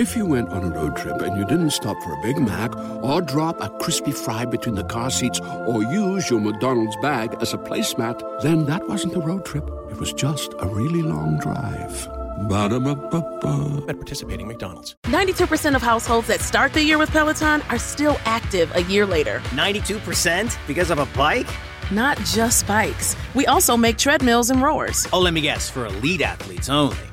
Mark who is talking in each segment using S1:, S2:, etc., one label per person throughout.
S1: If you went on a road trip and you didn't stop for a Big Mac or drop a crispy fry between the car seats or use your McDonald's bag as a placemat, then that wasn't a road trip. It was just a really long drive. Ba-da-ba-ba-ba.
S2: At participating McDonald's.
S3: 92% of households that start the year with Peloton are still active a year later.
S4: 92% because of a bike?
S3: Not just bikes. We also make treadmills and rowers.
S4: Oh, let me guess, for elite athletes only,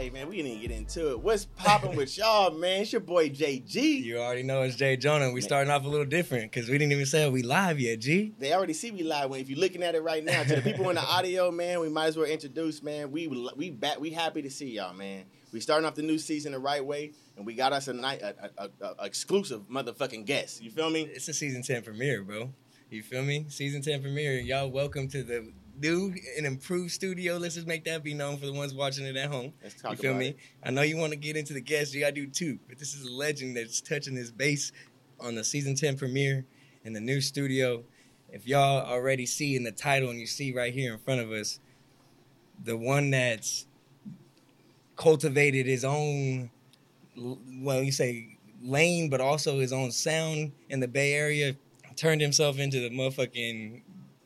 S5: Hey man, we didn't even get into it. What's popping with y'all, man? It's your boy JG.
S6: You already know it's Jay Jonah. We starting off a little different because we didn't even say we live yet, G.
S5: They already see me live. When if you're looking at it right now, to the people in the audio, man, we might as well introduce, man. We we back. We happy to see y'all, man. We starting off the new season the right way, and we got us a night a, a, a, a exclusive motherfucking guest. You feel me?
S6: It's a season 10 premiere, bro. You feel me? Season 10 premiere. Y'all welcome to the new an improved studio. Let's just make that be known for the ones watching it at home.
S5: Let's talk
S6: you feel me?
S5: it.
S6: I know you want to get into the guests. You got to do too. But this is a legend that's touching his base on the season 10 premiere in the new studio. If y'all already see in the title and you see right here in front of us, the one that's cultivated his own, well, you say lane, but also his own sound in the Bay Area, turned himself into the motherfucking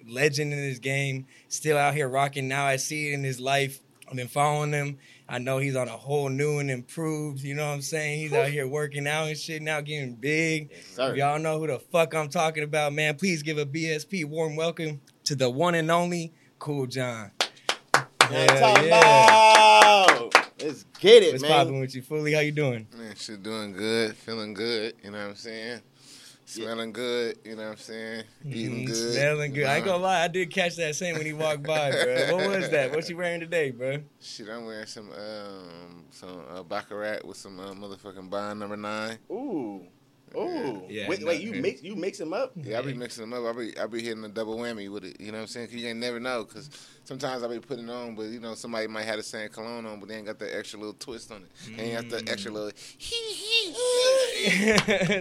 S6: legend in his game. Still out here rocking. Now I see it in his life. I've been following him. I know he's on a whole new and improved. You know what I'm saying? He's out here working out and shit now, getting big.
S5: Yes, sir.
S6: Y'all know who the fuck I'm talking about, man, please give a BSP warm welcome to the one and only Kool John.
S5: Man, talking about. Let's get it,
S6: What's
S5: man.
S6: popping with you, Fully? How you doing?
S7: Man, shit doing good, feeling good, you know what I'm saying? Smelling good, you know what I'm saying? Eating
S6: Mm,
S7: good.
S6: Smelling good. I ain't gonna lie, I did catch that same when he walked by, bro. What was that? What you wearing today, bro?
S7: Shit, I'm wearing some um some uh, Baccarat with some uh, motherfucking Bond number nine.
S5: Ooh, ooh.
S6: Yeah,
S5: wait, wait. You
S6: yeah.
S5: mix you mix them up?
S7: Yeah, I be mixing them up. I be I be hitting a double whammy with it. You know what I'm saying? Cause you ain't never know. Cause sometimes I be putting on, but you know somebody might have the same cologne on, but they ain't got that extra little twist on it. They ain't got that extra little.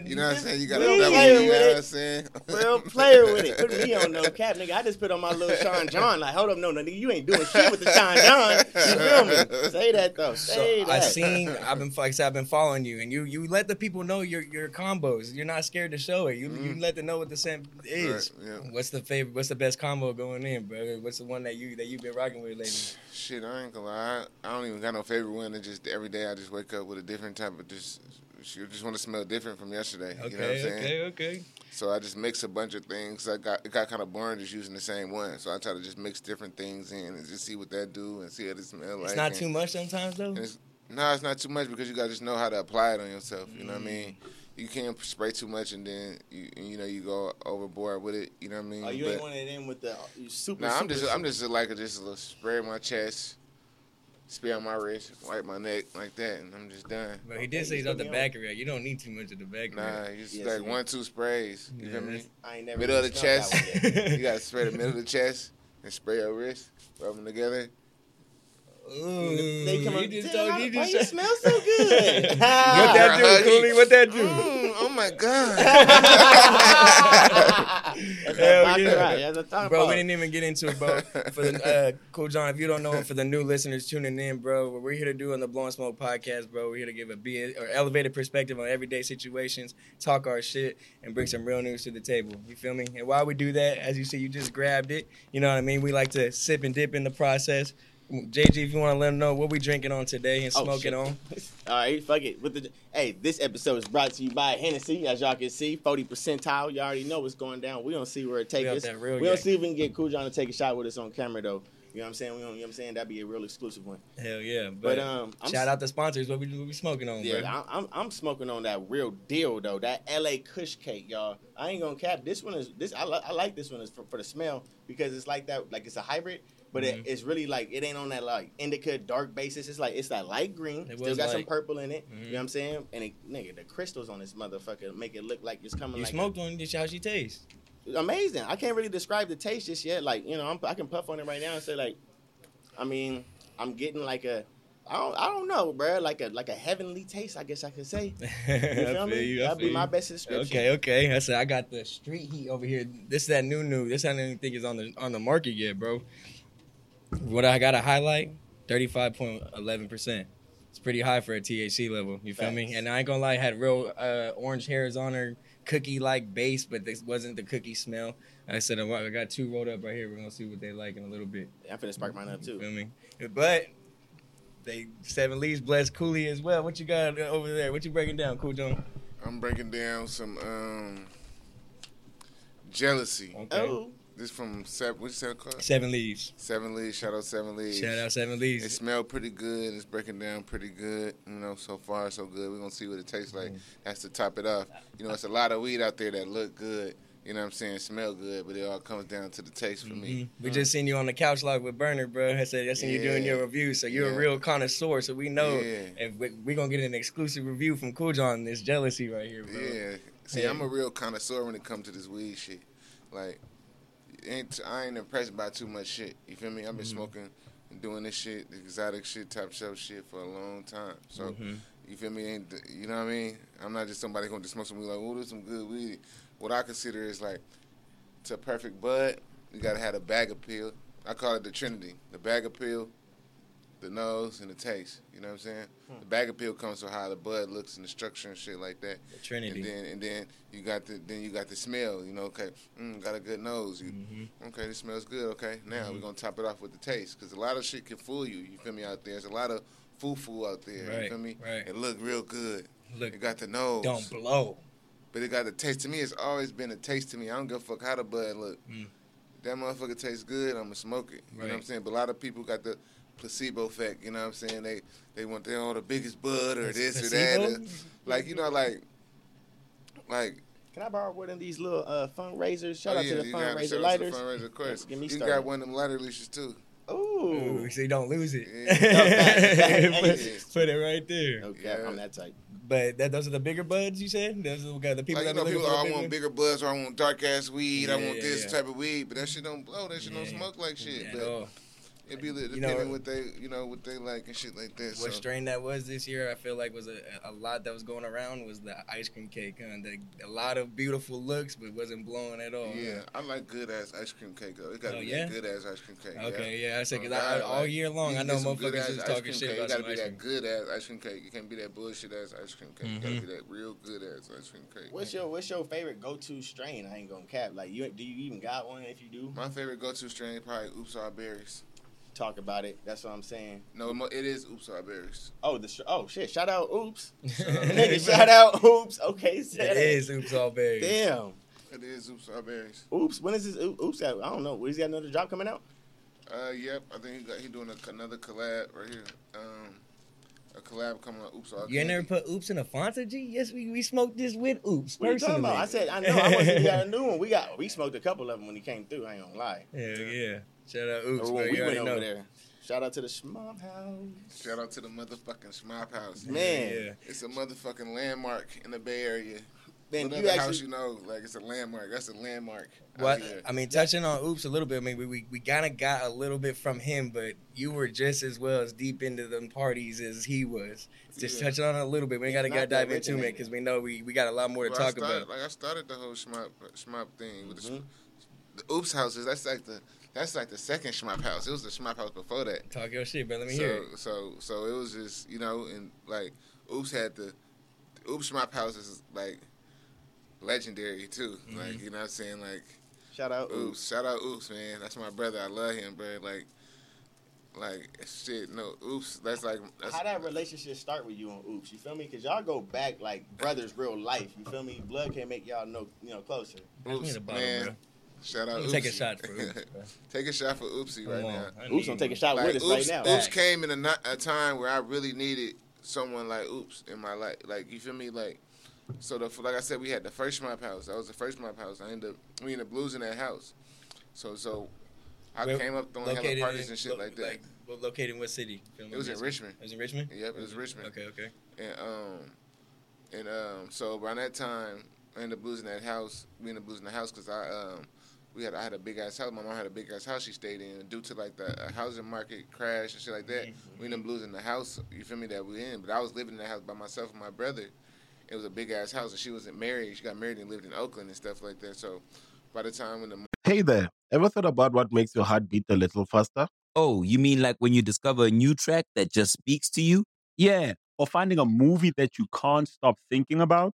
S7: You know what I'm saying? You got a
S5: Real
S7: double. You know
S5: with
S7: what. I'm saying?
S5: Real player with it. Put me on no cap, nigga. I just put on my little Sean John. Like, hold up, no, no, nigga, you ain't doing shit with the Sean John. You feel me? Say that though. Say
S6: So
S5: that.
S6: I seen I've been like I said, I've been following you and you you let the people know your your combos. You're not scared to show it. You you let them know what the scent is.
S7: Mm-hmm. Right, yeah.
S6: What's the favorite what's the best combo going in, bro? What's the one that you that you've been rocking with lately?
S7: Shit, I ain't gonna lie. I don't even got no favorite one. It just every day I just wake up with a different type of just. You just want to smell different from yesterday.
S6: Okay,
S7: you know what I'm saying?
S6: okay, okay.
S7: So I just mix a bunch of things. I got it got kind of boring just using the same one. So I try to just mix different things in and just see what that do and see how it smell like.
S6: It's not
S7: and-
S6: too much sometimes though.
S7: it's, no, it's not too much because you got to just know how to apply it on yourself. You know what I mm. mean? You can't spray too much and then you you know you go overboard with it. You know what I mean?
S5: Oh, you
S7: But-
S5: ain't one of them with the uh, you super.
S7: no, I'm
S5: super,
S7: just I'm just like a, just a little spray on my chest, spray on my wrist, wipe my neck like that, and I'm just done.
S6: But he did
S5: Okay,
S6: say he's
S5: you
S6: off the
S5: put
S6: back area. You don't need too much of the back
S7: Nah,
S6: area.
S7: you just
S5: Yes,
S7: like
S5: man.
S7: one two sprays. You
S6: Yeah,
S7: feel me?
S6: that's-
S5: I ain't never
S7: Middle of the
S5: even smelled that
S7: chest. you gotta spray the middle of the chest and spray your wrist, rub them together.
S6: Ooh,
S5: They come
S6: you
S5: on.
S6: just told you
S5: why
S6: just
S5: you smell so good?
S6: What that do,
S7: Right.
S6: Cooley? What that do?
S7: Mm, oh my god!
S5: That's
S6: Hell
S5: that
S6: yeah.
S5: baccarat. That's what
S6: Bro,
S5: about.
S6: we didn't even get into it, bro. For the uh, Kool John, if you don't know him, for the new listeners tuning in, bro, what we're here to do on the Blowing Smoke podcast, bro, we're here to give a be or elevated perspective on everyday situations, talk our shit, and bring some real news to the table. You feel me? And while we do that, as you see, you just grabbed it. You know what I mean? We like to sip and dip in the process. JG, if you want to let them know what we drinking on today and
S5: Oh,
S6: smoking
S5: shit.
S6: on.
S5: All right, fuck it. With the hey, this episode is brought to you by Hennessy. As y'all can see, forty percentile. You all already know what's going down. We don't see where it takes us. we don't
S6: gang.
S5: see if we can get Kool John to take a shot with us on camera though. You know what I'm saying? We don't, you know what I'm saying? That'd be a real exclusive one.
S6: Hell yeah.
S5: But,
S6: But,
S5: um, I'm
S6: shout out the sponsors. What we, what we smoking on,
S5: Yeah,
S6: bro?
S5: I'm I'm smoking on that real deal though. That L.A. Kush cake, y'all. I ain't gonna cap. This one is this. I, li- I like this one is for, for the smell because it's like that. Like it's a hybrid, but
S6: Mm-hmm.
S5: it, it's really like it ain't on that like indica dark basis. It's like it's that light green.
S6: It
S5: Still got some purple in it. You
S6: Mhm.
S5: know what I'm saying? And it, nigga, the crystals on this motherfucker make it look like it's coming.
S6: You
S5: like
S6: smoked on this, how she tastes.
S5: amazing. I can't really describe the taste just yet. Like you know, I'm, I can puff on it right now and say like, I mean, I'm getting like a. I don't, I don't know, bro. Like a like a heavenly taste, I guess I could say. You feel me?
S6: you,
S5: That'd be my best description.
S6: Okay, okay. I said I got the street heat over here. This is that new new. This I don't even think is on the on the market yet, bro. What I got to highlight, thirty five point eleven percent. It's pretty high for a THC level. You feel me? And I ain't gonna lie, it had real uh, orange hairs on her, cookie like base, but this wasn't the cookie smell. I said I got two rolled up right here. We're gonna see what they like in a little bit.
S5: I'm finna spark mine up too.
S6: You
S5: too.
S6: feel me? But they seven leaves bless Cooley as well. What you got over there? What you breaking down, Kool John?
S7: I'm breaking down some um, jealousy.
S6: Okay.
S5: Oh,
S7: This from seven. What's that called?
S6: Seven leaves.
S7: Seven leaves. Shout out seven leaves.
S6: Shout out seven leaves.
S7: It smelled pretty good. It's breaking down pretty good. You know, so far so good. We're gonna see what it tastes like. That's to top it off. You know, it's a lot of weed out there that look good. You know what I'm saying? Smell good, but it all comes down to the taste for me.
S6: Mhm. We just seen you on the couch log with Berner, bro. I said I seen you doing your review, so you're
S7: Yeah.
S6: a real connoisseur. So we know
S7: Yeah.
S6: if we, we gonna get an exclusive review from Kool John. This jealousy right here, bro.
S7: Yeah. See,
S6: Yeah.
S7: I'm a real connoisseur when it comes to this weed shit. Like, ain't I ain't impressed by too much shit. You feel me? I've been smoking and doing this shit, the exotic shit, top shelf shit for a long time. So,
S6: Mhm.
S7: you feel me? Ain't you know what I mean? I'm not just somebody going to smoke some weed like, oh, there's some good weed. What I consider is like, to a perfect bud, you gotta have a bag appeal. I call it the Trinity: the bag appeal, the nose, and the taste. You know what I'm saying? The bag appeal comes from how the bud looks and the structure and shit like that.
S6: The Trinity.
S7: And then and then you got the then you got the smell. You know, okay, mm, got a good nose. You,
S6: Mhm.
S7: Okay, this smells good. Okay, now
S6: Mm-hmm.
S7: we're gonna top it off with the taste because a lot of shit can fool you. You feel me out there? There's a lot of foo foo out there.
S6: Right,
S7: you feel me?
S6: right.
S7: It look real good.
S6: Look,
S7: It got the nose.
S6: don't blow.
S7: But it got the taste. To me, it's always been a taste to me. I don't give a fuck how the bud look.
S6: Mm.
S7: That motherfucker tastes good. I'm gonna smoke it. You know what I'm saying? But a lot of people got the placebo effect. You know what I'm saying? They they want their all the biggest bud or this or that. Or- like you know, like like
S5: can I borrow one of these little uh, fundraisers? Shout
S7: oh,
S5: out
S7: yeah,
S5: to the
S7: you
S5: fundraiser
S7: shout out to the
S5: lighters.
S7: fundraiser, of course.
S5: Get me
S7: you
S5: started.
S7: got one of them lighter leashes too.
S5: Ooh.
S6: Ooh, so you don't lose it.
S7: Yeah.
S6: put, put it right there.
S5: Okay,
S7: Yeah.
S5: I'm that type.
S6: But that, those are the bigger buds you said. Those are the the people
S7: Like,
S6: that
S7: you know, people,
S6: for
S7: oh, I
S6: big
S7: want bigger buds or I want dark ass weed. I want
S6: yeah,
S7: this
S6: yeah.
S7: type of weed, but that shit don't blow. That shit don't smoke like shit.
S6: At
S7: but
S6: all.
S7: It be li-
S6: You
S7: depending
S6: know-
S7: what they, you know, what they like and shit like that.
S6: What
S7: so.
S6: strain that was this year, I feel like was a, a lot that was going around was the ice cream cake. Huh? The, a lot of beautiful looks, but wasn't blowing at all.
S7: Yeah, I like good ass ice cream cake though. It gotta
S6: Oh,
S7: be
S6: yeah?
S7: good ass ice cream cake.
S6: Okay, yeah, I said because
S7: Oh,
S6: I, all year long I know
S7: get some
S6: motherfuckers
S7: ass
S6: just
S7: ice
S6: talking
S7: cream
S6: shit
S7: cake.
S6: about
S7: It gotta be that good ass ice cream cake. You can't be that bullshit ass ice cream cake. It
S6: Mhm.
S7: gotta be that real good ass ice cream cake.
S5: What's your What's your favorite go to strain? I ain't gonna cap. Like you, do you even got one? If you do,
S7: My favorite go to strain probably Oops All Berries.
S5: Talk about it. That's what I'm saying.
S7: No, it is Oops All Berries.
S5: Oh, the str- oh shit! Shout out, oops. Nigga, shout out, oops. Okay,
S6: It
S5: said
S6: oops all berries.
S5: Damn,
S7: It is Oops All Berries.
S5: oops. When is this? Oops, out? I don't know. When is he got another drop coming out?
S7: Uh, yep. I think he got he doing a, another collab right here. Um, a collab coming on Oops All
S6: You ain't never put oops in a Fanta G? Yes, we, we smoked this with oops.
S5: What are you talking about? I said I know. I want to got a new one. We got we smoked a couple of them when he came through. I ain't gonna lie.
S6: Yeah, yeah. Shout out oops,
S5: Or we went over
S6: know.
S5: there. Shout out to the Shmop House.
S7: Shout out to the motherfucking Shmop House.
S5: Man.
S6: Yeah.
S7: It's a motherfucking landmark in the Bay Area.
S5: Man,
S7: Whatever
S5: you
S7: house you know, like it's a landmark. That's a landmark. out
S6: What
S7: here.
S6: I mean, touching on oops a little bit. I mean, we we, we kind of got a little bit from him, but you were just as well as deep into them parties as he was. Just
S7: Yeah.
S6: touching on it a little bit. We ain't got to
S5: Not
S6: get dive into it because we know we, we got a lot more to
S7: Well, I
S6: talk
S7: started,
S6: about.
S7: Like I started the whole Shmop Shmop thing with the,
S5: Mhm.
S7: the Oops houses. That's like the that's like the second Shmop house. It was the Shmop house before that.
S6: Talk your shit, bro. Let me
S7: so,
S6: hear it.
S7: So so it was just you know and like Oops had the, the Oops Shmop house is like legendary too.
S6: Mm-hmm.
S7: Like you know what I'm saying like
S5: shout out. Oops.
S7: Oops shout out Oops man that's my brother I love him bro like like shit no Oops that's like that's
S5: How that relationship start with you on Oops? You feel me? Cause y'all go back like brothers, real life. You feel me? Blood can't make y'all no, you know, closer.
S7: Oops
S6: the bottle,
S7: man.
S6: bro.
S7: Shout out
S6: I'm take a shot for oops. bro.
S7: take a shot for Oopsie
S6: Come
S7: right
S6: on.
S7: now.
S6: I
S5: Oops, gonna take a shot
S7: Like,
S5: with us
S7: Oops,
S5: right now.
S7: Oops came in a, ni- a time where I really needed someone like Oops in my life. Like you feel me? Like so the like I said, we had the first mop house. That was the first mop house. I ended up we ended up losing that house. So so I
S6: Where-
S7: came up throwing hella parties
S6: in-
S7: and shit
S6: lo-
S7: like that.
S6: well, located in what city?
S7: It was in Richmond.
S6: It was in Richmond.
S7: Yep, it was Richmond.
S6: Okay, okay.
S7: And um and um so around that time I ended up losing that house. We ended up losing the house because I um we had I had a big ass house. My mom had a big ass house she stayed in. Due to like the housing market crash and shit like that, mm-hmm. we ended up losing the house. You feel me? That we in. But I was living in the house by myself and my brother. It was a big ass house, and she wasn't married. She got married and lived in Oakland and stuff like that. So by the time when the
S2: Hey there, ever thought about what makes your heart beat a little faster?
S8: Oh, you mean like when you discover a new track that just speaks to you?
S9: Yeah, or finding a movie that you can't stop thinking about.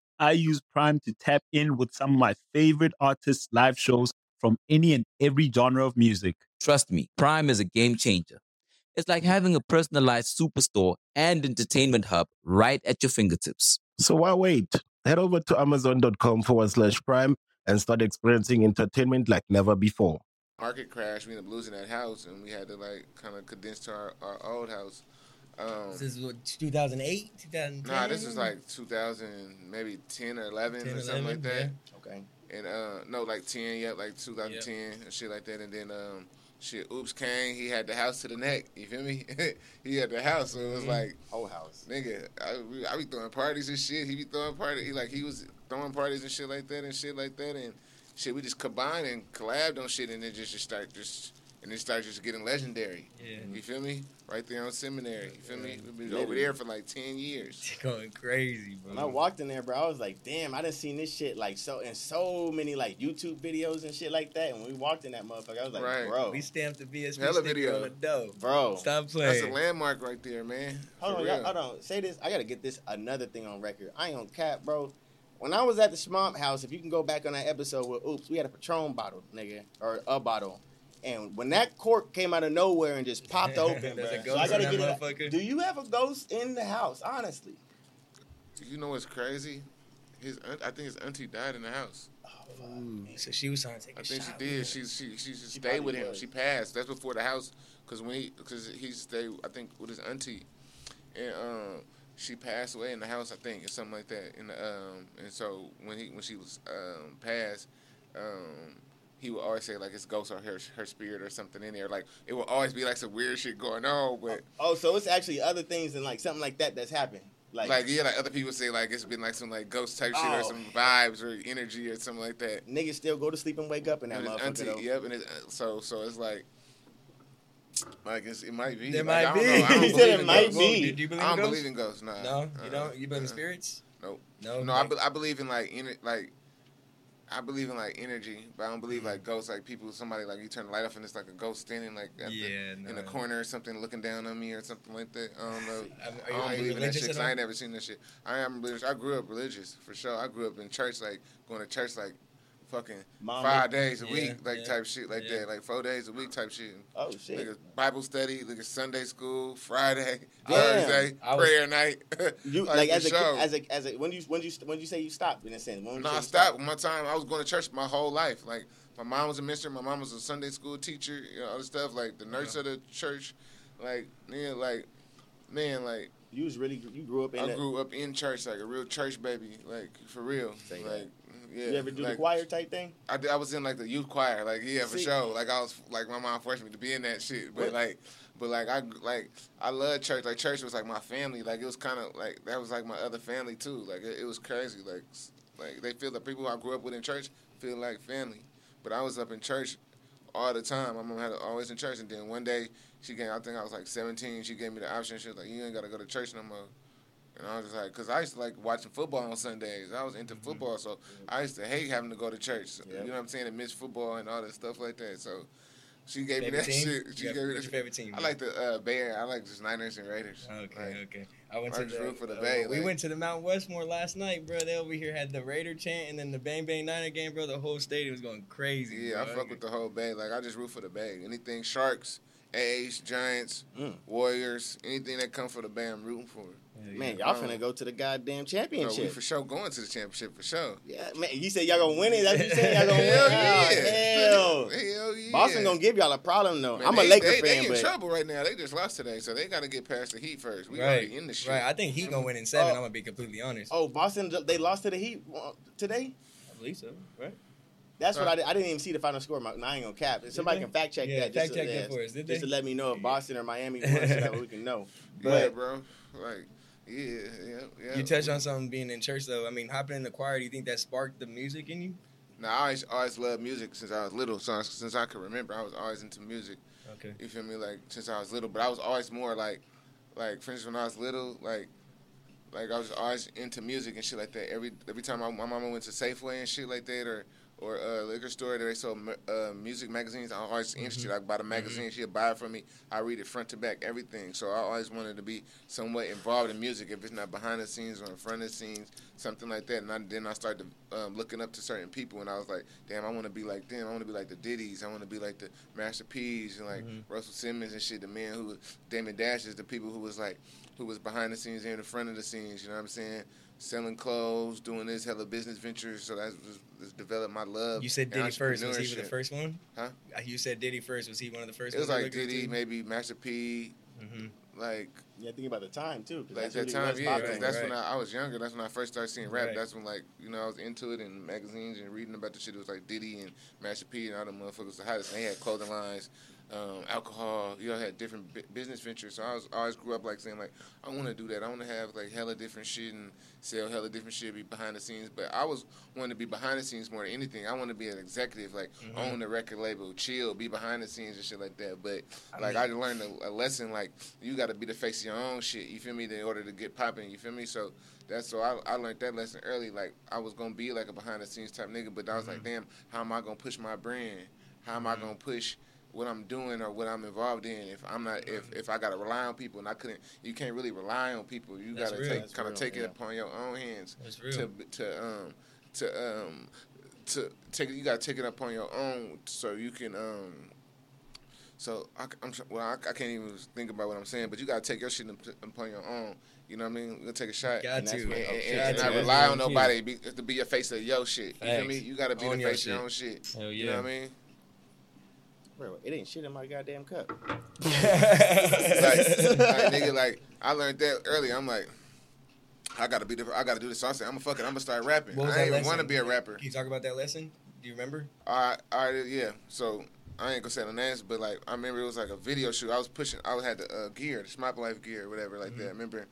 S9: I use Prime to tap in with some of my favorite artists' live shows from any and every genre of music.
S8: Trust me, Prime is a game changer. It's like having a personalized superstore and entertainment hub right at your fingertips.
S2: So why wait? Head over to amazon.com forward slash prime and start experiencing entertainment like never before.
S7: market crash, we ended up losing that house, and we had to like kind of condense to our, our old house. Um,
S6: This is what 2008, 2010.
S7: nah, this was like 2000, maybe 10 or 11
S6: 10,
S7: or something like that.
S6: yeah.
S5: Okay.
S7: And uh, no, like 10, yeah, like 2010 and shit like that. And then um, shit, Oops came, he had the house to the neck. You feel me? he had the house, so it
S6: Mm-hmm.
S7: was like,
S5: Whole house.
S7: nigga, I, I be throwing parties and shit. He be throwing parties. He like he was throwing parties and shit like that and shit like that and shit. We just combined and collabed on shit and then just, just start just and it start just getting legendary.
S6: Yeah.
S7: You feel me? Right there on seminary. You feel me? We been over there for like ten years.
S6: going crazy, bro.
S5: When I walked in there, bro, I was like, damn, I done seen this shit like so in so many like YouTube videos and shit like that. And when we walked in that motherfucker, I was like,
S7: Right.
S5: bro,
S6: we stamped the BSP
S7: Hella
S6: sticker
S7: video.
S6: on the dough.
S5: bro.
S6: Stop playing.
S7: That's a landmark right there, man.
S5: Hold
S7: For
S5: on,
S7: real.
S5: hold on. Say this. I gotta get this another thing on record. I ain't on cap, bro. When I was at the Shmop house, if you can go back on that episode with Oops, we had a Patron bottle, nigga, or a bottle. And when that cork came out of nowhere and just popped open, bro, so I gotta get
S6: that
S5: it.
S6: motherfucker.
S5: Do you have a ghost in the house? Honestly,
S7: You know what's crazy? His aunt, I think his auntie died in the house.
S6: Oh, so she was trying to take a
S7: I think she
S6: shot.
S7: did.
S6: with
S7: She
S6: it.
S7: she she
S5: She
S7: stayed with him.
S5: was.
S7: She passed. That's before the house, because when he because he stayed I think with his auntie, and um she passed away in the house I think or something like that. And um and so when he when she was um passed, um he would always say like his ghost or her her spirit or something in there. Like it would always be like some weird shit going on, but.
S5: oh, so it's actually other things than like something like that that's happened. Like,
S7: Like yeah, like other people say, like it's been like some like ghost type shit or
S5: Oh.
S7: some vibes or energy or something like that.
S5: niggas still go to sleep and wake up in that
S7: And his
S5: motherfucker.
S7: auntie,
S5: though.
S7: yep, and it's, uh, so so it's like, like it's, it might be.
S6: There
S7: like,
S6: might
S7: I don't
S6: be.
S7: Know. I don't
S5: He said
S7: believe
S5: it might
S7: ghosts.
S5: be.
S6: Did you believe
S7: I don't
S6: in ghosts?
S7: believe in ghosts. Nah.
S6: No, you
S7: Uh-uh.
S6: don't. You believe in
S7: Uh-uh.
S6: spirits?
S7: Nope.
S6: No.
S7: No, I, be, I believe in like ener- like. I believe in like energy, but I don't believe like ghosts. Like people, somebody like you turn the light off and it's like a ghost standing like at
S6: Yeah,
S7: the, in
S6: no.
S7: the corner or something, looking down on me or something like that. I don't know.
S6: Are
S7: I don't believe in that shit. 'cause I ain't never seen that shit. I am religious. I grew up religious for sure. I grew up in church, like going to church like fucking
S5: Mama.
S7: five days a
S6: Yeah,
S7: week, like
S6: yeah,
S7: type shit like
S6: yeah.
S7: that, like four days a week type shit.
S5: Oh shit.
S7: Nigga, Bible study, nigga, Sunday school, Friday,
S5: Damn.
S7: Thursday,
S6: was-
S7: prayer night.
S5: You like, as a kid, as a as a when you when you when you say you stopped in a sense. When
S7: No, I stopped. One time I was going to church my whole life. Like my mom was a minister, my mom was a Sunday school teacher, you know, all this stuff. Like the nurse of the church, like yeah, like man, like
S5: You was really you grew up in.
S7: I
S5: a-
S7: grew up in church, like a real church baby, like for real.
S5: Say
S7: like yeah,
S5: you ever do
S7: like,
S5: the choir type thing?
S7: I, I was in like the youth choir, like yeah, for
S5: See-
S7: sure. Like I was like my mom forced me to be in that shit, but
S5: What?
S7: like, but like I like I love church. Like church was like my family. Like it was kind of like that was like my other family too. Like it, it was crazy. Like like they feel the people I grew up with in church feel like family. But I was up in church all the time. My mom had always in church, and then one day she gave. I think I was like 17. She gave me the option. She was like, "You ain't gotta go to church no more." And I was just like, cause I used to like watching football on Sundays. I was into football, so I used to hate having to go to church. So,
S5: Yep.
S7: You know what I'm saying? And miss football and all that stuff like that. So she gave
S6: Favorite
S7: me that
S6: team?
S7: shit. She gave me that.
S6: favorite team?
S7: I like the uh, Bay I like just Niners and Raiders.
S6: Okay,
S7: Like,
S6: okay. I went
S7: I
S6: to the,
S7: root for the
S6: uh,
S7: Bay,
S6: we
S7: like-
S6: went to the Mount Westmore last night, bro. They over here had the Raider chant, and then the Bang Bang Niner game, bro. The whole stadium was going crazy.
S7: Yeah, I
S6: bro.
S7: fuck with the whole Bay. Like I just root for the Bay. Anything Sharks, A's, Giants,
S5: Mm.
S7: Warriors, anything that come for the band, I'm rooting for.
S5: Man, y'all
S7: Um,
S5: finna go to the goddamn
S7: No, we
S5: championship.
S7: for sure going to the championship for sure.
S5: yeah, man. You said y'all gonna win it. That's what you said. Y'all gonna win.
S7: Hell
S5: it.
S7: yeah.
S5: Oh, hell.
S7: Hell yeah.
S5: Boston gonna give y'all a problem though.
S7: Man,
S5: I'm a
S7: they-
S5: Laker
S7: they,
S5: fan,
S7: They in
S5: but
S7: trouble right now. They just lost today, so they got to get past the Heat first. We
S6: Right,
S7: already in the shit.
S6: right. I think he gonna win in seven.
S5: Oh.
S6: I'm gonna be completely honest.
S5: oh, Boston they lost to the Heat uh, today.
S6: I believe so. Right?
S5: That's what I did. I didn't even see the final score. Mark. I ain't gonna cap. Somebody can fact check
S6: Yeah,
S5: that.
S6: fact
S5: just
S6: check
S5: to,
S6: that for us, did
S5: just
S6: they?
S5: to let me know if Boston or Miami won, so that we can know.
S7: yeah, bro. Like, yeah, yeah, yeah.
S6: You touched on something being in church though. I mean, hopping in the choir. Do you think that sparked the music in you?
S7: Now, I always, always loved music since I was little. So I- since I could remember, I was always into music.
S6: Okay.
S7: You feel me? Like since I was little, but I was always more like, like for instance, when I was little, like, like I was always into music and shit like that. Every every time my, my mama went to Safeway and shit like that, or or a liquor store that they sold uh, music magazines, I always interested. I buy the magazine, she'd buy it for me. I read it front to back, everything. So I always wanted to be somewhat involved in music, if it's not behind the scenes or in front of the scenes, something like that. And I, then I started um, looking up to certain people, and I was like, damn, I want to be like them. I want to be like the Diddy's. I want to be like the Master P's and like Russell Simmons and shit. The man who, Damon Dash is the people who was like, who was behind the scenes and in the front of the scenes. You know what I'm saying? Selling clothes, doing this hella business ventures. So that's just, just developed my love.
S6: You said Diddy first. Was he the first one?
S7: Huh?
S6: Uh, You said Diddy first. Was he one of the first?
S7: It was
S6: ones
S7: like Diddy,
S6: into?
S7: maybe Master P,
S6: Mhm.
S7: like
S5: yeah, think about the time too.
S7: like
S5: that's
S7: that
S5: really
S7: time,
S5: what's
S7: yeah. 'cause
S5: popping.
S7: that's
S6: right.
S7: when I, I was younger. That's when I first started seeing rap.
S6: Right.
S7: That's when like you know I was into it in magazines and reading about the shit. It was like Diddy and Master P and all the motherfuckers the hottest. And they had clothing lines, um, alcohol. You know, had different bu- business ventures. So I was I always grew up like saying like I want to do that. I want to have like hella different shit and sell hella different shit, be behind the scenes. But I was wanting to be behind the scenes more than anything. I want to be an executive, like
S6: Mm-hmm.
S7: own the record label, chill, be behind the scenes and shit like that. But like I learned a, a lesson like you got to be the face of your own shit. You feel me? In order to get popping, you feel me? So that's so I, I learned that lesson early. Like I was gonna be like a behind the scenes type nigga, but I was like, damn, how am I gonna push my brand? How am I gonna push? What I'm doing or what I'm involved in, if I'm not, if if I gotta rely on people, and I couldn't, you can't really rely on people. You
S6: That's
S7: gotta
S6: real.
S7: take kind of take
S5: yeah.
S7: it upon your own hands
S6: That's real.
S7: to to um to um to take. You gotta take it upon your own so you can um. So I, am well. I, I can't even think about what I'm saying, but you gotta take your shit up- upon your own. You know what I mean? We're gonna take a shot.
S6: Got
S5: And that's
S6: to.
S7: And, and, and not rely on nobody be, to be a face of your shit. You feel me? You gotta be
S6: Own
S7: the face of your
S6: shit.
S7: own shit.
S6: Hell yeah.
S7: You know what I mean?
S5: Bro, it ain't shit in my goddamn cup.
S7: like, like, nigga, like I learned that early. I'm like, I gotta be the, I gotta do this. So I said, I'm gonna fucking, I'm gonna start rapping.
S6: What
S7: I
S6: that
S7: ain't even want to be a rapper.
S6: Can you talk about that lesson? Do you remember?
S7: All right, all right, yeah. So I ain't gonna say the names, but like I remember it was like a video shoot. I was pushing. I had the uh, gear, the Shmop Life gear, whatever, like that. I remember.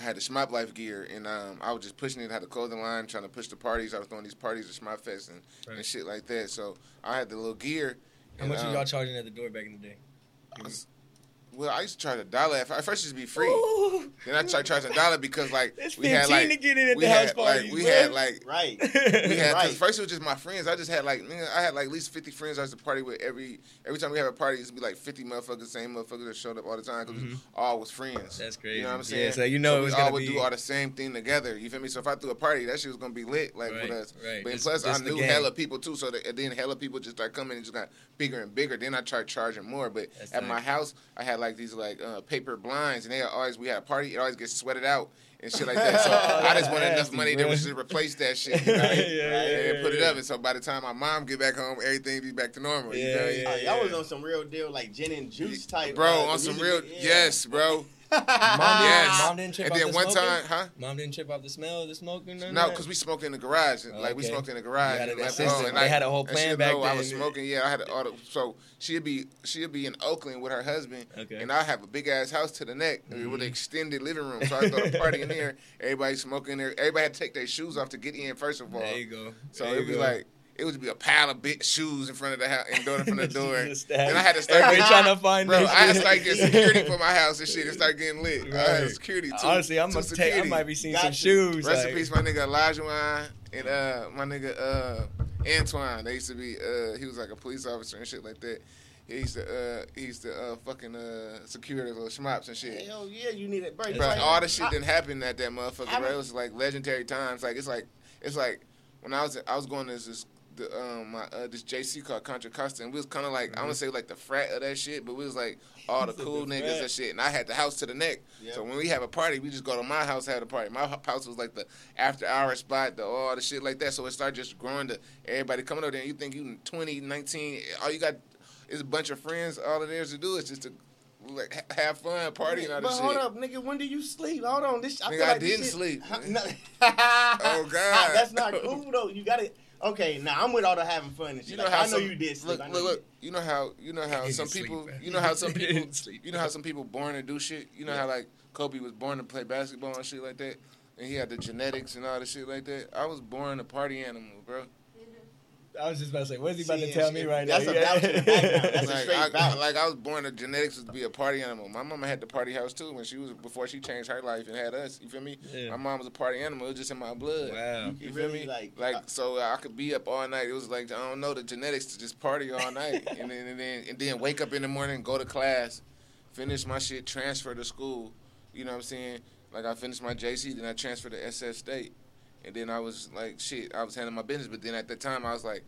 S7: I had the Shmop Life gear, and um, I was just pushing it. Had the clothing line, trying to push the parties. I was throwing these parties at Shmop Fest and, and shit like that. So I had the little gear.
S6: How
S7: and,
S6: much were
S7: um,
S6: y'all charging at the door back in the day?
S7: I was- well, I used to charge a dollar. At first, it used to be free. Then I tried charging a dollar because like
S6: It's
S7: we had like
S6: to get in at
S7: we
S6: the
S7: had,
S6: house parties,
S7: like we
S6: bro.
S7: had like
S5: Right.
S7: we had
S5: Right.
S7: cause first it was just my friends. I just had like nigga, I had like at least fifty friends I used to party with every every time we have a party. It used to be like fifty motherfuckers, same motherfuckers that showed up all the time because we mm-hmm. all was friends.
S6: That's crazy.
S7: You know what I'm
S6: Yeah,
S7: saying?
S6: so you know it
S7: we
S6: was
S7: all
S6: gonna
S7: would
S6: be-
S7: do all the same thing together. You feel me? So if I threw a party, that shit was gonna be lit like
S6: Right,
S7: with us.
S6: right.
S7: But
S6: Just-
S7: plus I knew hella people too. So that, and then hella people just started coming and just got bigger and bigger. Then I tried charging more. But
S6: That's
S7: at my house, I had like these like uh, paper blinds, and they always we had a party. It always gets sweated out and shit like that. So I just wanted enough money
S6: bro.
S7: that was to replace that shit. You know what I mean?
S6: Yeah, yeah,
S7: and put it
S6: yeah.
S7: up. And so by the time my mom get back home, everything be back to normal. you
S6: Yeah,
S7: feel me?
S6: yeah.
S5: Uh, y'all was on some real deal, like gin and juice type.
S7: Bro,
S5: uh,
S7: on some
S5: music
S7: real,
S5: yeah.
S7: yes, bro.
S6: Mom,
S7: yes.
S6: didn't, mom didn't trip
S7: and
S6: off
S7: then
S6: the
S7: one
S6: smoking?
S7: time, huh?
S6: Mom didn't trip off the smell of the smoking? or
S7: No, because we smoked in the garage. Like we smoked in the garage.
S6: You had
S7: and home, and
S6: They
S7: I-
S6: had a whole
S7: and
S6: plan back
S7: know I was smoking. Yeah, I had all the, so she'd be she'd be in Oakland with her husband,
S6: Okay.
S7: and I have a big ass house to the neck
S6: Mm-hmm.
S7: with an extended living room. So I thought a party in there. Everybody smoking there. Everybody had to take their shoes off to get in. First of all,
S6: There you go.
S7: so
S6: There
S7: it
S6: you
S7: was
S6: go.
S7: like. It would be a pile of big shoes in front of the house and door in front of the door.
S6: Just
S7: and I had to start getting,
S6: trying to find
S7: bro.
S6: this
S7: I had to
S6: shit.
S7: start getting security for my house and shit and start getting lit. I had security too.
S6: Honestly, I'm
S7: two
S6: gonna take. I might be seeing
S5: Got
S6: some
S5: you.
S6: shoes.
S7: Rest
S6: like,
S7: in peace, my nigga Elijah Wine and uh my nigga uh Antoine. They used to be uh he was like a police officer and shit like that. He used to uh he used to uh fucking uh secure the little shmops and shit.
S5: Hell yeah, you need it, bro.
S7: Bro,
S5: Like,
S7: all the shit
S5: I-
S7: didn't happen at that motherfucker,
S5: I
S7: bro. It was like legendary times. Like it's like it's like when I was I was going to this the um my uh, this JC called Contra Costa, and we was kind of like I want to say like the frat of that shit, but we was like all the cool niggas
S6: frat.
S7: and shit. And I had the house to the neck, so when we have a party, we just go to my house have a party. My house was like the after hour spot, the all the shit like that. So it started just growing to everybody coming over there. And you think you 20, 19, all you got is a bunch of friends. All it is to do is just to like have fun, party, and all
S5: But
S7: this
S5: hold up, nigga. When do you sleep? Hold on. This I,
S7: Nigga,
S5: feel
S7: I
S5: like this
S7: didn't
S5: shit-
S7: sleep.
S5: Huh? No.
S7: Oh, God.
S5: That's not cool though. You gotta. Okay, now I'm with all the having fun and shit.
S7: You know
S5: Like,
S7: how
S5: I know
S7: some,
S5: you did sleep.
S7: Look, look,
S5: you
S7: look. You know how you know how some
S6: sleep,
S7: people.
S6: bro.
S7: You know how some people.
S6: sleep.
S7: You know how some people born to do shit. You know how like Kobe was born to play basketball and shit like that, and he had the genetics and all the shit like that. I was born a party animal, bro.
S6: I was just about to say, what is he about to tell
S5: and
S6: me
S5: shit.
S6: right now?
S5: That's a vouch in the background. That's a
S7: like,
S5: straight
S7: I,
S5: vouch.
S7: like I was born to genetics to be a party animal. My mama had the party house too when she was before she changed her life and had us. You feel me?
S6: Yeah.
S7: My mom was a party animal. It was just in my blood.
S6: Wow.
S7: You
S5: You
S7: feel
S5: really
S7: me?
S5: like-
S7: Like, uh, so I could be up all night. It was like I don't know the genetics to just party all night and then and then and then wake up in the morning, go to class, finish my shit, transfer to school. You know what I'm saying? Like I finished my JC, then I transferred to SS State, and then I was like, shit, I was handling my business. But then at the time, I was like,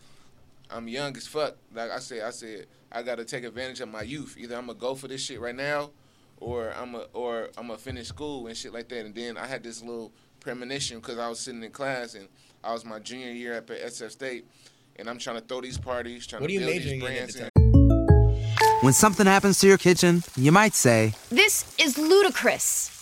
S7: I'm young as fuck. Like I said, I said I got to take advantage of my youth. Either I'm gonna go for this shit right now, or I'm a or I'm gonna finish school and shit like that. And then I had this little premonition because I was sitting in class and I was my junior year up at SF State, and I'm trying to throw these parties, trying
S6: What are
S7: to
S6: you
S7: build these
S6: majoring in
S7: brands.
S6: the
S10: When something happens to your kitchen, you might say,
S11: This is ludicrous.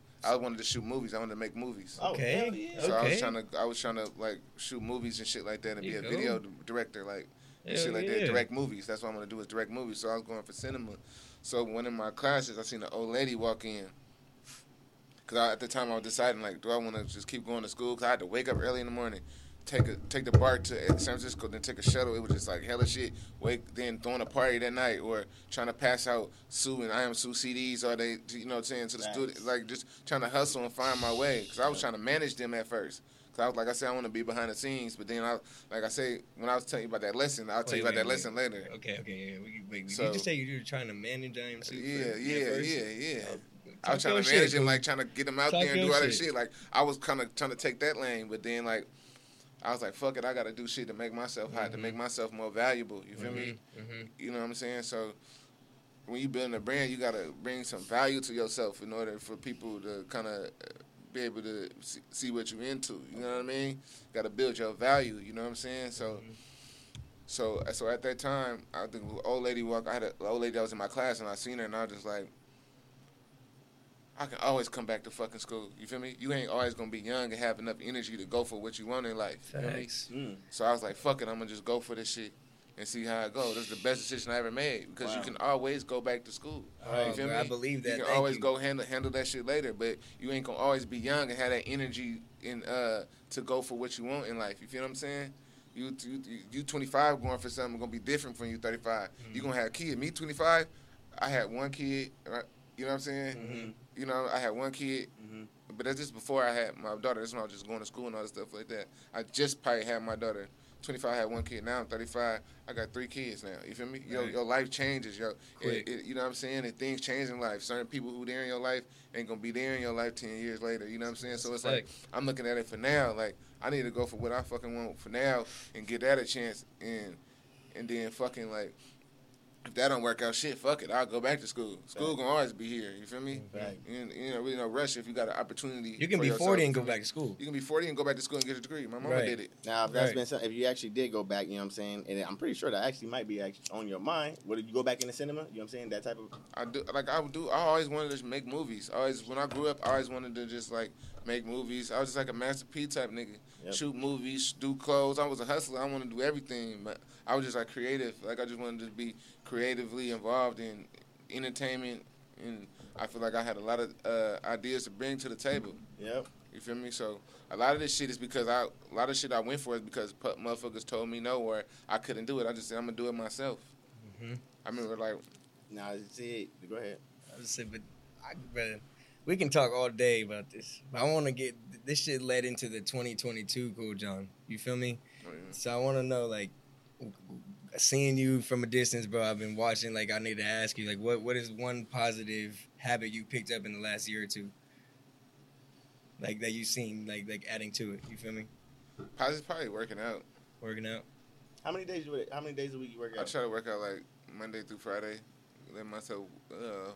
S7: I wanted to shoot movies. I wanted to make movies.
S5: Oh,
S6: Okay.
S5: hell yeah.
S7: So I was trying to, I was trying to like shoot movies and shit like that, and be a
S6: you
S7: video d- director, like and
S6: Hell
S7: shit like
S6: yeah.
S7: that. Direct movies. That's what I'm gonna do is direct movies. So I was going for cinema. So one of my classes, I seen an old lady walk in. Cause I, at the time I was deciding like, do I want to just keep going to school? Cause I had to wake up early in the morning, take a take the BART to San Francisco, then take a shuttle. It was just like hella shit. Wake then throwing a party that night, or trying to pass out Sue and Iamsu CDs, or they you know what I'm saying to the
S5: Facts.
S7: student, like just trying to hustle and find my way. Cause I was trying to manage them at first. Cause I was like I said, I want to be behind the scenes, but then I like I say when I was telling you about that lesson, I'll oh, tell you
S6: Wait,
S7: about that
S6: wait,
S7: lesson later.
S6: Okay, okay, yeah. We, wait,
S7: So-
S6: you just say you were trying to manage Iamsu?
S7: Yeah, yeah,
S6: first?
S7: yeah, yeah.
S6: Oh,
S7: I was trying to manage
S6: shit,
S7: him, like trying to get him out
S6: Talk
S7: there and do all that
S6: shit.
S7: shit. Like I was kind of trying to take that lane, but then like I was like, fuck it, I got to do shit to make myself hot, to
S6: Mm-hmm.
S7: make myself more valuable. You feel me? Mm-hmm, mm-hmm. You know what I'm saying? So when you building a brand, you got to bring some value to yourself in order for people to kind of uh, be able to see, see what you're into. You know what I mean? Got to build your value. You know what I'm saying? So. Mm-hmm. So, so at that time, I think the old lady walk. I had an old lady that was in my class, and I seen her, and I was just like, I can always come back to fucking school. You feel me? You ain't always gonna be young and have enough energy to go for what you want in life. You feel me?
S6: Facts.
S5: Mm.
S7: So I was like, fuck it, I'm gonna just go for this shit and see how it goes. This is the best decision I ever made because you can always go back to school.
S6: Oh,
S7: you feel
S6: bro,
S7: me?
S6: I believe that.
S7: You can
S6: Thank
S7: always
S6: you.
S7: go handle handle that shit later, but you ain't gonna always be young and have that energy in uh to go for what you want in life. You feel what I'm saying? You you you 25 going for something gonna be different from you 35.
S6: Mm-hmm.
S7: You gonna have a kid. Me 25, I had one kid. Right? You know what I'm saying?
S6: Mm-hmm.
S7: You know, I had one kid. Mm-hmm. But that's just before I had my daughter. That's when I was just going to school and all that stuff like that. I just probably had my daughter. 25, I had one kid. Now I'm 35. I got three kids now. You feel me? Yo,
S6: Right.
S7: your life changes. Yo, it, it, you know what I'm saying? And things change in life. Certain people who there in your life ain't gonna be there in your life 10 years later. You know what I'm saying? So it's like I'm looking at it for now. Like I need to go for what I fucking want for now and give that a chance. And and then fucking like if that don't work out, shit, fuck it. I'll go back to school. School gonna always be here. You feel me?
S5: Right.
S7: You, you know, really no rush if you got an opportunity.
S6: You can
S7: for
S6: be
S7: yourself,
S6: 40 and go back to school.
S7: You can be 40 and go back to school and get a degree. My mama
S6: Right.
S7: did it.
S5: Now, if that's
S6: Right.
S5: been something, if you actually did go back, you know what I'm saying, and I'm pretty sure that actually might be actually on your mind. What did you go back in the cinema? You know what I'm saying? That type of.
S7: I do like I would do. I always wanted to make movies. I always when I grew up, I always wanted to just like make movies. I was just like a Master P type nigga.
S5: Yep.
S7: Shoot movies, do clothes. I was a hustler. I wanted to do everything, but I was just like creative. Like I just wanted to be creatively involved in entertainment, and I feel like I had a lot of uh, ideas to bring to the table.
S5: Yep.
S7: You feel me? So a lot of this shit is because I a lot of shit I went for is because pu- motherfuckers told me no or I couldn't do it. I just said I'm gonna do it myself.
S6: Mhm.
S7: I remember like
S5: Nah, it's it. Go ahead.
S6: I was saying, but I, brother, we can talk all day about this. But I want to get this shit led into the 2022 Kool John. You feel me?
S7: Oh,
S6: So I want to know, like, seeing you from a distance, bro. I've been watching. Like, I need to ask you, like, what what is one positive habit you picked up in the last year or two? Like that you've seen, like like adding to it. You feel me?
S7: Positive, probably working out.
S6: Working out.
S5: How many days? You, how many days a week you work out?
S7: I try to work out like Monday through Friday. Let myself, uh,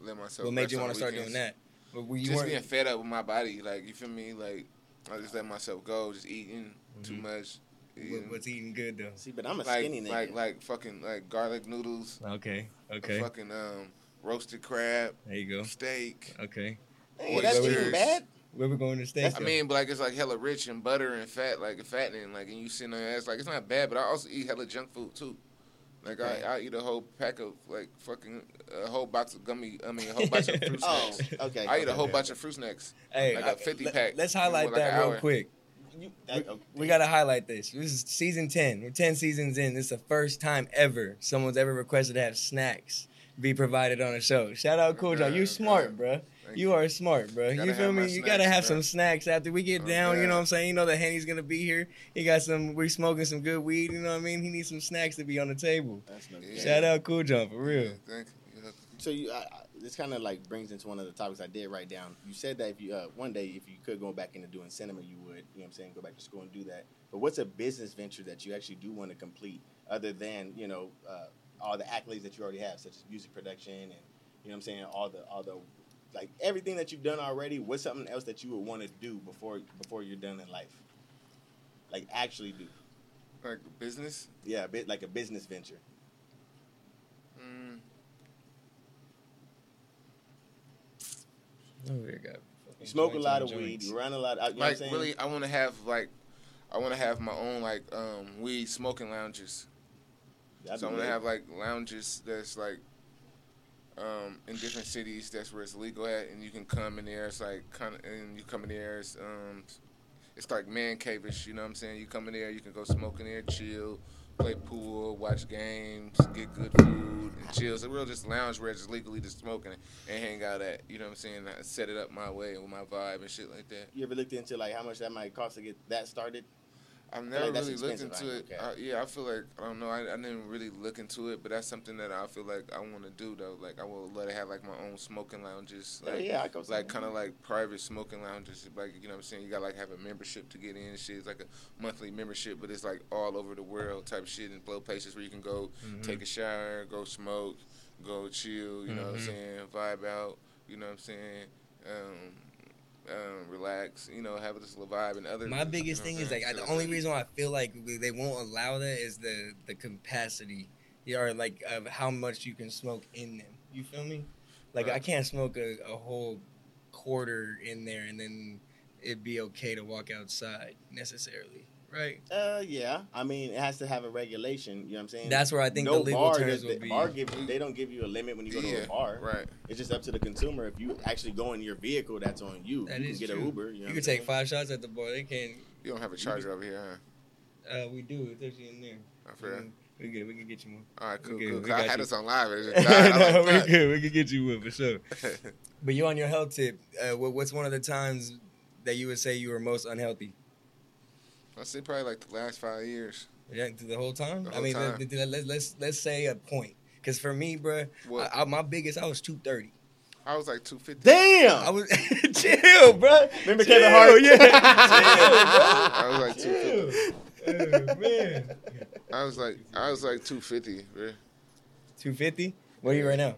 S7: let myself.
S6: What made you want to start doing that? But were you
S7: just
S6: weren't-
S7: being fed up with my body. Like you feel me? Like I just let myself go, just eating too
S6: Mhm.
S7: much.
S6: What- what's eating good though?
S5: See, but I'm a
S7: like,
S5: skinny nigga.
S7: Like like fucking like garlic noodles.
S6: Okay. Okay.
S7: Fucking um roasted crab.
S6: There you go.
S7: Steak.
S6: Okay.
S5: Hey, that's
S7: oysters.
S5: even bad.
S6: Where we going to stay?
S7: I mean, but like it's like hella rich in butter and fat, like fattening, like and you sitting on your ass, like it's not bad. But I also eat hella junk food too. Like I, I eat a whole pack of like fucking a whole box of gummy. I mean, a whole bunch of fruit snacks.
S5: Oh,
S7: snacks.
S5: okay,
S7: I eat
S5: okay,
S7: a whole
S5: okay.
S7: bunch of fruit snacks.
S6: Hey,
S7: like
S6: I-
S7: a fifty
S6: let-
S7: pack.
S6: Let's
S7: in,
S6: highlight
S7: like,
S6: that real quick.
S5: You,
S6: We,
S5: that, okay.
S6: we got to highlight this. This is season 10. We're 10 seasons in. This is the first time ever someone's ever requested to have snacks be provided on a show. Shout out Kool John.
S7: Okay,
S6: You
S7: okay.
S6: smart, bruh.
S7: Thank
S6: You are smart, bruh.
S7: Gotta
S6: You feel me?
S7: my
S6: You got to have
S7: bruh.
S6: some snacks after we get oh, down. You know what I'm saying? You know that Henny's going to be here. He got some, we smoking some good weed. You know what I mean? He needs some snacks to be on the table.
S5: That's no
S7: Yeah.
S6: Shout out Kool John, for real.
S7: Yeah, thank you.
S5: So you, I, I, this kind of like brings into one of the topics I did write down. You said that if you uh, one day if you could go back into doing cinema, you would. You know what I'm saying? Go back to school and do that. But what's a business venture that you actually do want to complete, other than you know uh, all the accolades that you already have, such as music production and you know what I'm saying, all the all the like everything that you've done already. What's something else that you would want to do before before you're done in life? Like actually do.
S7: Like business.
S5: Yeah, a bit like a business venture.
S7: Mm,
S6: Oh, got
S5: You smoke a lot
S6: on
S5: of weed.
S6: joints.
S5: You run a lot. Of, you know what I'm
S7: like really, I want to have like, I want to have my own like um weed smoking lounges.
S5: That'd
S7: so I
S5: be
S7: want to have like lounges that's like um, in different cities. That's where it's legal at, and you can come in there. It's like kind of, and you come in there. It's um, it's like man cave-ish. You know what I'm saying? You come in there, you can go smoke in there, chill, play pool, watch games, get good food, and chill. A real just lounge where just legally just smoking and hang out at. You know what I'm saying? I set it up my way with my vibe and shit like that.
S5: You ever looked into like how much that might cost to get that started?
S7: I've never
S5: like
S7: really looked into
S5: I
S7: it.
S5: okay.
S7: Uh, yeah, I feel like I don't know. I, I didn't really look into it, but that's something that I feel like I want to do though. Like I would love to have like my own smoking lounges.
S5: Yeah,
S7: Like,
S5: yeah, I go
S7: like kind of like private smoking lounges. Like you know what I'm saying. You got like have a membership to get in. and Shit, it's like a monthly membership, but it's like all over the world type of shit and blow places where you can go
S6: Mm-hmm.
S7: take a shower, go smoke, go chill. You know what I'm
S6: Mhm.
S7: saying? Vibe out. You know what I'm saying? Um, um, relax. You know, have this little vibe and other.
S6: My biggest
S7: you know
S6: thing is like I, the only reason why I feel like they won't allow that is the the capacity, or like of how much you can smoke in them. You feel me? Like I can't smoke a, a whole quarter in there and then it'd be okay to walk outside necessarily, right?
S5: Uh, yeah. I mean, it has to have a regulation. You know what I'm saying?
S6: That's where I think
S5: no
S6: the legal
S5: bar
S6: terms
S5: does-
S6: will be-
S5: Bar give, they don't give you a limit when you go to a bar.
S7: right.
S5: It's just up to the consumer. If you actually go in your vehicle, that's on you.
S6: That
S5: you
S6: is
S5: can get
S6: true.
S5: an Uber. You, know
S6: You can take five shots at the bar. They can't.
S7: You don't have a charger over here, huh?
S6: Uh, we do. It's actually in there.
S7: I feel that.
S6: We good. We can get you one.
S7: All right, cool, cool. I
S6: got
S7: had
S6: you.
S7: this on live. It just died.
S6: No,
S7: like
S6: we
S7: that.
S6: good. We can get you one for sure. But you on your health tip. Uh, what's one of the times that you would say you were most unhealthy?
S7: I say probably like the last five years.
S6: Yeah, the whole time.
S7: The
S6: I mean,
S7: time.
S6: let- let- let's let's let's say a point. Cause for me, bruh,
S7: What?
S6: I, I, my biggest, I was two thirty.
S7: I was like 250.
S5: Damn.
S6: I was chill, bruh.
S5: Remember
S6: chill,
S5: Kevin Hart?
S6: Yeah,
S7: I was like 250.
S6: chill, bruh. Oh, man.
S7: I was like I was like 250. bro.
S6: Two fifty. What are you right now?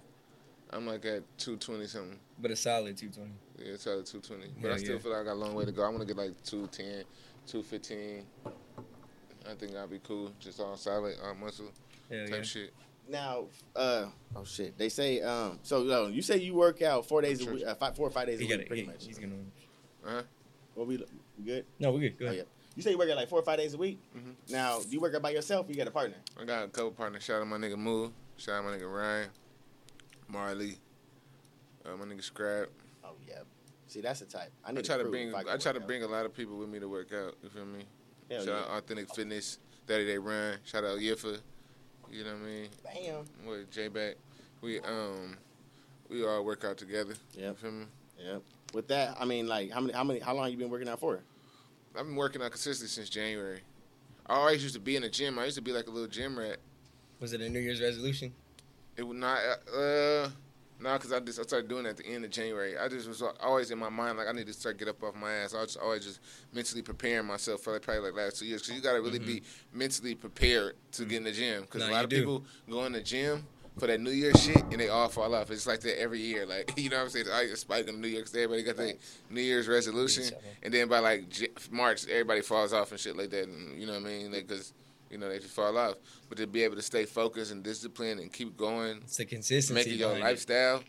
S7: I'm like at 220 something.
S6: But a solid two twenty.
S7: Yeah, it's at 220. But I still
S6: yeah.
S7: feel like I got a long way to go. I want to get like 210, 215. I think that'd be cool. Just all solid, all muscle
S6: Hell
S7: type
S6: yeah.
S7: shit.
S5: Now, uh, oh shit. They say, um, so uh, you say you work out four days a week, uh, five, four or five days a
S6: He
S5: week,
S6: it.
S5: pretty
S6: He-
S5: much.
S6: He's gonna.
S7: Uh-huh.
S5: What we, we good?
S6: No, we good. Go
S5: Oh
S6: ahead.
S5: yeah. You say you work out like four or five days a week.
S7: Mhm.
S5: Now, do you work out by yourself? Or you got a partner?
S7: I got a couple partners. Shout out my nigga Moo. Shout out my nigga Ryan. Marley. Uh, my nigga Scrap.
S5: Oh yeah. See, that's the type. I
S7: I try to
S5: prove
S7: bring
S5: if I,
S7: I, try to
S5: out.
S7: bring a lot of people with me to work out. You feel me?
S5: Hell
S7: Shout out
S5: yeah.
S7: Authentic Fitness, Daddy They Run. Shout out Yifa. You know what I mean?
S5: Bam.
S7: What J back. We um we all work out together.
S5: Yeah.
S7: You feel me?
S5: Yep. With that, I mean, like, how many, how many, how long you been working out for?
S7: I've been working out consistently since January. I always used to be in the gym. I used to be like a little gym rat.
S6: Was it a New Year's resolution?
S7: It would not. Uh, no, because I just I started doing at the end of January. I just was always in my mind like I need to start get up off my ass. I was always just mentally preparing myself for like probably like last two years because you got to really be mm-hmm. mentally prepared to get in the gym because
S6: No,
S7: a lot of
S6: do.
S7: people go in the gym for that New Year shit and they all fall off. It's like that every year. Like you know what I'm saying? I get spike on New Year because everybody got their New Year's resolution, and then by like March everybody falls off and shit like that. And you know what I mean? Because you know they just fall off. But to be able to stay focused and disciplined and keep going,
S6: It's the consistency.
S7: make it your
S6: behind
S7: lifestyle.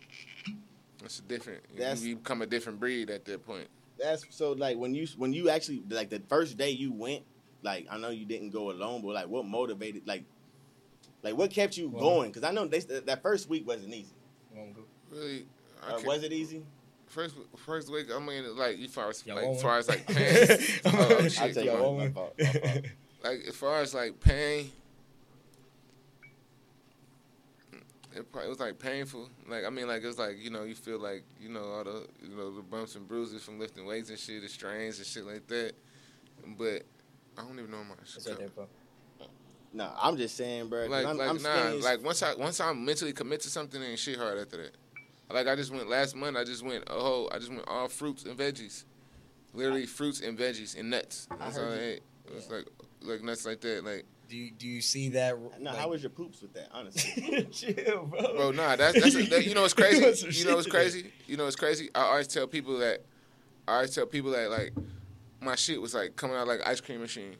S7: That's a different. you-
S5: That's-
S7: you become a different breed at that point.
S5: That's so like when you when you actually like the first day you went, like I know you didn't go alone, but like what motivated like like what kept you
S6: Well-
S5: going? Because I know they, that first week wasn't easy.
S7: Really,
S5: Uh, was it easy?
S7: First, first week, I mean, like, as far as
S6: Y'all
S7: like, far as like pain, oh,
S5: I
S7: shit,
S5: take
S7: come
S5: my, my fault. My fault.
S7: Like as far as like pain, it probably was like painful. Like I mean, like it was like you know you feel like you know all the you know the bumps and bruises from lifting weights and shit, the strains and shit like that. But I don't even know my shit.
S5: No, I'm just saying, bro.
S7: Like,
S5: I'm,
S7: like
S5: I'm
S7: nah, like once I once I mentally commit to something, ain't shit hard after that. Like I just went last month. I just went a whole. I just went all fruits and veggies, literally fruits and veggies and nuts.
S6: I heard
S7: all I
S6: you.
S7: Ate. It was like like nuts like that. Like
S6: Do you, do you see that?
S5: no,
S6: like-
S5: how was your poops with that? Honestly,
S6: Chill, bro.
S7: bro, nah, that's that's a, that, you know what's crazy. You know what's crazy. You know what's crazy. I always tell people that. I always tell people that like my shit was like coming out like ice cream machine.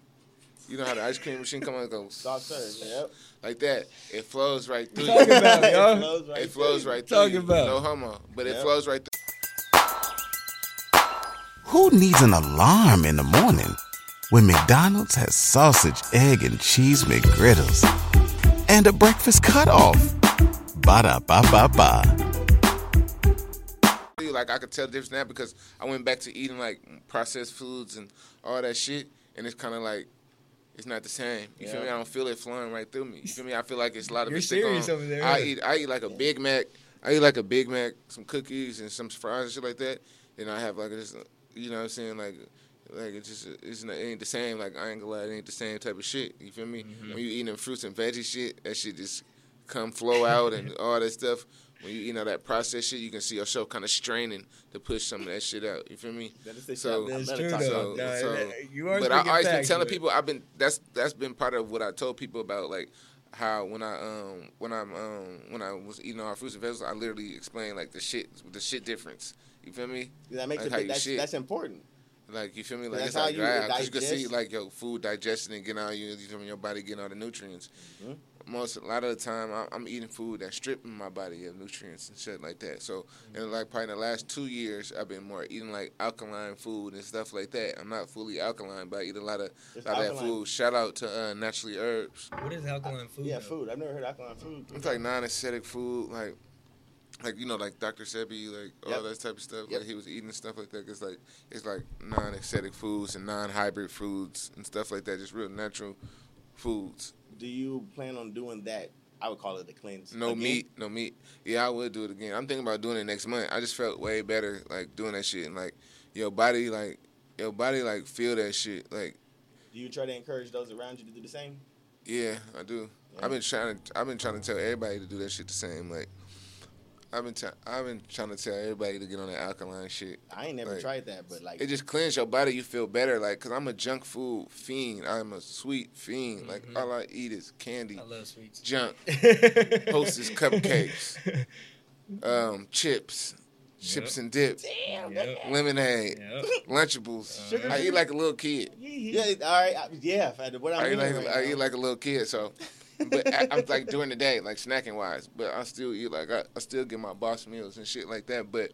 S7: You know how the ice cream machine come out and goes
S5: soft. Yep.
S7: like that. It flows right through.
S6: Talk about it, y'all.
S5: It flows right
S7: It flows
S5: through.
S7: right through.
S6: About
S7: no
S6: it.
S7: homo, but it flows right through.
S10: Who needs an alarm in the morning when McDonald's has sausage, egg, and cheese McGriddles and a breakfast cutoff? Ba da ba ba ba.
S7: Like I could tell the difference now because I went back to eating like processed foods and all that shit, and it's kind of like it's not the same. You feel
S6: Yeah.
S7: me? I don't feel it flowing right through me. You feel me? I feel like it's a lot of
S6: You're
S7: it stick
S6: serious
S7: on.
S6: over there,
S7: I
S6: huh?
S7: eat I eat like a Big Mac. I eat like a Big Mac, some cookies and some fries and shit like that. Then I have like this, you know what I'm saying? Like like it's just it's not, it ain't the same. Like I ain't gonna lie, it ain't the same type of shit. You feel me?
S6: Mm-hmm.
S7: When you eating fruits and veggie shit, that shit just come flow out and all that stuff. When you eat all that processed shit, you can see yourself kind of straining to push some of that shit out. You feel me?
S5: That is the
S7: So.
S6: That's
S5: I'm
S6: true, though.
S5: about
S6: Nah,
S7: so-
S6: you are
S7: but I always been telling people I've been that's that's been part of what I told people about like how when I um when I'm um when I was eating all fruits and vegetables I literally explained like the shit the shit difference. You feel me?
S5: That makes
S7: Like
S5: it.
S7: how
S5: big-
S7: you
S5: That's,
S7: shit.
S5: that's important.
S7: Like you feel me? Like
S5: That's
S7: it's
S5: how
S7: like
S5: you
S7: wow, 'cause you can see like your food digesting and getting all you, you feel me, your body getting all the nutrients.
S5: Mm-hmm.
S7: Most a lot of the time I- I'm eating food that's stripping my body of nutrients and shit like that. So
S5: Mm-hmm.
S7: in like probably in the last two years I've been more eating like alkaline food and stuff like that. I'm not fully alkaline, but I eat a lot of
S5: It's
S7: lot of that
S5: alkaline.
S7: food. Shout out to uh, Naturally Herbs.
S6: What is alkaline food?
S5: Yeah,
S6: though?
S5: food. I've never heard alkaline food.
S7: It's like non-acidic food, like like you know, like Dr. Sebi, like all
S5: Yep.
S7: that type of stuff.
S5: Yep.
S7: Like he was eating stuff like that. It's like it's like non-acidic foods and non-hybrid foods and stuff like that. Just real natural foods.
S5: Do you plan on doing that? I would call it a cleanse.
S7: No
S5: Again?
S7: meat, no meat. Yeah, I would do it again. I'm thinking about doing it next month. I just felt way better like doing that shit and like your body like your body like feel that shit like
S5: Do you try to encourage those around you to do the same?
S7: Yeah, I do. I've been trying to. I've been trying to tell everybody to do that shit the same. Like, I've been. T- I've been trying to tell everybody to get on that alkaline shit.
S5: I ain't never
S7: Like,
S5: tried that, but like
S7: It just cleans your body. You feel better. Like, cause I'm a junk food fiend. I'm a sweet fiend. Like, all I eat is candy,
S6: Mm-hmm. I love sweets.
S7: junk, Hostess cupcakes, um, chips, chips and dip,
S6: Yep.
S7: lemonade,
S6: Yep.
S7: Lunchables.
S5: Sugar
S7: I eat like a little kid.
S5: yeah, all right, I- yeah. What I'm
S7: I eat like
S5: right
S7: I
S5: now-
S7: eat like a little kid, so. But I, I'm like during the day, like snacking wise. But I still eat like I, I still get my boss meals and shit like that. But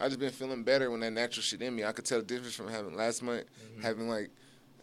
S7: I just been feeling better when that natural shit in me. I could tell the difference from having last month, having like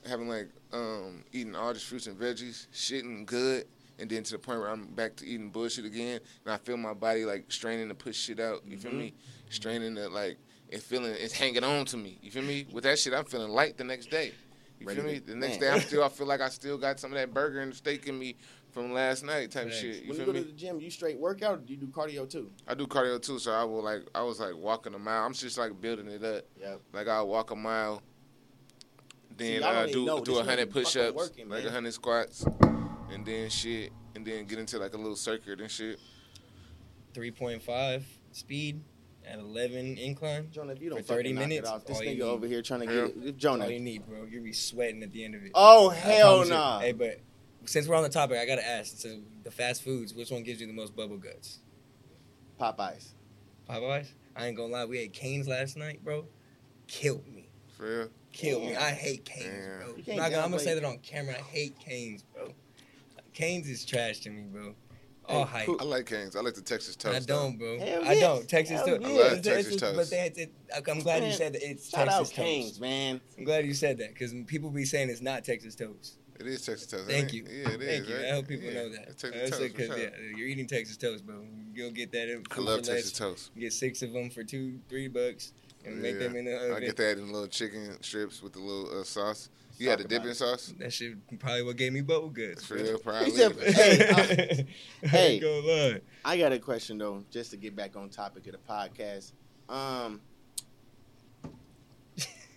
S7: having like um eating all these fruits and veggies, shitting good, and then to the point where I'm back to eating bullshit again, and I feel my body like straining to push shit out. You feel me? Straining to like it feeling it's hanging on to me. You feel me? With that shit, I'm feeling light the next day. You
S5: Ready
S7: feel me? The next day, I'm still. I feel like I still got some of that burger and steak in me from last night type
S6: Thanks.
S7: shit. You
S5: when you
S7: feel
S5: go
S7: me?
S5: to the gym, you straight workout or do you do cardio too?
S7: I do cardio too, so I will like I was like walking a mile. I'm just like building it up.
S5: Yep.
S7: Like I'll walk a mile, then
S5: y'all don't
S7: uh, do
S5: know.
S7: do a hundred
S5: nigga
S7: push ups,
S5: working,
S7: like a hundred squats, and then shit, and then get into like a little circuit and shit.
S6: 3.5 speed at 11 incline.
S5: Jonah, if you don't
S6: for 30
S5: fucking knock it
S6: minutes,
S5: off, this
S6: all you
S5: nigga over here trying to
S7: Yeah.
S5: get it. Jonah,
S6: all you need, bro. You'll be sweating at the end of it.
S5: Oh, hell
S6: promise you.
S5: nah.
S6: Hey, but since we're on the topic, I gotta ask. So the fast foods, which one gives you the most bubble guts?
S5: Popeyes.
S6: Popeyes. I ain't gonna lie, we ate Canes last night, bro. Killed me.
S7: For real.
S6: Killed me. I hate Canes,
S7: Damn.
S6: bro. I'm,
S5: can't
S6: gonna, I'm gonna say that on camera. I hate Canes, bro. Canes is trash to me, bro. All
S5: Hey,
S6: hype.
S7: I like Canes. I like the Texas toast.
S6: I don't, bro.
S5: Hell
S6: I
S5: yeah.
S6: don't. Texas
S5: Hell
S6: toast.
S5: yeah.
S7: I love
S6: It's-
S7: Texas
S6: it's-
S7: toast.
S6: But they, it, I'm glad you said that it's
S5: Shout
S6: Texas
S5: out
S6: toast.
S5: Canes, man.
S6: I'm glad you said that because people be saying it's not Texas toast.
S7: It is Texas toast.
S6: Thank you.
S7: Yeah, it is.
S6: Thank you.
S7: right?
S6: I hope people
S7: Yeah,
S6: know that.
S7: It's Texas
S6: That's
S7: toast.
S6: it,
S7: for
S6: 'cause,
S7: sure.
S6: yeah, you're eating Texas toast, bro. You'll get that. in-
S7: I love
S6: for less.
S7: Texas toast.
S6: You get six of them for two, three bucks, and make them in the oven.
S7: I get that in little chicken strips with the little uh, sauce. You
S5: Talk
S7: had the
S5: about
S7: dipping
S5: it.
S7: sauce?
S6: That shit probably what gave me bubble guts.
S7: For real, probably.
S5: He hey, I-
S6: I
S5: hey.
S6: ain't gonna.
S5: I got a question though, just to get back on topic of the podcast. Um,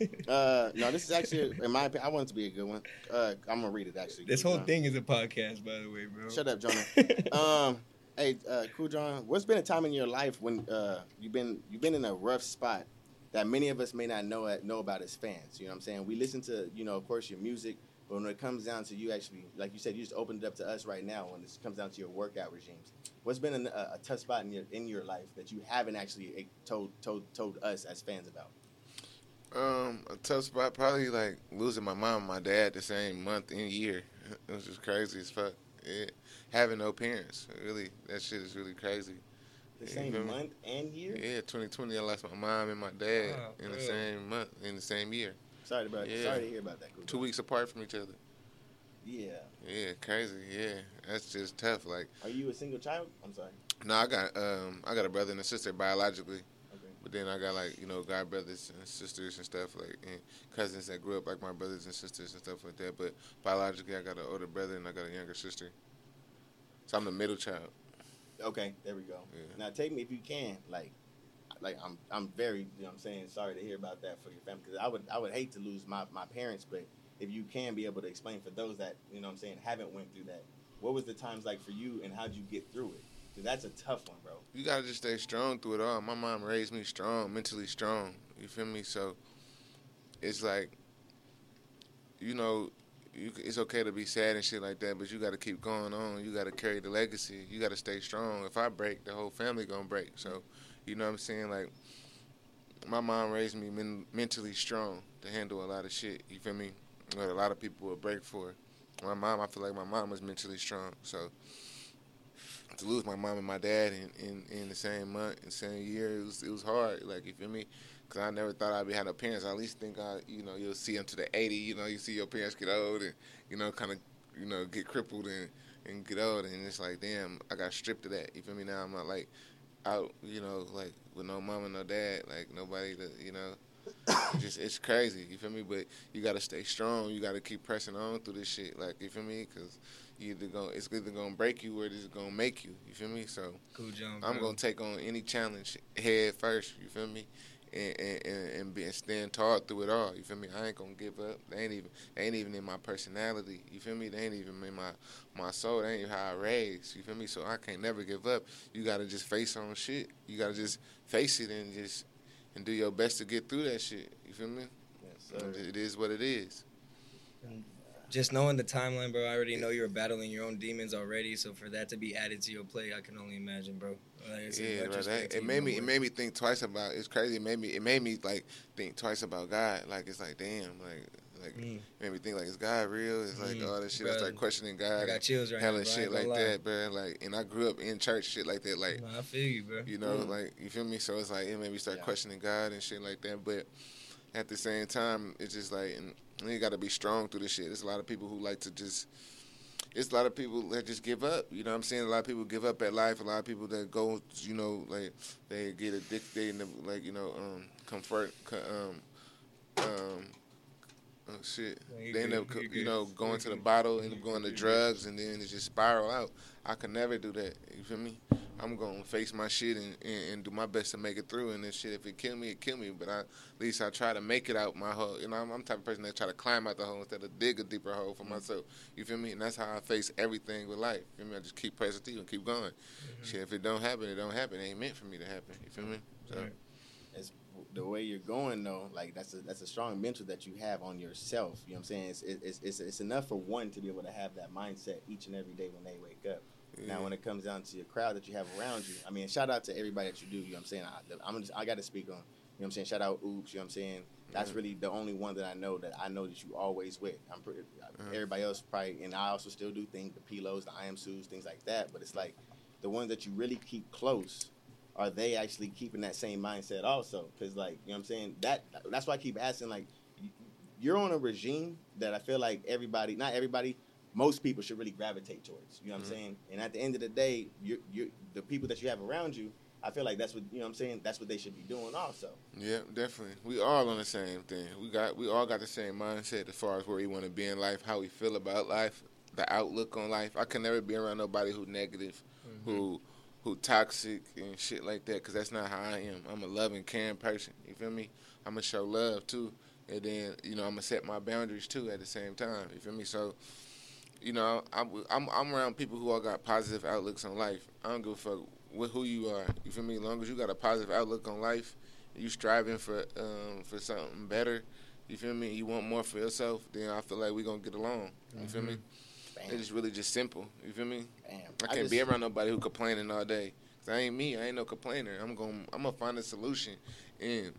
S5: uh, no, this is actually, in my opinion, I want it to be a good one. Uh, I'm gonna read it actually.
S6: This whole
S5: John.
S6: thing is a podcast, by the way, bro.
S5: Shut up, Jonah. um, hey, uh, Kool John, what's been a time in your life when uh, you've been you've been in a rough spot that many of us may not know know about as fans? You know what I'm saying? We listen to, you know, of course, your music, but when it comes down to you actually, like you said, you just opened it up to us right now. When it comes down to your workout regimes, what's been a, a tough spot in your in your life that you haven't actually eh, told told told us as fans about?
S7: Um, a tough spot, probably like losing my mom and my dad the same month and year. It was just crazy as fuck. Yeah. Having no parents, really, that shit is really crazy.
S5: The
S7: You
S5: same month and year.
S7: Yeah, 2020, I lost my mom and my dad
S6: Wow,
S7: in the same month, in the same year.
S5: Sorry about
S7: Yeah.
S5: sorry to hear about that. Cool
S7: Two weeks apart from each other.
S5: Yeah.
S7: Yeah, crazy. Yeah, that's just tough. Like,
S5: Are you a single child? I'm sorry.
S7: no, I got um, I got a brother and a sister biologically,
S5: Okay.
S7: But then I got like you know god brothers and sisters and stuff like and cousins that grew up like my brothers and sisters and stuff like that. But biologically, I got an older brother and I got a younger sister. So I'm the middle child.
S5: Okay, there we go.
S7: Yeah.
S5: Now take me if you can, like, like I'm I'm very, you know, what I'm saying sorry to hear about that for your family because I would I would hate to lose my my parents, but if you can be able to explain for those that you know, what I'm saying haven't went through that, what was the times like for you and how'd you get through it? Because that's a tough one, bro.
S7: You gotta just stay strong through it all. My mom raised me strong, mentally strong. You feel me? So it's like, you know, you, it's okay to be sad and shit like that, but you got to keep going on. You got to carry the legacy. You got to stay strong. If I break, the whole family gonna break. So, you know what I'm saying? Like, my mom raised me men- mentally strong to handle a lot of shit. You feel me? What a lot of people would break for. My mom, I feel like my mom was mentally strong. So to lose my mom and my dad in, in, in the same month, in same year, it was it was hard. Like you feel me? Because I never thought I'd be having parents. I at least think I, you know, you'll see them to the 80. You know, you see your parents get old and you know, kind of, you know, get crippled and and get old, and it's like, damn, I got stripped of that. You feel me? Now I'm not like out, you know, like with no mom and no dad, like nobody to, you know. Just it's crazy, you feel me? But you gotta stay strong. You gotta keep pressing on through this shit, like you feel me? Because either gonna it's either gonna break you or it's gonna make you. You feel me? So
S6: Cool, John.
S7: I'm
S6: bro.
S7: gonna take on any challenge head first. You feel me? And and, and, and, be, and stand tall through it all. You feel me? I ain't gonna give up. They ain't even they ain't even in my personality. You feel me? They ain't even in my my soul. They ain't even how I raised. You feel me? So I can't never give up. You gotta just face on shit. You gotta just face it and just and do your best to get through that shit. You feel me?
S5: Yes,
S7: And It is what it is.
S6: Just knowing the timeline, bro, I already know you're battling your own demons already. So for that to be added to your play, I can only imagine, bro. Like,
S7: Yeah, bro, that, it made me it made me think twice about. It's crazy. It made me it made me like think twice about God. Like it's like damn, like like
S6: Mm.
S7: it made me think like is God real? It's like
S6: Mm,
S7: all that shit. I
S6: bro.
S7: start questioning God.
S6: I got chills right
S7: hella
S6: now, bro. I
S7: shit like
S6: lie.
S7: that, bro. Like and I grew up in church, shit like that. Like
S6: Nah, I feel you, bro.
S7: you know,
S5: Mm.
S7: like you feel me. So it's like it made me start
S5: Yeah.
S7: questioning God and shit like that. But at the same time, it's just like and you got to be strong through this shit. There's a lot of people who like to just. It's a lot of people that just give up. You know what I'm saying? A lot of people give up at life. A lot of people that go, you know, like they get addicted, they end like you know, um, comfort, co- um, um, Oh shit! They end up,
S6: you
S7: you know, going to the bottle, end up going to drugs, and then it just spiral out. I could never do that. You feel me? I'm gonna face my shit and, and, and do my best to make it through. And then shit, if it kill me, it kill me. But I, at least I try to make it out my hole. You know, I'm, I'm the type of person that try to climb out the hole instead of dig a deeper hole
S6: Mm-hmm.
S7: for myself. You feel me? And that's how I face everything with life. You feel me? I just keep pressing through and keep going.
S6: Mm-hmm.
S7: Shit, if it don't happen, it don't happen. It ain't meant for me to happen. You feel me? So.
S6: Right.
S5: It's the way you're going though. Like that's a that's a strong mental that you have on yourself. You know what I'm saying? It's it's it's, it's enough for one to be able to have that mindset each and every day when they wake up. Now, when it comes down to your crowd that you have around you, I mean, shout out to everybody that you do. You know what I'm saying? I, I'm just, I got to speak on. You know what I'm saying? Shout out Oops. You know what I'm saying? That's
S7: Mhm.
S5: really the only one that I know that I know that you always with. I'm pretty.
S7: Mhm.
S5: Everybody else probably, and I also still do things the Pilos, the Iamsus, things like that. But it's like the ones that you really keep close are they actually keeping that same mindset also? Because like you know what I'm saying that that's why I keep asking like you're on a regime that I feel like everybody, not everybody, most people should really gravitate towards. You know what
S7: Mhm.
S5: I'm saying? And at the end of the day, you you the people that you have around you, I feel like that's what you know what I'm saying. That's what they should be doing also.
S7: Yeah, definitely. We all on the same thing. We got we all got the same mindset as far as where we want to be in life, how we feel about life, the outlook on life. I can never be around nobody who negative, who who toxic and shit like that, because that's not how I am. I'm a loving, caring person. You feel me? I'm gonna show love too, and then you know I'm gonna set my boundaries too at the same time. You feel me? So. You know, I'm, I'm I'm around people who all got positive outlooks on life. I don't give a fuck with who you are. You feel me? As long as you got a positive outlook on life, you striving for um, for something better. You feel me? You want more for yourself. Then I feel like we gonna get along. You feel me?
S5: Bam.
S7: It's just really just simple. You feel me?
S5: Bam.
S7: I
S5: I
S7: can't be
S5: just-
S7: around nobody who complaining all day. 'Cause I ain't me. I ain't no complainer. I'm going. to I'm gonna find a solution and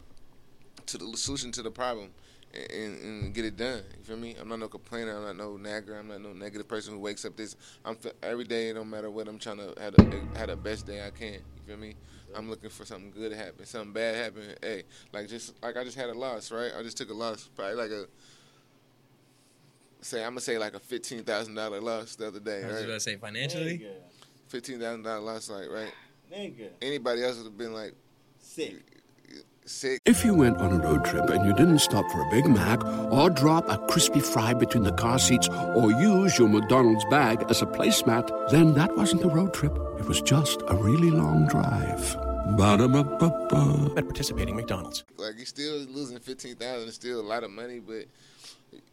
S7: to the solution to the problem and, and, and get it done. You feel me? I'm not no complainer. I'm not no nagger. I'm not no negative person who wakes up this. I'm f- every day. No matter what, I'm trying to have the, have the best day I can. You feel me? I'm looking for something good to happen. Something bad happen. Hey, like just like I just had a loss, right? I just took a loss, probably like a say I'm gonna say like a fifteen thousand dollar loss the other day,
S6: I was
S7: right?
S6: about to say financially.
S7: Fifteen thousand dollar loss, like right?
S5: Nigga.
S7: Anybody else would have been like
S5: sick.
S7: Sick.
S1: If you went on a road trip and you didn't stop for a Big Mac or drop a crispy fry between the car seats or use your McDonald's bag as a placemat, then that wasn't a road trip. It was just a really long drive. Ba-da-ba-ba-ba.
S12: At participating McDonald's.
S7: like you're still losing fifteen thousand. It's still a lot of money, but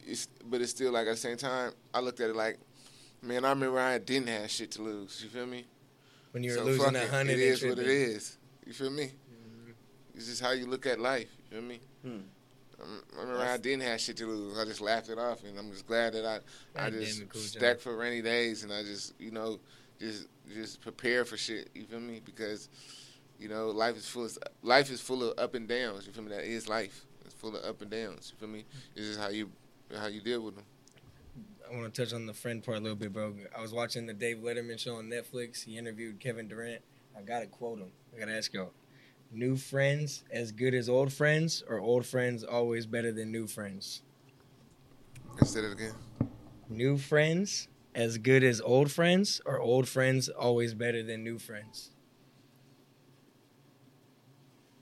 S7: it's but it's still like at the same time. I looked at it like, man, I remember I didn't have shit to lose. You feel me?
S6: When you were
S7: So
S6: losing
S7: fuck
S6: a hundred
S7: It
S6: and
S7: is what it is. You feel me? It's just how you look at life. You feel me?
S5: Hmm.
S7: Um, I remember I didn't have shit to lose. I just laughed it off, and I'm just glad that I I just
S6: Cool
S7: stacked for rainy days, and I just you know just just prepare for shit. You feel me? Because you know life is full of life is full of up and downs. You feel me? That is life. It's full of up and downs. You feel me? It's just how you how you deal with them.
S6: I want to touch on the friend part a little bit, bro. I was watching the Dave Letterman show on Netflix. He interviewed Kevin Durant. I gotta quote him. I gotta ask y'all: New friends as good as old friends, or old friends always better than new friends?
S7: Let's say that again.
S6: New friends as good as old friends, or old friends always better than new friends?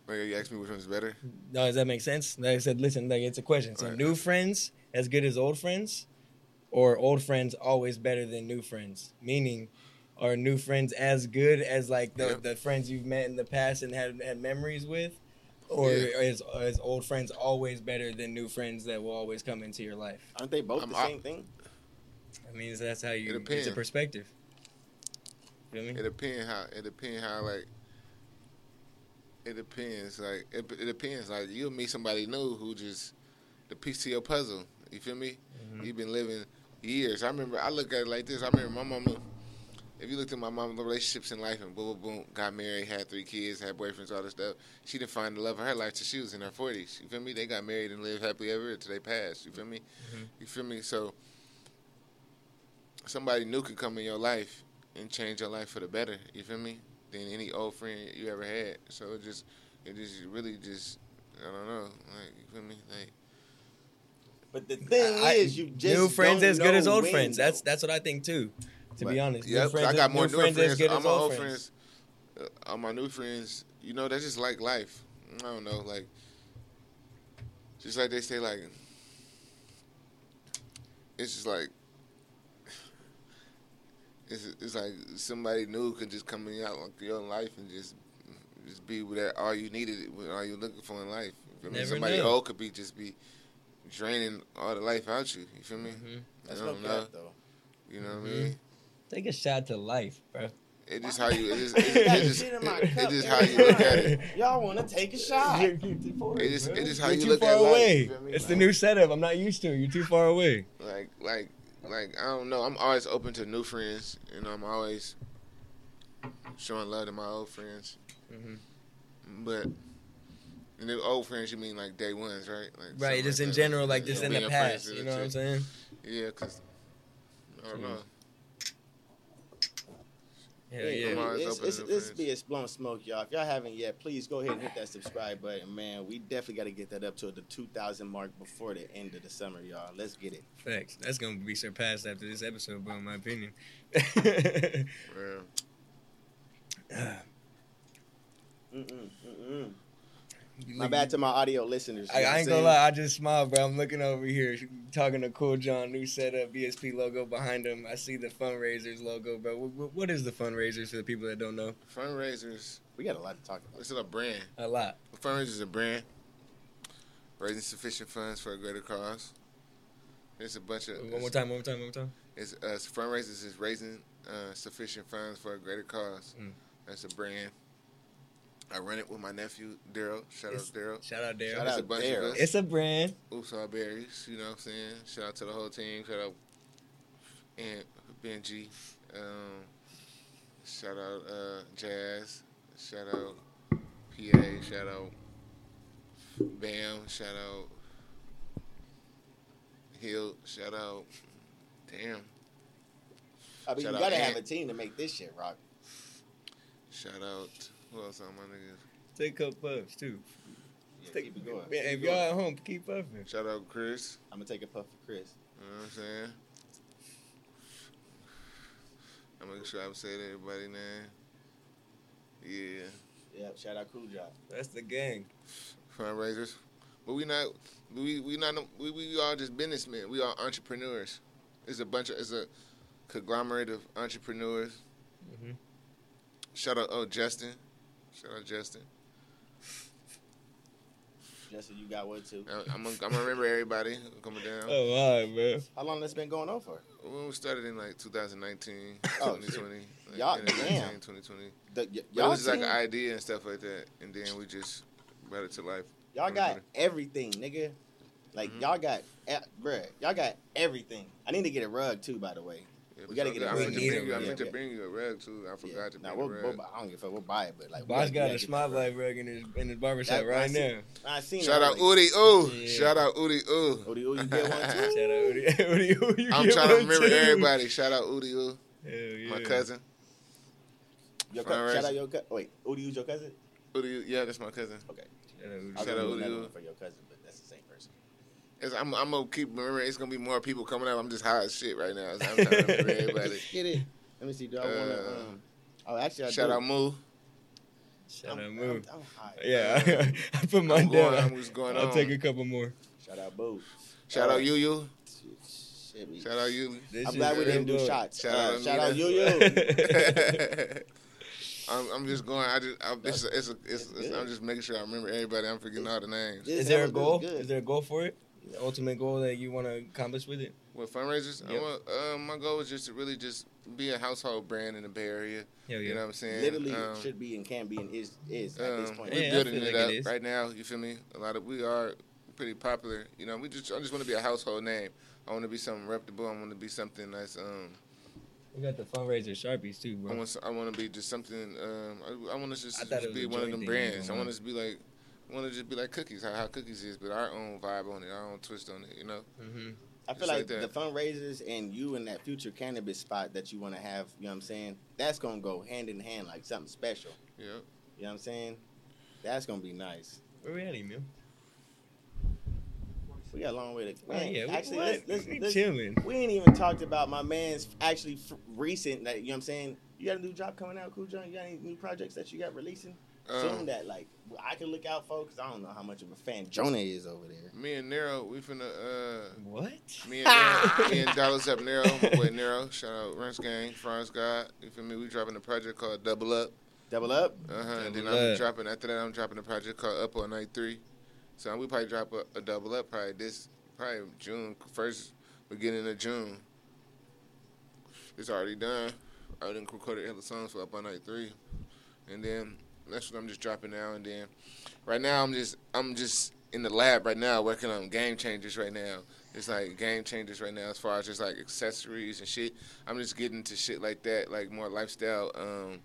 S7: Like you asked me which one's better.
S6: No, does that make sense? Like I said, listen, like it's a question. So,
S7: Right.
S6: new friends as good as old friends, or old friends always better than new friends? Meaning, are new friends as good as like the,
S7: Yep.
S6: the friends you've met in the past and had had memories with, or
S7: Yeah.
S6: is, is old friends always better than new friends that will always come into your life?
S5: Aren't they both
S7: I'm
S5: the
S7: out.
S5: same thing?
S6: I mean, that's how you.
S7: It
S6: It's a
S7: depends.
S6: perspective. Feel me?
S7: It depends how it depends how like it depends like it, it depends like you'll meet somebody new who just the piece to your puzzle. You feel me? Mm-hmm. You've been living years. I remember I look at it like this. I remember my mama. If you looked at my mama's relationships in life and boom, boom, boom, got married, had three kids, had boyfriends, all this stuff. She didn't find the love of her life till she was in her forties. You feel me? They got married and lived happily ever until they passed. You feel me? Mm-hmm. You feel me? So somebody new can come in your life and change your life for the better. You feel me? Than any old friend you ever had. So it just, it just really just, I don't know. Like you feel me? Like
S5: But the thing
S6: I-
S5: is, you just
S6: new friends
S5: don't
S6: as good as old
S5: when,
S6: friends. That's that's what I think too. To be honest,
S7: yeah,
S6: friends,
S7: I got more
S6: new
S7: friends.
S6: good
S7: all my
S6: old friends.
S7: friends, uh, all my new friends. You know, that's just like life. I don't know, like just like they say, like it's just like it's it's like somebody new could just come in out like your life and just just be with that all you needed, all you looking for in life. You feel me? Somebody
S6: know.
S7: old could be just be draining all the life out you. You feel me?
S6: Mm-hmm.
S5: That's no
S7: don't know.
S5: cap though.
S7: You know what
S6: Mhm.
S7: I mean?
S6: Take a shot to life, bro.
S7: It just how you. It just,
S5: You
S7: it, just,
S5: shit in my
S7: it
S5: cup
S7: just how you look at it.
S5: Y'all want to take a shot?
S7: It just, it just how
S6: You're
S7: you
S6: too
S7: look
S6: far
S7: at life.
S6: away.
S7: you feel me?
S6: It's the new setup. I'm not used to. it. You're too far away.
S7: like like like I don't know. I'm always open to new friends. You know, I'm always showing love to my old friends.
S6: Mm-hmm.
S7: But and the old friends, you mean like day ones, right? Like
S6: Right, just
S7: like
S6: in
S7: that.
S6: general, like
S7: Yeah,
S6: just in the past. You know what I'm saying?
S7: Yeah, cause I don't know.
S6: Hell yeah.
S7: I'm always
S5: It's,
S7: open
S5: it's,
S7: to
S5: this be a Blowin Smoke, y'all. If y'all haven't yet, please go ahead and hit that subscribe button, man. We definitely got to get that up to the 2,000 mark before the end of the summer, y'all. Let's get it.
S6: Facts. That's gonna be surpassed after this episode, but In my opinion.
S7: Yeah.
S5: Mm-mm, mm-mm. My bad to my audio listeners.
S6: I, I ain't gonna lie, I just smiled, bro. I'm looking over here, talking to Cool John, new setup, BSP logo behind him. I see the fundraisers logo, bro. What, what is the fundraisers for the people that don't know?
S7: Fundraisers.
S5: We got a lot to talk about.
S7: It's a brand.
S6: A lot.
S7: Fundraisers is a brand. Raising sufficient funds for a greater cause. There's a bunch of
S6: One more time, one more time, one more time.
S7: It's uh, fundraisers is raising uh, sufficient funds for a greater cause.
S6: Mm.
S7: That's a brand. I run it with my nephew Daryl. Shout
S6: It's-
S7: out Daryl.
S6: Shout out Daryl.
S5: Shout
S7: It's
S5: out
S7: a bunch
S5: Daryl.
S7: of us.
S6: It's a brand.
S7: Oops, all berries. You know what I'm saying? Shout out to the whole team. Shout out and Benji. Um, shout out uh, Jazz. Shout out PA. Shout out Bam. Shout out Hill. Shout out. Damn.
S5: I mean,
S7: Shout
S5: you got to
S7: Ant.
S5: have a team to make this shit rock.
S7: Shout out. Who else on my niggas?
S6: Take a couple puffs too.
S5: Yeah,
S6: Take,
S5: keep it going.
S6: Man, if y'all
S5: going.
S6: at home, keep puffing.
S7: Shout out Chris.
S5: I'm going to take a puff for Chris.
S7: You know what I'm saying? I'm making sure I'm saying everybody name. Yeah.
S5: Yeah, shout out Cool Job.
S6: That's the gang.
S7: fundraisers. But we not we we not we we all just businessmen. We all entrepreneurs. It's a bunch of it's a conglomerate of entrepreneurs.
S6: Mm-hmm.
S7: Shout out oh Justin. Shout out Justin.
S5: Justin, you got one too.
S7: I- I'm gonna, I'm gonna remember everybody coming down.
S6: Oh, all right, man.
S5: How long that's been going on for?
S7: When we started in like 2019,
S5: Oh,
S7: 2020, like,
S5: Y'all-
S7: end
S5: damn.
S7: 2020.
S5: The, y- y'all
S7: was just like an idea and stuff like that, and then we just brought it to life.
S5: Y'all got everything, nigga. Like
S7: Mhm.
S5: y'all got, bruh, y'all got everything. I need to get a rug too, by the way.
S7: Yeah,
S5: We
S7: but
S5: gotta get
S7: I
S5: a
S7: meant
S5: rug.
S7: to bring you. I
S6: rug.
S7: meant to bring you a rug too. I forgot to
S5: Nah,
S7: bring
S5: we'll,
S7: a
S5: we'll,
S7: rug.
S5: buy- I don't give a fuck. We'll buy it, but like, we
S6: Boss
S5: gotta- we
S6: got
S5: gotta
S6: a
S5: get
S6: smile
S5: that rug.
S6: life rug in his in his barbershop
S5: That- I
S6: right
S5: see-
S6: now.
S5: I seen
S7: Shout
S5: it
S7: out
S5: early.
S7: Udi Ooh.
S6: Yeah.
S7: Shout out Udi Ooh.
S5: Udi, Udi, you get one too.
S6: Shout out Udi. Udi, Udi, you
S7: I'm
S6: get
S7: trying to remember
S6: too.
S7: everybody. Shout out Udi Ooh.
S6: Hell yeah.
S7: My cousin.
S5: Your
S7: Fine
S5: co- shout out your cousin. Wait, Udi, who's your cousin?
S7: Udi, yeah, that's my cousin.
S5: Okay.
S6: Shout out Udi.
S5: I was
S7: Shout
S5: gonna
S7: out
S5: do
S7: Udi,
S5: another
S7: Udi.
S5: one for your cousin, but that's the same person.
S7: It's, I'm, I'm gonna keep remembering. It's gonna be more people coming up. I'm just high as shit right now. So I'm trying to everybody.
S5: Get it? Let me see. Do I want to?
S7: Uh,
S5: Um, oh, actually, I
S7: Shout
S5: do.
S7: out Moo.
S6: Shout
S5: I'm,
S6: out
S5: I'm,
S6: Moo.
S5: I'm high.
S6: Yeah, I put mine
S7: I'm going-
S6: down.
S7: I'm just going
S6: I'll
S7: on.
S6: take a couple more.
S5: Shout out Boo.
S7: Shout
S5: Uh,
S7: out Yu Yu. Shout out Yu.
S6: This
S5: I'm glad we didn't do
S6: good.
S5: shots.
S7: Shout
S5: Uh,
S7: out
S5: shout out Yo
S7: Anita. I'm, I'm just going. I just. I, it's, a, it's, a, it's,
S5: That's
S7: it's,
S5: good.
S7: I'm just making sure I remember everybody. I'm forgetting all the names.
S6: Is there a goal? Is there a goal for it? The ultimate goal that you want to accomplish with it?
S7: With fundraisers,
S6: Yep.
S7: want, uh, my goal is just to really just be a household brand in the Bay Area.
S6: Hell
S7: You know what I'm saying?
S5: Literally
S7: Um,
S5: should be and can be and is is at this
S7: um,
S5: point.
S7: we're
S6: Yeah,
S7: building it
S6: like
S7: up
S6: it is.
S7: right now. You feel me? A lot of we are pretty popular. You know, we just I just want to be a household name. I want to be something reputable. I want to be something that's um.
S6: We got the fundraiser sharpies too,
S7: I
S6: bro.
S7: want I want to be just something. Um, I, I want to just,
S6: I
S7: just be one of them brands. I want us to be like. I want to just be like cookies, how, how cookies is, but our own vibe on it, our own twist on it. You know.
S6: Mm-hmm.
S5: I feel like,
S7: like
S5: the fundraisers and you and that future cannabis spot that you want to have, you know what I'm saying? That's going to go hand in hand like something special.
S7: Yeah.
S5: You know what I'm saying? That's going to be nice.
S6: Where we at, Emil?
S5: We got a long way to
S6: go.
S5: man,
S6: yeah,
S5: Actually,
S6: what?
S5: let's, let's,
S6: We
S5: let's,
S6: chilling.
S5: we ain't even talked about my man's actually f- recent, that, you know what I'm saying? You got a new job coming out, Kool John? You got any new projects that you got releasing? Something
S7: Um,
S5: that like I can look out for because I don't know how much of a fan Jonah is over there.
S7: Me and Nero, we finna uh
S6: What?
S7: Me and Nero, me and Dallas up Nero, my boy Nero, shout out Rents Gang, France God. You feel me? We dropping a project called Double Up.
S5: Double Up.
S7: Uh huh. And then
S6: Double
S7: I'm dropping after that. I'm dropping a project called Up on Night Three. So we probably drop a, a Double Up probably this probably June first beginning of June. It's already done. I didn't record recorded hella songs for Up on Night Three, and then that's what I'm just dropping now. And then right now I'm just I'm just in the lab right now working on game changers right now. It's like game changers right now as far as just like accessories and shit. I'm just getting to shit like that, like more lifestyle, um,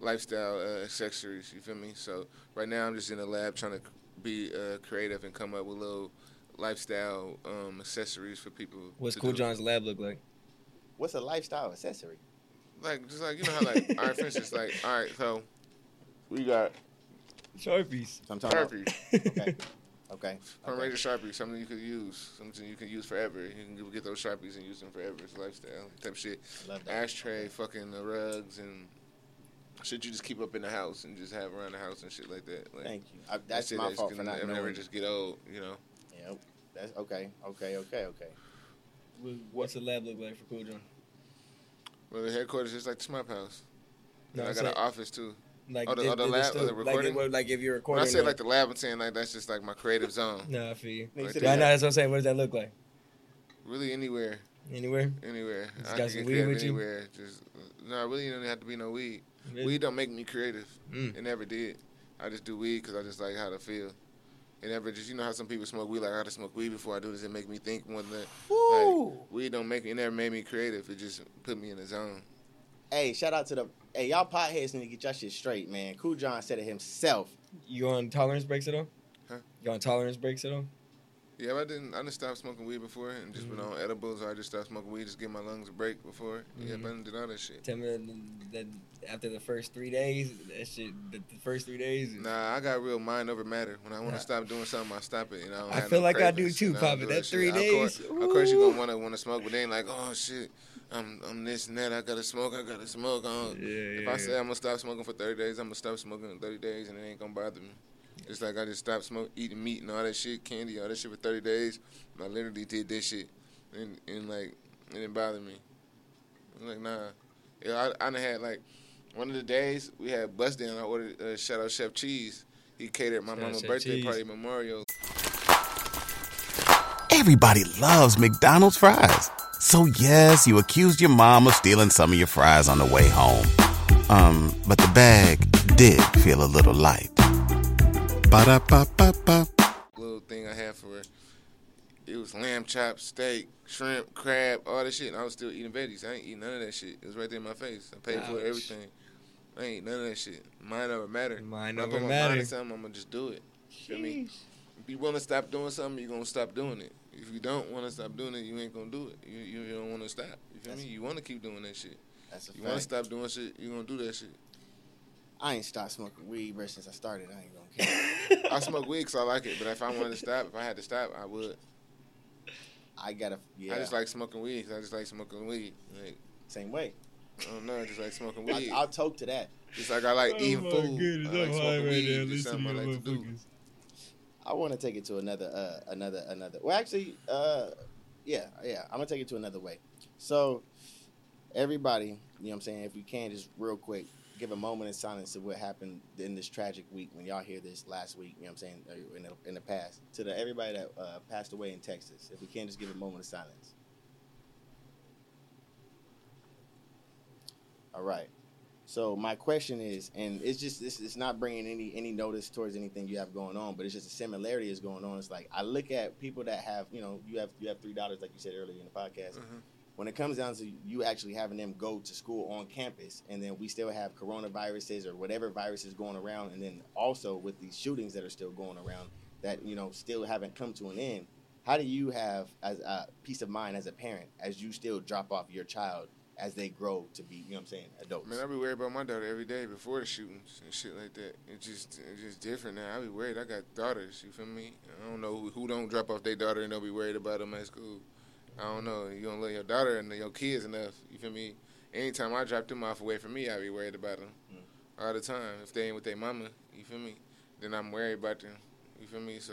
S7: lifestyle uh, accessories. You feel me? So right now I'm just in the lab trying to be uh, creative and come up with little lifestyle um, accessories for people.
S6: What's Cool
S7: do.
S6: John's lab look like?
S5: What's a lifestyle accessory?
S7: Like just like you know how like all right, for instance, like all right, so we got
S6: Sharpies.
S5: So I'm talking about-
S7: Sharpies.
S5: okay. Okay.
S7: From
S5: okay.
S7: Ranger Sharpies, something you could use, something you can use forever. You can get those Sharpies and use them forever. It's lifestyle type shit.
S5: Love that.
S7: Ashtray, fucking the rugs and shit you just keep up in the house and just have around the house and shit like that. Like,
S5: Thank you. I,
S7: that
S5: that's
S7: shit
S5: my
S7: that
S5: fault
S7: can
S5: for not
S7: never,
S5: knowing.
S7: never just get old, you know.
S5: Yep. That's okay. Okay. Okay. Okay.
S6: What's the lab look like for Kool John?
S7: Well, the headquarters is like the Shmop House.
S6: No,
S7: I
S6: I'm
S7: got an office too.
S6: Like,
S7: oh, the,
S6: did-
S7: oh, the lab,
S6: stu-
S7: oh, the
S6: like,
S7: recording.
S6: it would- like, if you're
S7: When I
S6: recording,
S7: say
S6: like-
S7: like the lab, I'm saying like that's just like my creative zone.
S6: No, I feel you.
S7: Right
S6: Yeah,
S7: there.
S6: no, that's what I'm saying. What does that look like?
S7: Really anywhere.
S6: Anywhere?
S7: Anywhere.
S6: Just
S7: I
S6: got some weed
S7: creative
S6: with you?
S7: anywhere. Just no, I really don't have to be no weed.
S6: Really?
S7: Weed don't make me creative.
S6: Mm.
S7: It never did. I just do weed because I just like how to feel. It never just you know how some people smoke weed like I got to smoke weed before I do this. It make me think more than like weed don't make me. It never made me creative. It just put me in a zone.
S5: Hey, shout out to the hey y'all potheads need to get y'all shit straight, man. Kool John said it himself.
S6: You on tolerance breaks at all?
S7: Huh?
S6: You on tolerance breaks at all?
S7: Yeah, but I didn't. I didn't stop smoking weed before and just
S6: Mhm.
S7: went on edibles. Or I just stopped smoking weed just give my lungs a break before. Yeah,
S6: Mhm.
S7: but I didn't do all that shit.
S6: Tell me that, that after the first three days, that shit, the, the first three days. is-
S7: Nah, I got real mind over matter. When I want
S6: Nah.
S7: to stop doing something, I stop it. You know, I,
S6: I feel
S7: no
S6: like I do
S7: cravings,
S6: too,
S7: you know, I don't
S6: Papa.
S7: do
S6: That
S7: shit.
S6: three
S7: Of course-
S6: days,
S7: Of course,
S6: you're
S7: gonna want to want to smoke, but then like, oh shit, I'm I'm this and that. I gotta smoke. I gotta smoke. I don't-
S6: Yeah,
S7: if
S6: yeah,
S7: I say
S6: yeah.
S7: I'm gonna stop smoking for 30 days, I'm gonna stop smoking in 30 days, and it ain't gonna bother me. It's like I just stopped smoking, eating meat and all that shit, candy, all that shit for 30 days. I literally did this shit, and and like it didn't bother me. I'm like nah, yeah, I I done had like one of the days we had bus down. I ordered uh, shout out Chef Cheese. He catered my
S10: Shout
S7: mama's birthday
S10: Cheese.
S7: party memorial.
S10: Everybody loves McDonald's fries. So yes, you accused your mom of stealing some of your fries on the way home. Um, but the bag did feel a little light. Ba-da-ba-ba-ba.
S7: little thing I had for her. It was lamb chop, steak, shrimp, crab, all that shit. And I was still eating veggies. I ain't eating none of that shit. It was right there in my face. I paid for everything. I ain't none of that shit. Mind over matter.
S6: Mind
S7: When I
S6: over
S7: put my
S6: matter.
S7: mind something, I'm gonna just do it. Feel me? If you want to stop doing something, you're gonna stop doing it. If you don't want to stop doing it, you ain't gonna do it. You you, you don't want to stop. You feel me? You want to keep doing that shit.
S5: That's a
S7: You want to stop doing shit, you gonna do that shit.
S5: I ain't stopped smoking weed bro, since I started. I ain't gonna care.
S7: I smoke weed 'cause I like it, but if I wanted to stop, if I had to stop, I would.
S5: I gotta. Yeah.
S7: I just like smoking weed. 'cause I just like smoking weed. Like
S5: same way.
S7: I don't know. I just like smoking weed.
S5: I'll talk to that.
S7: Just like I like
S5: Oh
S7: eating
S5: my
S7: food.
S5: goodness,
S7: I like
S5: I'm
S7: smoking weed.
S5: now.
S7: It's
S5: Listen
S7: something I like to do.
S5: I want to take it to another, uh, another, another. Well, actually, uh, yeah, yeah. I'm gonna take it to another way. So, everybody, you know what I'm saying? If we can, just real quick, give a moment of silence to what happened in this tragic week when y'all hear this last week. You know what I'm saying? uh, In the, in the past, to the everybody that uh, passed away in Texas. If we can, just give a moment of silence. All right. So my question is, and it's just it's, it's not bringing any any notice towards anything you have going on, but it's just a similarity is going on. It's like I look at people that have, you know, you have you have three daughters, like you said earlier in the podcast. Mm-hmm. When it comes down to you actually having them go to school on campus, and then we still have coronaviruses or whatever virus is going around, and then also with these shootings that are still going around that you know still haven't come to an end. How do you have as a peace of mind as a parent as you still drop off your child as they grow to be, you know what I'm saying, adults?
S7: Man, I be worried about my daughter every day before the shootings and shit like that. It's just it's just different now. I be worried. I got daughters. You feel me? I don't know who, who don't drop off their daughter and don't be worried about them at school. I don't know. You don't love your daughter and your kids enough. You feel me? Anytime I drop them off away from me, I be worried about them. Mm. all the time. If they ain't with their mama, you feel me? Then I'm worried about them. You feel me? So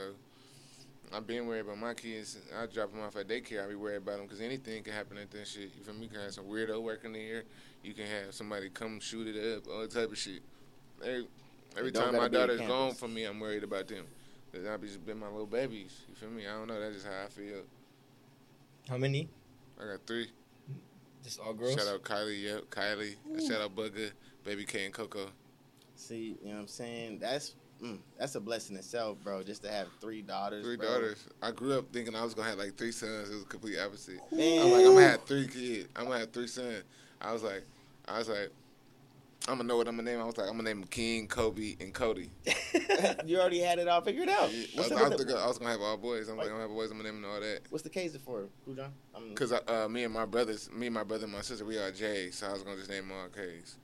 S7: I've been worried about my kids. I drop them off at daycare. I be worried about them because anything can happen at that shit. You feel me? You can have some weirdo working there. You can have somebody come shoot it up, all type of shit. Every, every time my daughter's gone from me, I'm worried about them. Cause I be just been my little babies. You feel me? I don't know. That's just how I feel.
S6: How many?
S7: I got three.
S6: Just all girls.
S7: Shout out Kylie. Yep, Kylie. Shout out Bugger, Baby K, and Coco.
S5: See, you know what I'm saying? That's mm, that's a blessing itself, bro. Just to have three daughters.
S7: Three
S5: bro.
S7: daughters. I grew up thinking I was gonna have like three sons. It was the complete opposite.
S5: Man.
S7: I'm like, I'm gonna have three kids. I'm gonna have three sons. I was like, I was like, I'm gonna know what I'm gonna name. I was like, I'm gonna name them King, Kobe, and Cody.
S5: you already had it all figured out.
S7: I was, I,
S5: the,
S7: was thinking I was gonna have all boys. I'm like, I'm gonna have boys. I'm gonna name them all that.
S5: what's the case for? Who John? I'm-
S7: Cause uh, me and my brothers, me and my brother and my sister, we are J. So I was gonna just name them all K's.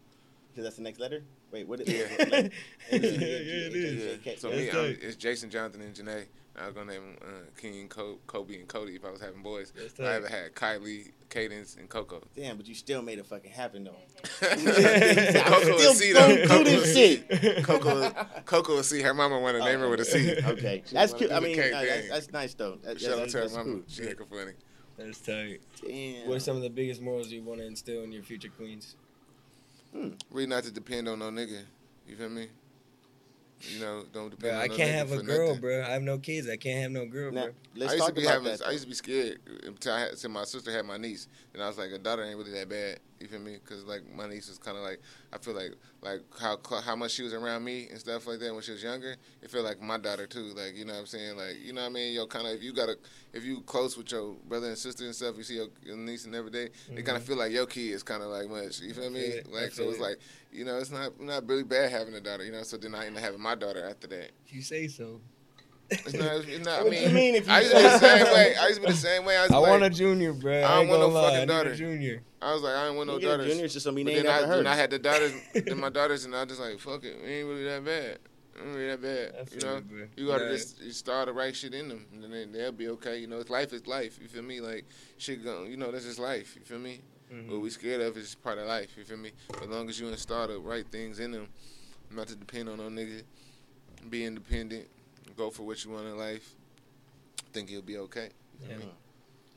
S5: Cause that's the next letter. Wait, what?
S7: Yeah.
S5: like,
S6: Yeah, yeah, it is.
S7: Yeah. So me, I'm, it's Jason, Jonathan, and Janae. I was gonna name them uh, King, Co- Kobe, and Cody if I was having boys. I
S6: tight.
S7: ever had Kylie, Cadence, and Coco.
S5: Damn, but you still made it fucking happen though.
S7: Coco
S5: still
S7: will see though. Coco will see. Coco, Coco will see. Her mama want to name her with a C.
S5: Okay,
S7: She
S5: that's cute. I mean,
S7: K
S5: uh, that's, that's nice though. That,
S7: Shout out
S5: that's,
S7: to her
S5: that's
S7: mama.
S5: cool.
S7: She hecka funny.
S6: That's tight.
S5: Damn.
S6: What are some of the biggest morals you want to instill in your future queens? Hmm.
S7: Really not to depend on no nigga. You feel me? You know, don't depend on.
S6: Bro,
S7: on
S6: I
S7: no
S6: can't
S7: nigga
S6: have a girl,
S7: nothing.
S6: bro. I have no kids. I can't have no girl,
S5: Now,
S6: bro.
S5: let's
S7: I used
S5: talk
S7: to be
S5: about
S7: having.
S5: that.
S7: I used to be scared until I had, until my sister had my niece, and I was like, a daughter ain't really that bad. You feel me? Because like my niece was kind of like I feel like like how how much she was around me and stuff like that when she was younger. It felt like my daughter too. Like you know what I'm saying? Like you know what I mean? Yo, kind of if you got a if you close with your brother and sister and stuff, you see your, your niece and every day, They kind of feel like your kid is kind of like much. You feel
S6: Mm-hmm. I
S7: me?
S6: feel it.
S7: Like so,
S6: feel
S7: it's
S6: it.
S7: like you know, it's not not really bad having a daughter. You know, so then I ended up having my daughter after that.
S6: You say so.
S7: It's not. It's not I
S5: What
S7: mean,
S5: you mean if you-
S7: I used to be the same way. I used to be the same way. I, was
S6: I
S7: like,
S6: want a junior, bro.
S7: I
S6: I,
S7: don't want no
S6: lie.
S7: fucking daughter.
S6: a junior.
S7: I was like, I don't want no
S5: You a
S7: daughters.
S5: junior, it's just gonna be
S7: But
S5: named
S7: then I,
S5: after her.
S7: I had the daughters, then my daughters, and I was just like, fuck it, we ain't really that bad. We ain't really that bad.
S6: feel
S7: You know,
S6: it, bro.
S7: you gotta
S6: Yeah.
S7: just you start the right shit in them, and then they- they'll be okay. You know, it's life is life. You feel me? Like shit, going, you know, that's just life. You feel me?
S6: Mm-hmm.
S7: What we scared of is just part of life. You feel me? But as long as you install the right things in them, not to depend on no nigga, be independent, go for what you want in life. I think you'll be okay. You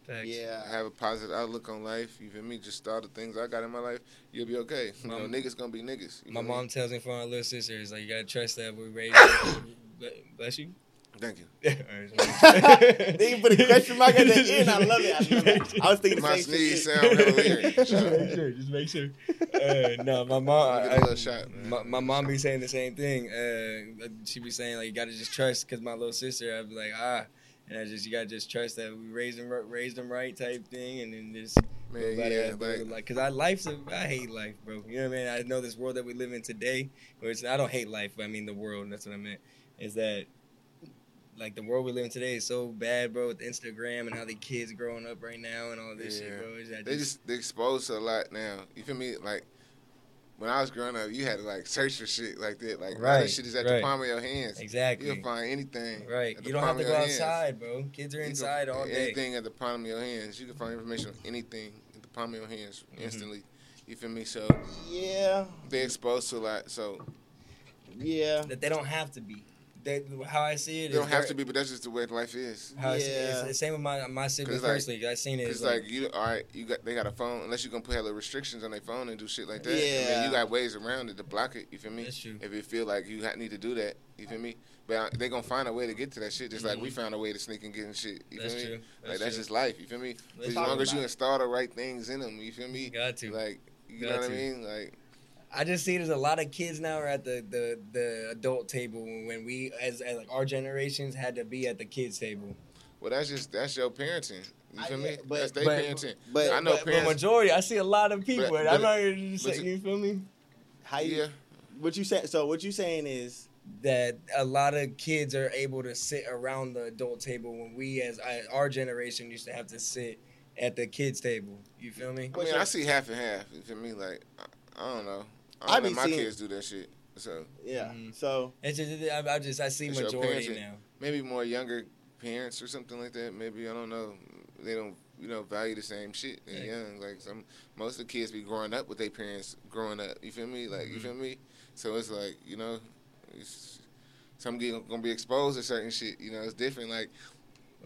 S6: Yeah.
S5: Yeah.
S7: have a positive outlook on life. You feel me? Just all the things I got in my life. You'll be okay. You know, niggas gonna be niggas.
S6: My mom tells me for my little sister, it's like you gotta trust that we raised. Bless you.
S7: Thank you.
S5: Then you put a question mark at the end. I love it. I love it. I was thinking the
S7: My sneeze
S5: shit.
S7: sound hella weird.
S6: just make sure. Just make sure. Uh, no, my mom.
S7: Give it a
S6: I-
S7: little shot,
S6: my, my mom be saying the same thing. Uh, she be saying like you gotta just trust because my little sister. I'd be like ah, and I just you gotta just trust that we raised them raised them right type thing, and then just
S7: Man,
S6: go
S7: yeah,
S6: as
S7: like-
S6: like because I life's a, I hate life, bro. You know what I mean? I know this world that we live in today, which I don't hate life. But I mean the world. That's what I meant. Is that like the world we live in today is so bad, bro, with Instagram and how the kids growing up right now and all this shit, bro. Is that
S7: They just they exposed to a lot now. You feel me? Like when I was growing up, you had to like search for shit like that. Like all
S6: Right,
S7: that shit is at
S6: right.
S7: the palm of your hands.
S6: Exactly.
S7: You'll find anything.
S6: Right.
S7: at the
S6: You don't
S7: palm
S6: have to
S7: of
S6: go
S7: your hands.
S6: outside, bro. Kids are
S7: You can-
S6: inside all day.
S7: Anything at the palm of your hands. You can find information on anything at the palm of your hands
S6: Mm-hmm.
S7: instantly. You feel me? So
S5: Yeah.
S7: they exposed to a lot. So
S5: Yeah.
S6: That they don't have to be. They, how I see it
S7: they don't have to be, but that's just the way life is.
S6: How I see it, it's
S5: Yeah.
S6: the same with my my siblings
S7: Cause like-
S6: personally. I seen it.
S7: It's
S6: It's
S7: like, you, all right, you got they got a phone. Unless you gonna put hella restrictions on their phone and do shit like that. I mean,
S5: Yeah.
S7: you got ways around it to block it. You feel me?
S6: That's true.
S7: If you feel like you need to do that, you feel me? But uh, they gonna find a way to get to that shit, just like we found a way to sneak and get in shit. You
S6: Mm-hmm. That's
S7: feel me?
S6: true.
S7: Like
S6: That's
S7: that's just life. You feel me? As long as you install the right things in them, you feel me?
S6: You Got to.
S7: Like you
S6: Got
S7: know what
S6: to.
S7: I mean? Like
S6: I just see there's a lot of kids now are at the, the, the adult table when we as, as like our generations had to be at the kids table.
S7: well, that's just that's your parenting. You
S5: I-
S7: feel
S5: yeah,
S7: me?
S5: but-
S7: that's their
S6: but-
S7: parenting.
S5: but-
S7: I know
S6: but, but majority, I see a lot of people.
S7: But-
S6: and I'm
S7: but-
S6: not gonna just say,
S7: you-
S6: you feel me?
S5: How you?
S7: yeah.
S5: What you say? So what you saying is?
S6: that a lot of kids are able to sit around the adult table when we as I, our generation used to have to sit at the kids table. You feel me?
S7: I mean, I see half and half. You feel me? Like I, I don't know.
S5: I
S7: I don't
S5: be
S7: let my
S5: seeing-
S7: kids do that shit. So
S5: Yeah.
S6: Mhm.
S5: So
S6: It's just I, I just I see
S7: It's your
S6: majority
S7: parenting.
S6: now.
S7: maybe more younger parents or something like that. Maybe I don't know. They don't you know value the same shit. They're
S6: Yeah.
S7: young. Like some most of the kids be growing up with their parents growing up. You feel me? Like you
S6: Mm-hmm.
S7: feel me? So it's like you know, it's, some get- gonna be exposed to certain shit. You know, it's different. Like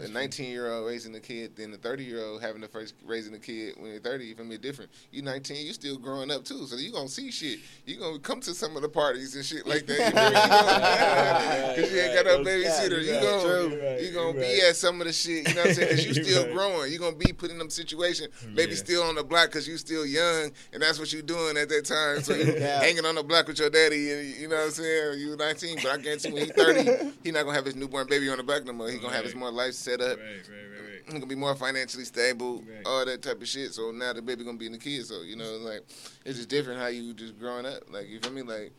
S7: a 19 year old raising a kid than a 30 year old having the first raising a kid when you're 30. You feel me? Different. You're 19, you're still growing up too, so you gonna see shit. You gonna come to some of the parties and shit like that. You feel? You gonna- Cause you ain't got no babysitter. You gonna you gonna be at some of the shit. You know what I'm saying? Cause you still growing. You gonna be put in them situation. Maybe
S6: Yeah.
S7: still on the block cause you still young and that's what you doing at that time. So you
S5: Yeah.
S7: hanging on the block with your daddy and you know what I'm saying? you're 19, but I guarantee when he's 30, he not gonna have his newborn baby on the block no more. He gonna have his more life set up. He gonna be more financially stable, all that type of shit. So now the baby gonna be in the kids. So you know, like it's just different how you just growing up. Like you feel me? Like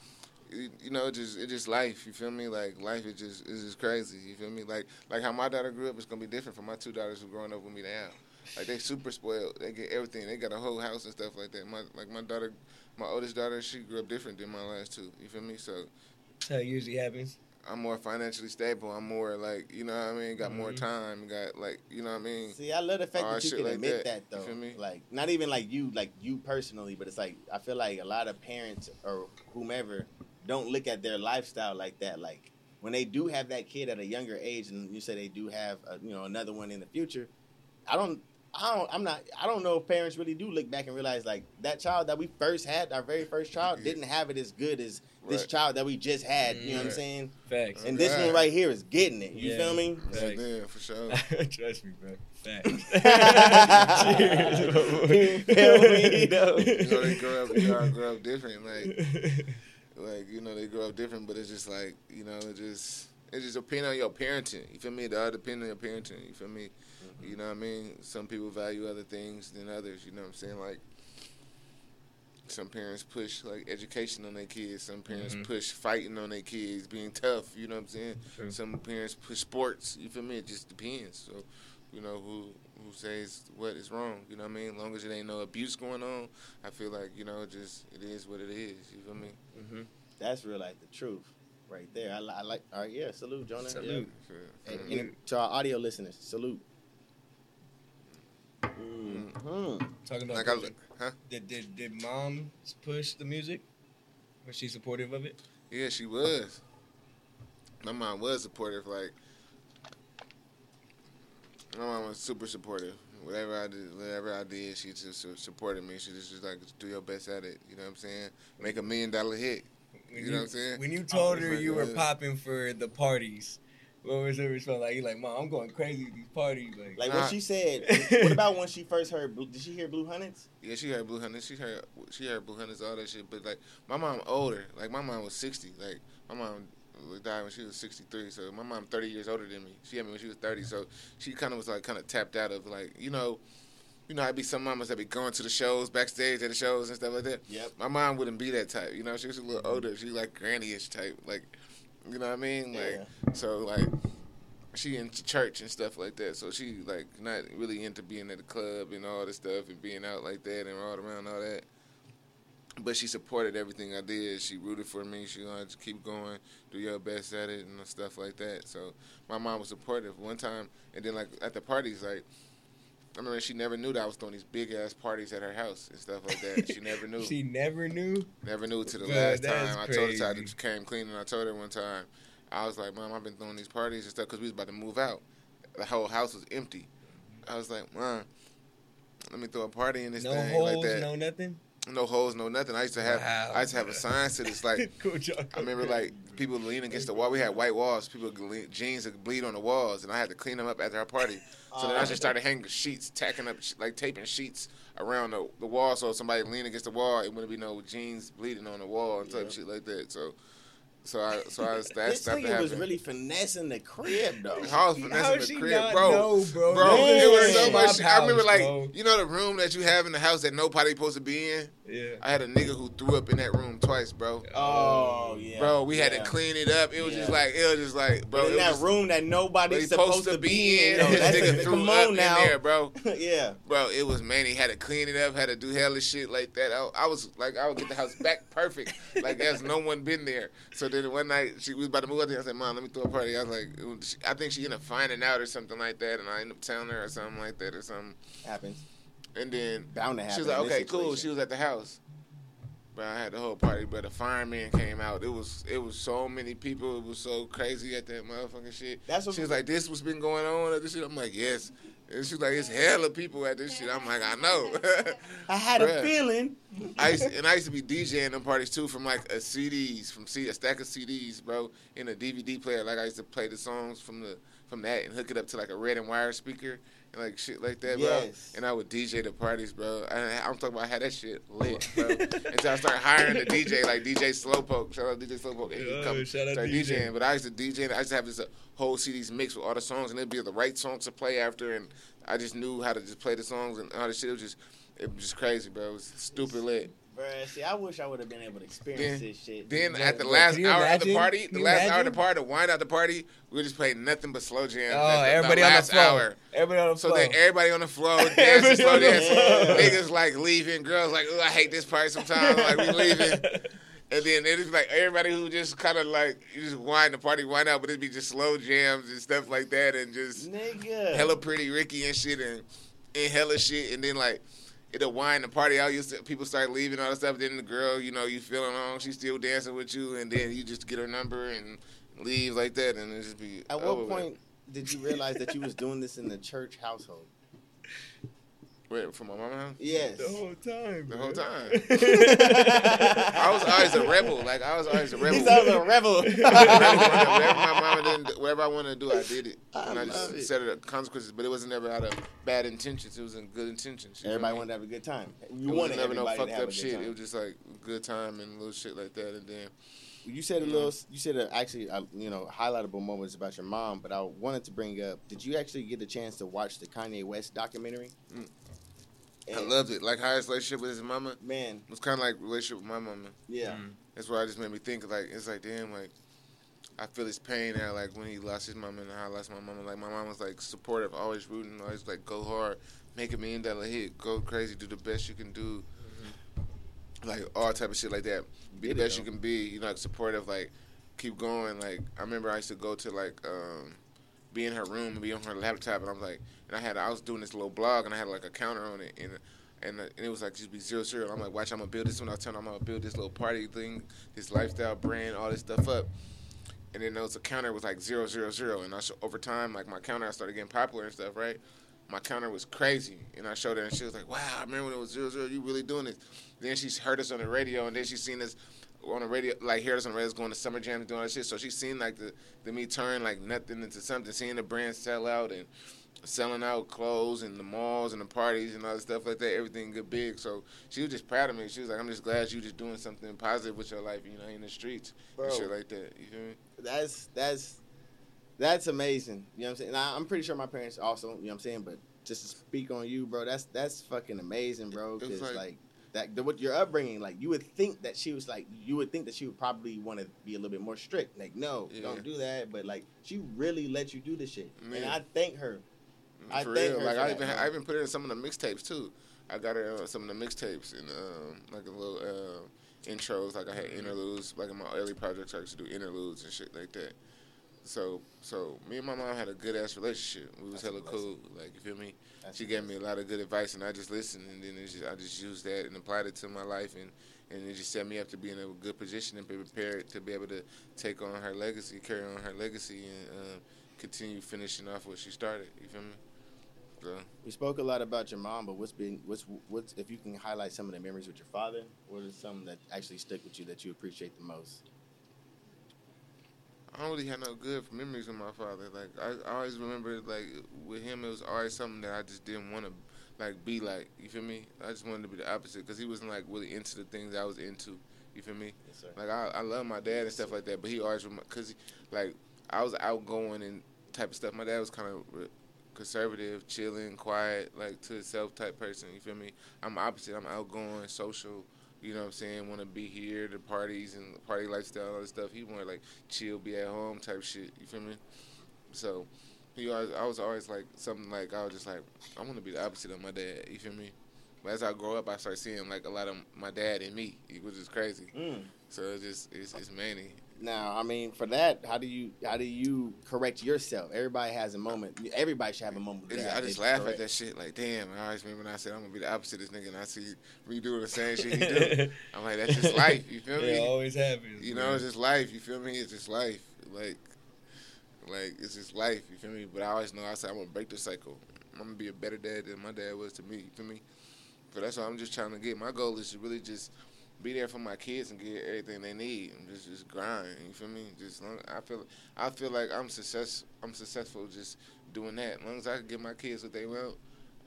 S7: you you know, it just it's just life. You feel me? Like life is just is just crazy. You feel me? Like like how my daughter grew up is gonna be different from my two daughters who growing up with me now. Like they super spoiled. They get everything. They got a whole house and stuff like that. My like my daughter, my oldest daughter, she grew up different than my last two. You feel me? So
S6: That's how it usually happens.
S7: I'm more financially stable. I'm more like you know what I mean. Got more
S6: Mhm.
S7: time. Got like you know what I mean.
S5: See, I love the fact that you can
S7: like
S5: admit
S7: that.
S5: that, though. Like not even like you, like you personally, but it's like I feel like a lot of parents or whomever don't look at their lifestyle like that. Like when they do have that kid at a younger age, and you say they do have a, you know another one in the future, I don't. I don't. I'm not. I don't know if parents really do look back and realize like that child that we first had, our very first child, didn't have it as good as this
S7: Right.
S5: child that we just had. You know what I'm saying?
S6: Facts.
S5: And this one right here is getting it. You
S6: Yeah.
S5: feel me?
S6: Facts.
S7: Yeah, for sure.
S6: Trust me, bro.
S5: You feel me, though?
S7: you know they grow up, you know, grow up different. Like, like you know they grow up different, but it's just like you know it just it just depends on your parenting. You feel me? It all depends on your parenting. You feel me? You know what I mean? Some people value other things than others. You know what I'm saying? Like some parents push like education on their kids. Some parents
S6: Mhm.
S7: push fighting on their kids, being tough. You know what I'm saying?
S6: True.
S7: Some parents push sports. You feel me? It just depends. So, you know who who says what is wrong. You know what I mean? As long as it ain't no abuse going on, I feel like you know just it is what it is. You feel me?
S6: Mm-hmm.
S5: That's real like the truth, right there. I, I like. All right, yeah. Salute, Jonah.
S6: Salute.
S5: Yeah. Hey, and to our audio listeners, salute. Mhm.
S6: Talking about
S7: Like look, huh?
S6: Did, did did mom push the music? Was she supportive of it?
S7: Yeah, she was. My mom was supportive. Like my mom was super supportive. Whatever I did, whatever I did, she just supported me. She just was like, do your best at it. You know what I'm saying? Make a million dollar hit.
S6: When
S7: You know what I'm saying?
S6: When you told her you were popping for the parties, what was her response? Like you like, mom, I'm going crazy at these parties. Like,
S5: Like when she said, what about when she first heard? Blue, did she hear Blue Hunnets?
S7: Yeah, she heard Blue Hunters. She heard she heard Blue Hunters, all that shit. But like my mom older. Like my mom was sixty. Like my mom died when she was sixty three. So my mom thirty years older than me. She had me when she was thirty. So she kind of was like kind of tapped out of like you know. You know, I'd be some mamas that be going to the shows, backstage at the shows and stuff like that.
S5: Yep.
S7: My mom wouldn't be that type. You know, she was a little older. She like granny-ish type. Like, you know what I mean? Like, so like, she into church and stuff like that. So she like not really into being at the club and all this stuff and being out like that and all around all that. But she supported everything I did. She rooted for me. She wanted to keep going, do your best at it and stuff like that. So my mom was supportive. One time, and then like at the parties, like I remember she never knew that I was throwing these big ass parties at her house and stuff like that. She never knew.
S6: she never knew.
S7: Never knew to the last time. I told her I just came clean and I told her one time. I was like, Mom, I've been throwing these parties and stuff because we was about to move out. The whole house was empty. I was like, Mom, let me throw a party in this
S6: No
S7: thing
S6: holes,
S7: like that.
S6: no nothing.
S7: No holes, no nothing. I used to have
S6: Wow,
S7: I used to have a sign to this like
S6: Cool job.
S7: I remember like people leaning against the wall. We had white walls. People jeans would bleed on the walls, and I had to clean them up after our party. So then I just started hanging sheets, tacking up, like taping sheets around the, the wall, so if somebody leaned against the wall, it wouldn't be no jeans bleeding on the wall and type shit like that. So, so I, so I, that
S5: This nigga was really finessing the crib though.
S7: I was finessing the crib, bro.
S6: know, bro?
S7: Bro, it was so much. I remember, like,
S6: bro.
S7: you know, the room that you have in the house that nobody supposed to be in.
S6: Yeah.
S7: I had a nigga who threw up in that room twice, bro.
S5: Oh yeah,
S7: Bro, we had to clean it up. It was just like, it was just like, bro.
S5: In that room that nobody's supposed, to be in. though,
S7: This
S5: that's
S7: nigga threw up
S5: now,
S7: in there, bro.
S5: yeah.
S7: Bro, it was man. He had to clean it up, had to do hella shit like that. I, I was like, I would get the house back perfect, like there's no one been there. So then one night she was about to move out there. I said, "Mom, let me throw a party." I was like, was- I think she ended up finding out or something like that, and I ended up telling her or something like that or something.
S5: Happens.
S7: And then
S5: Bound to
S7: she was like, "Okay, cool." She was at the house. But I had the whole party, but the fireman came out. It was it was so many people. It was so crazy at that motherfucking shit.
S5: That's what-
S7: she was like, "This what's been going on at this shit." I'm like, "Yes." And she was like, "It's hella people at this shit." I'm like, "I know."
S5: I had a feeling.
S7: I used to, and I used to be DJing them parties too from like a CDs from C, a stack of CDs, bro, in a DVD player. Like I used to play the songs from the from that and hook it up to like a red and wire speaker and like shit like that, bro. And I would DJ the parties, bro. I, I'm talking about how that shit lit, bro. Until I started hiring a DJ like DJ Slowpoke. Shout out DJ Slowpoke. And he
S6: Oh,
S7: come
S6: shout out
S7: start
S6: DJ.
S7: DJing. But I used to DJ. and I used to have this uh, whole CDs mixed with all the songs, and it'd be the right songs to play after. And I just knew how to just play the songs and all the shit. It was just it was just crazy, bro. It was stupid lit.
S5: Bruh, see, I wish I would have been able to experience
S7: Then,
S5: this shit.
S7: then
S5: But-
S7: at the last hour of the party, the last hour of the party, to wind out the party, we just played nothing but slow jams.
S6: Oh,
S7: at the,
S6: everybody on the floor.
S7: hour.
S6: Everybody on the
S7: So
S6: floor.
S7: then everybody on the floor dancing, slow
S6: floor.
S7: Niggas like leaving, girls like, oh, I hate this party sometimes. like we leaving. And then it is like everybody who just kind of like you just wind the party wind out, but it'd be just slow jams and stuff like that, and just
S5: Nigga.
S7: hella Pretty Ricky and shit, and and hella shit, and then like it'll wind the party out. You people start leaving all that stuff. Then the girl, you know, you feeling on, she's still dancing with you, and then you just get her number and leave like that, and it just be.
S5: At what
S7: with.
S5: point did you realize that you was doing this in the church household?
S7: Wait, from my mama house?
S5: Yes.
S6: The whole time.
S7: The
S6: bro.
S7: whole time. I was always a rebel. Like I was always a rebel.
S5: He's always a rebel.
S7: whatever, whatever my mama didn't, whatever I wanted to do, I did it.
S5: I
S7: and I just
S5: it.
S7: set it up consequences, but it wasn't ever out of bad intentions. It was in good intentions.
S5: Everybody wanted to have a good time. You
S7: it
S5: wanted
S7: was never no
S5: everybody
S7: fucked
S5: to have
S7: up
S5: a good
S7: shit.
S5: time.
S7: It was just like good time and little shit like that, and then.
S5: You said a little. You said a, actually, uh, you know, highlightable moments about your mom, but I wanted to bring up. Did you actually get a chance to watch the Kanye West documentary?
S7: I loved it. Like how his relationship with his mama,
S5: man,
S7: it was kind of like relationship with my mama.
S5: Yeah.
S7: That's why it just made me think like it's like damn like I feel his pain now like when he lost his mama and how I lost my mama. Like my mom was like supportive, always rooting, always like go hard, make a million dollar hit, go crazy, do the best you can do. Like all type of shit like that. Be
S5: Get
S7: the
S5: it,
S7: best you can be. You know, like supportive. Like keep going. Like I remember I used to go to like um, be in her room and be on her laptop, and I'm like, and I had I was doing this little blog, and I had like a counter on it, and and, and it was like just be zero zero. I'm like, watch, I'm gonna build this when I turn. I'm gonna build this little party thing, this lifestyle brand, all this stuff up. And then there was a counter was like zero zero zero, and I sh- over time like my counter I started getting popular and stuff, right? My counter was crazy, and I showed her, and she was like, "Wow, I remember when it was zero zero. You really doing this?" Then she heard us on the radio, and then she seen us on the radio, like heard us on the radio going to summer jams doing all that shit. So she seen like the the me turn like nothing into something, seeing the brand sell out and selling out clothes and the malls and the parties and all that stuff like that. Everything get big. So she was just proud of me. She was like, "I'm just glad you just doing something positive with your life, you know, in the streets
S5: Bro.
S7: and shit like that." You feel me?
S5: That's that's that's amazing. You know what I'm saying? And I, I'm pretty sure my parents also. You know what I'm saying? But just to speak on you, bro, that's that's fucking amazing, bro. Because like,
S7: like-
S5: that, the, what your upbringing, like you would think that she was like, you would think that she would probably want to be a little bit more strict. Like, no,
S7: Yeah.
S5: don't do that. But like, she really let you do this shit, and
S7: Man.
S5: I thank her. I
S7: for
S5: thank
S7: real.
S5: her
S7: Like I even. I even put her in some of the mixtapes too. I got her on some of the mixtapes and um, like a little uh, intros. Like I had interludes. Like in my early projects, I used to do interludes and shit like that. So so me and my mom had a good ass relationship. We was hella cool. Like you feel me?
S5: That's
S7: she gave me a lot of good advice and I just listened and then just, I just used that and applied it to my life and. And it just set me up to be in a good position and be prepared to be able to take on her legacy, carry on her legacy, and um, continue finishing off what she started. You feel me? So,
S5: We spoke a lot about your mom, but what's been what's what's if you can highlight some of the memories with your father? What are some that actually stick with you that you appreciate the most?
S7: I don't really have no good memories with my father. Like I, I always remember, like with him, it was always something that I just didn't want to, like be like. You feel me? I just wanted to be the opposite because he wasn't like really into the things I was into. You feel me?
S5: Yes.
S7: Like I, I love my dad and stuff like that, but he always because like I was outgoing and type of stuff. My dad was kind of conservative, chilling, quiet, like to himself type person. You feel me? I'm opposite. I'm outgoing, social. You know what I'm saying? Want to be here, the parties and party lifestyle, and all this stuff. He wanted like chill, be at home type shit. You feel me? So he always, I was always like something like I was just like I want to be the opposite of my dad. You feel me? But as I grow up, I start seeing like a lot of my dad in me, which is crazy.
S5: Mm.
S7: So it's just it's, it's many.
S5: Now, I mean, for that, how do you how do you correct yourself? Everybody has a moment. Everybody should have a moment.
S7: It's- I just
S5: they
S7: laugh
S5: correct.
S7: at that shit. Like, damn, I always remember when I said I'm gonna be the opposite of this nigga, and I see me doing the same shit he do. I'm like, that's just life. You feel me?
S6: It always happens.
S7: You know,
S6: man.
S7: it's just life. You feel me? It's just life. Like, like it's just life. You feel me? But I always know I said I'm gonna break the cycle. I'm gonna be a better dad than my dad was to me. You feel me? But that's what I'm just trying to get. My goal is to really just be there for my kids and get everything they need and just just grind. You feel me? Just long, I feel I feel like I'm success. I'm successful just doing that. As long as I can give my kids what they want,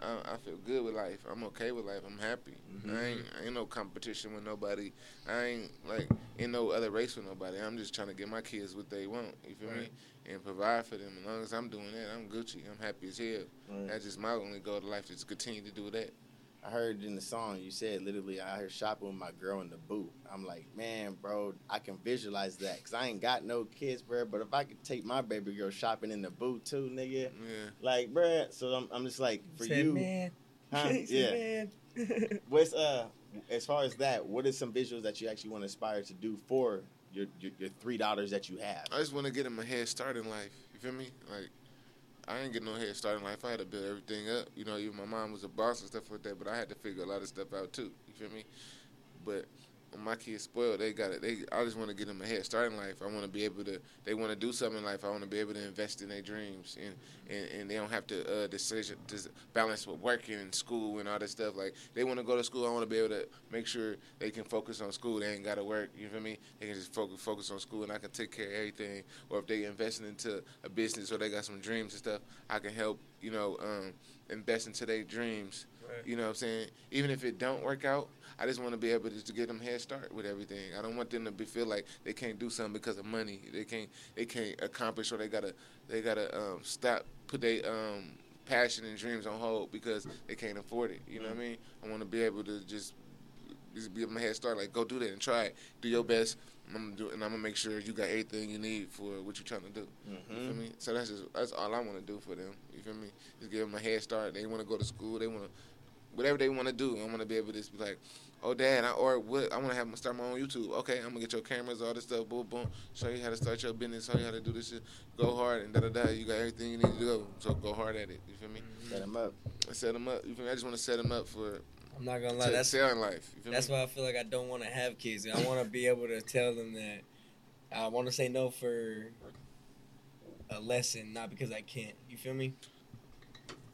S7: I, I feel good with life. I'm okay with life. I'm happy. I mm-hmm. ain't I ain't no competition with nobody. I ain't like in no other race with nobody. I'm just trying to give my kids what they want. You feel me? And provide for them. As long as I'm doing that, I'm Gucci. I'm happy as hell.
S5: Right.
S7: That's just my only goal in life. Just continue to do that.
S5: I heard in the song you said literally I heard shopping with my girl in the boot. I'm like, man, bro, I can visualize that because I ain't got no kids, bro. But if I could take my baby girl shopping in the boot too, nigga,
S7: Yeah.
S5: like, bro. So I'm, I'm just like, for
S6: Said,
S5: you,
S6: man.
S5: huh?
S6: He
S5: yeah.
S6: man.
S5: What's uh, as far as that, what are some visuals that you actually want to aspire to do for your your, your three dollars that you have?
S7: I just want to get him a head start in life. You feel me? Like, I ain't get no head start in life. I had to build everything up. You know, even my mom was a boss and stuff like that, but I had to figure a lot of stuff out too. You feel me? But when my kids spoiled, they got it. They, I just want to get them a head start in life. I want to be able to. They want to do something in life. I want to be able to invest in their dreams, and and, and they don't have to uh, decision dis- balance with working and school and all that stuff. Like they want to go to school. I want to be able to make sure they can focus on school. They ain't got to work. You feel me? They can just focus focus on school, and I can take care of everything. Or if they investing into a business or they got some dreams and stuff, I can help. You know, um, invest into their dreams.
S6: Right.
S7: You know what I'm saying? Even if it don't work out, I just want to be able to, to get them head start with everything. I don't want them to be, feel like they can't do something because of money. They can't they can't accomplish or they gotta they gotta um, stop put their um, passion and dreams on hold because they can't afford it. You know what I mean? I want to be able to just just be my head start. Like go do that and try it. Do your best. I'm gonna do, and I'm gonna make sure you got everything you need for what you're trying to do. You feel
S5: Mhm.
S7: me? So that's just that's all I want to do for them. You feel me? Just give them a head start. They want to go to school. They want to whatever they want to do. I want to be able to just be like, oh, dad, I, or what? I want to have start my own YouTube. Okay, I'm gonna get your cameras, all this stuff, boom, boom. Show you how to start your business. Show you how to do this shit. Go hard and da da da. You got everything you need to do. So go hard at it. You feel me?
S5: Set them up.
S7: I set them up. You feel me? I just want to set them up for.
S6: I'm not gonna lie.
S7: to
S6: That's
S7: in life.
S6: That's
S7: me?
S6: why I feel like I don't want to have kids. I want to be able to tell them that I want to say no for a lesson, not because I can't. You feel me?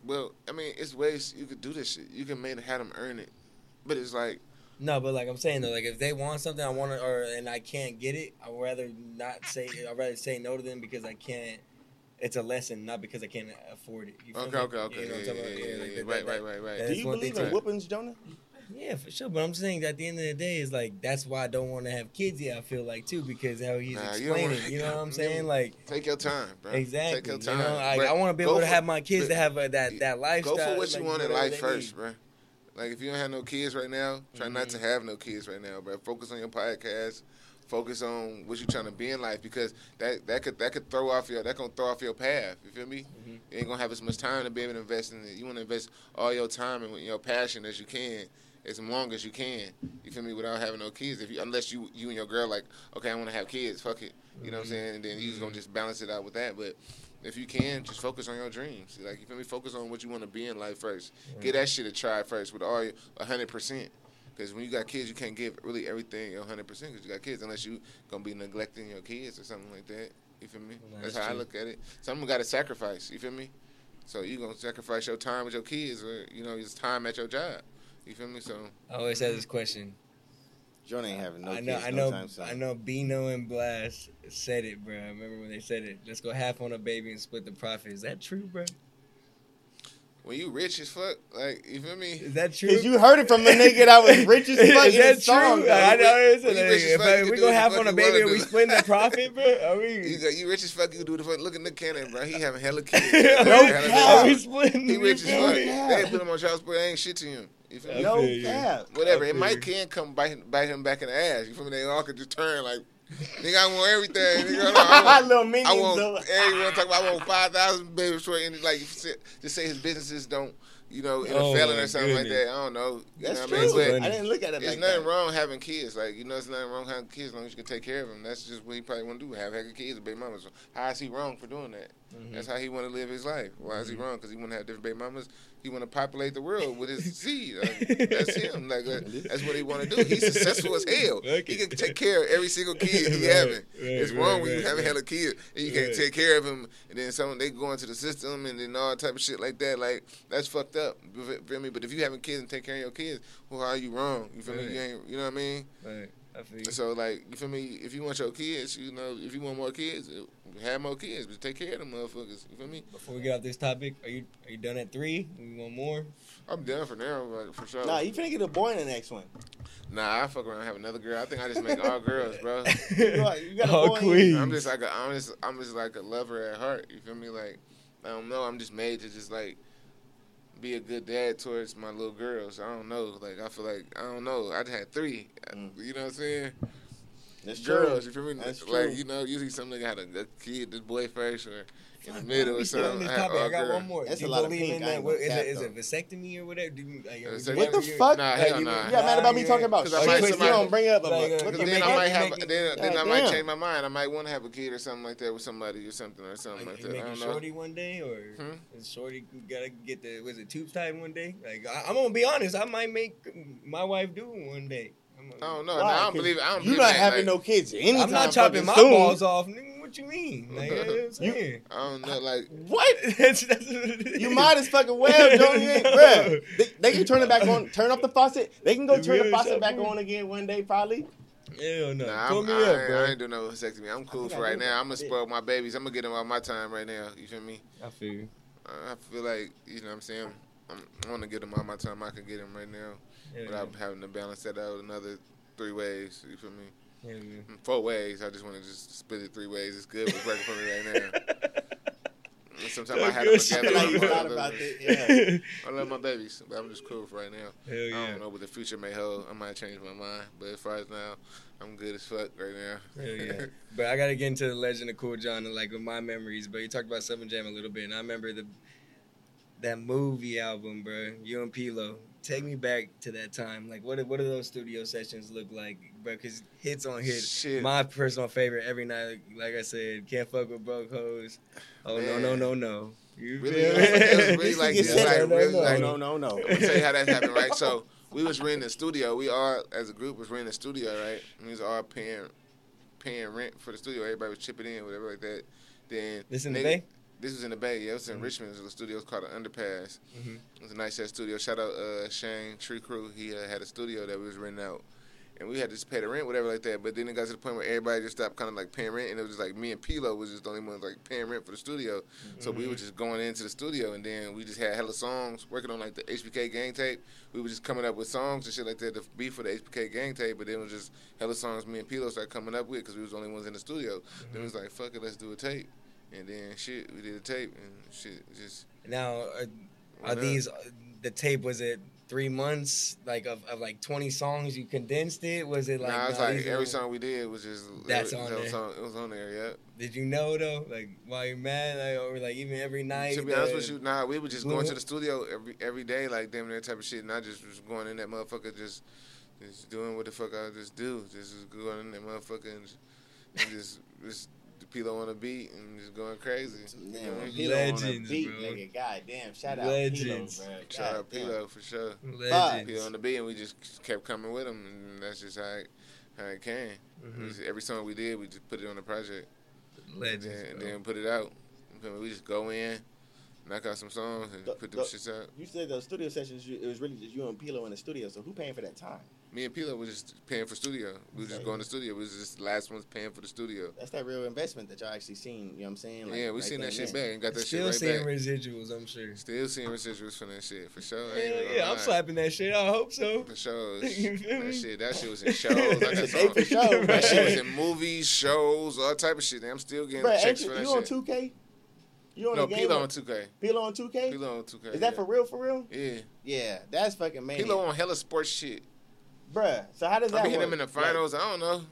S7: Well, I mean, it's ways you could do this shit. You can make have them earn it, but it's like
S6: No, but like I'm saying though, like if they want something, I want to, or and I can't get it, I'd rather not say. I'd rather say no to them because I can't. It's a lesson, not because I can't afford it. You feel
S7: Okay,
S6: me?
S7: okay, okay.
S6: You know what I'm
S7: Yeah,
S6: talking about?
S7: yeah, yeah,
S6: like
S7: yeah.
S6: that-
S7: Right, right, right, right.
S5: Do you believe in
S6: to-
S5: whoopings, Jonah?
S6: Yeah, for sure. But I'm saying that at the end of the day, is like that's why I don't want to have kids yet. I feel like too because how he's
S7: Nah, you don't
S6: explaining.
S7: wanna-
S6: You, know what I'm saying?
S7: Mm.
S6: Like
S7: take your time, bro.
S6: exactly.
S7: Take your
S6: You
S7: time.
S6: know, I, I want to be
S7: go
S6: able to have my kids to have a, that that lifestyle.
S7: Go for what you
S6: like,
S7: want in life first,
S6: need.
S7: bro. Like if you don't have no kids right now, try not to mm-hmm. have no kids right now, bro. Focus on your podcast. Focus on what you're trying to be in life because that that could that could throw off your that gonna throw off your path. You feel me? Mm-hmm. You ain't gonna have as much time to be able to invest in it. You want to invest all your time and your passion as you can, as long as you can. You feel me? Without having no kids, if you unless you you and your girl like, okay, I want to have kids. Fuck it. You know what I'm mm-hmm. saying? And then you just gonna mm-hmm. just balance it out with that. But if you can, just focus on your dreams. Like you feel me? Focus on what you want to be in life first. Get that shit a try first with all your hundred percent. Because when you got kids, you can't give really everything hundred percent because you got kids unless you gonna be neglecting your kids or something like that. You feel me?
S6: Well,
S7: that's
S6: that's
S7: how I look at it. Someone got to sacrifice. You feel me? So you gonna sacrifice your time with your kids, or you know, it's time at your job. You feel me? So
S6: I always have this question.
S5: Jonah ain't having no
S6: I know,
S5: kids
S6: I
S5: no
S6: know,
S5: time soon.
S6: I know. Bino and Blast said it, bro. I remember when they said it. Let's go half on a baby and split the profit. Is that true, bro?
S7: When you rich as fuck, like you feel me?
S6: Is that true?
S5: Cause you heard it from the nigga that was rich as fuck
S6: Is that
S5: the song.
S6: true?
S5: though.
S6: I know. It's
S7: When you
S6: like,
S7: rich as
S6: if
S7: fuck,
S6: we
S7: can
S6: go
S7: do
S6: half on a baby and we
S7: do.
S6: splitting the profit, bro. Are we?
S7: You, got, you rich as fuck, you can do the fuck. Look at Nick Cannon, bro. He having hella kids.
S6: No
S7: Hella
S6: cap.
S7: kids.
S6: We splitting
S7: He rich as fuck.
S6: cap.
S7: They ain't put him on child support. They ain't shit to him. You feel me?
S5: No cap.
S7: Whatever.
S6: I
S7: It
S6: feel
S7: might
S6: you.
S7: can come bite, him- bite him back in the ass. You feel me? They all could just turn like, nigga, I want everything. Nigga, I want,
S5: Little minions,
S7: I want
S5: though.
S7: everyone talk about I want five thousand baby short and like you just say his businesses don't you know, in
S6: Oh,
S7: a felon or something like that. I don't know. You
S5: That's
S7: know
S5: true.
S7: I mean?
S5: I didn't look at it
S7: There's
S5: like
S7: nothing
S5: that.
S7: wrong having kids. Like you know, there's nothing wrong having kids as long as you can take care of them. That's just what he probably want to do. Have having kids, with baby mamas. So how is he wrong for doing that?
S6: Mm-hmm.
S7: That's how he want to live his life. Why is he wrong? Because he want to have different baby mamas. He want to populate the world with his seed. Like, that's him. Like that- that's what he want to do. He's successful as hell. He can take care of every single kid he
S6: Right,
S7: having.
S6: right,
S7: it's
S6: right,
S7: wrong when you
S6: right,
S7: have a kid and you can't take care of him, and then some they go into the system and then all type of shit like that. Like that's fucked up. You feel me? But if you having kids and take care of your kids, well, how are you wrong? You feel me? You ain't. You know what I mean?
S6: Right. I feel you.
S7: So like, you feel me? If you want your kids, you know, if you want more kids, uh, have more kids, but take care of them motherfuckers. You feel me?
S6: Before we get off this topic, are you are you done at three? We want more?
S7: I'm done for now, like, for sure.
S5: Nah, you finna get a boy in the next one.
S7: Nah, I fuck around have another girl. I think I just make all girls, bro.
S5: You got, you got a
S6: All
S5: boy.
S6: queens.
S7: I'm just like a, I'm just I'm just like a lover at heart. You feel me? Like I don't know. I'm just made to just like be a good dad towards my little girls. I don't know. Like I feel like I don't know. I had three. Mm. You know what I'm saying?
S5: That's
S7: girls.
S5: true.
S7: You feel me?
S5: That's
S7: like
S5: true.
S7: you know, usually some nigga had a, a kid, this boy first, or in the middle or
S6: We still on
S7: something. I had
S6: topic.
S7: all
S6: I got one more.
S5: That's
S6: Do
S5: a
S6: you
S5: lot of
S6: believe
S5: pink.
S6: in
S5: I
S6: that?
S5: ain't
S6: What,
S5: gonna
S6: is,
S5: cap,
S6: it, is it vasectomy or whatever? Do you, like, you-
S7: so
S5: What the
S6: you-
S5: fuck?
S7: Nah,
S6: like,
S7: hell
S6: you-
S7: nah.
S5: You got mad about me talking about
S7: Cause I
S5: shit.
S7: might-
S5: You don't bring up a
S6: Like, uh,
S5: look
S7: Because
S5: at
S7: then. I might have,
S6: making-
S7: then, then I
S5: God
S7: might change my mind. I might want to have a kid or something like that with somebody or something or something
S6: Like,
S7: like that. I
S6: making
S7: don't know.
S6: shorty one day, or
S7: Hmm?
S6: is shorty gotta get the was it tubes tied one day? Like I, I'm gonna be honest, I might make my wife do one day. I'm,
S7: don't know.
S5: Why?
S7: Nah, I don't believe. I don't
S5: You
S7: believe
S5: not having
S7: like,
S5: no kids anytime
S6: I'm not chopping my
S5: soon.
S6: balls off. Nigga, what you mean? Like, you know what I'm saying?
S7: I don't know. Like
S5: What?
S6: that's, that's what.
S5: You might as fucking well, Joe. You ain't, bruh. They, they can turn it back on, turn off the faucet. They can go turn the faucet back on again one day, probably.
S6: Hell no.
S7: Nah, I'm,
S6: me
S7: I,
S6: up,
S7: ain't,
S6: bro.
S7: I ain't doing no vasectomy. I'm cool for right now. I'm gonna spoil my babies. I'm gonna get them all my time right now. You feel me?
S6: I feel you.
S7: I feel like you know what I'm saying. I'm, I want to get them all my time. I can get them right now
S6: Hell
S7: without having to balance that out another three ways. You feel me?
S6: Yeah. Hell.
S7: Four ways. I just want to just split it three ways. It's good. It's working for me right now. Sometimes I have them
S6: Good
S7: together.
S5: Like
S7: I love
S5: about it. Yeah.
S7: I love my babies, but I'm just cool for right now.
S6: Hell
S7: I don't know what the future may hold. I might change my mind, but as far as now, I'm good as fuck right now.
S6: Hell yeah. but I gotta get into the legend of Kool John and like with my memories. But you talked about Seven Jam a little bit, and I remember the that movie album, bro. You and P-Lo. Take me back to that time. Like, what what do those studio sessions look like, bro? Because hits on hits.
S7: Shit.
S6: My personal favorite every night. Like I said, can't fuck with broke hoes. Oh no no no no. You
S7: Really,
S6: feel
S7: was, it was
S6: me?
S7: really like
S5: This
S7: like
S5: said,
S7: really
S6: no,
S7: like.
S5: no, no, no.
S7: I'm gonna tell you how that happened, right? So we was renting the studio. We all, as a group, was renting the studio, right? We was all paying, paying rent for the studio. Everybody was chipping in, whatever like that. Then
S6: This in the Bay?
S7: This was in the Bay. Yeah, it was in Richmond. It was a studio. Was called the Underpass.
S6: Mhm.
S7: It was a nice ass studio. Shout out uh, Shane Tree Crew. He uh, had a studio that we was renting out. And we had to just pay the rent, whatever like that. But then it got to the point where everybody just stopped kind of like paying rent, and it was just like me and P-Lo was just the only ones like paying rent for the studio. So we were just going into the studio, and then we just had hella songs working on like the HBK gang tape. We were just coming up with songs and shit like that to be for the HBK gang tape. But then it was just hella songs me and P-Lo started coming up with because we was the only ones in the studio. Then it was like, fuck it, let's do a tape. And then shit, we did a tape, and shit just.
S6: Now, are, are these the tape? Was it three months like of, of like twenty songs? You condensed it? Was it like?
S7: nah, it's
S6: nah,
S7: like every song we did was just
S6: That's
S7: it was,
S6: on
S7: it was
S6: there.
S7: on, it was on there, yeah.
S6: Did you know though? Like while you're mad, like, or like even every night?
S7: To be honest
S6: uh,
S7: with you, nah, we were just going to the studio every every day, like damn that type of shit, and I just was going in that motherfucker, just just doing what the fuck I just do, just was going in that motherfucker and just, and just just the P-Lo on the beat and just going crazy. You know
S5: Damn,
S7: what I mean?
S5: P-Lo on the
S6: Legends,
S5: beat,
S6: bro.
S5: nigga. God damn. Shout out
S6: Legends.
S5: P-Lo, bro.
S7: Shout out
S5: God damn.
S7: For sure.
S6: Legends.
S7: P-Lo on the beat, and we just kept coming with him, and that's just how it, how it came.
S6: Mm-hmm.
S7: Just- every song we did, we just put it on the project.
S6: Legends.
S7: and then, and
S6: bro.
S7: then put it out. You feel me? We just go in, knock out some songs, and
S5: The-
S7: put them
S5: the-
S7: shits out.
S5: You said the studio sessions, it was really just you and P-Lo in the studio. So who paying for that time?
S7: Me and P-Lo was just paying for studio. We was just going to studio. We was just the last ones paying for the studio.
S5: That's that real investment that y'all actually seen. You know what I'm saying? Like,
S7: yeah, we
S5: right
S7: seen that shit
S5: and
S7: back and got that
S6: Still
S7: shit
S6: seeing
S7: right back.
S6: Still seeing residuals, I'm sure.
S7: Still seeing residuals from that shit for sure. I
S6: Yeah, yeah, I'm slapping that shit. I hope so.
S7: For sure.
S6: You feel me?
S7: that shit, that shit was in shows. I got
S5: They
S7: some,
S5: for sure,
S7: that shit was in movies, shows, all type of shit. I'm still getting
S5: Bruh, ain't
S7: checks
S5: you,
S7: for that
S5: you on 2K? You on
S7: no,
S5: the game?
S7: P-Lo on 2K.
S5: P-Lo on 2K?
S7: P-Lo on 2K.
S5: Is that
S7: yeah.
S5: for real? For real?
S7: Yeah.
S5: Yeah, that's fucking man.
S7: P-Lo on hella sports shit.
S5: Bruh, so how does
S7: I
S5: that
S7: be hitting
S5: work?
S7: him in the finals. I don't know.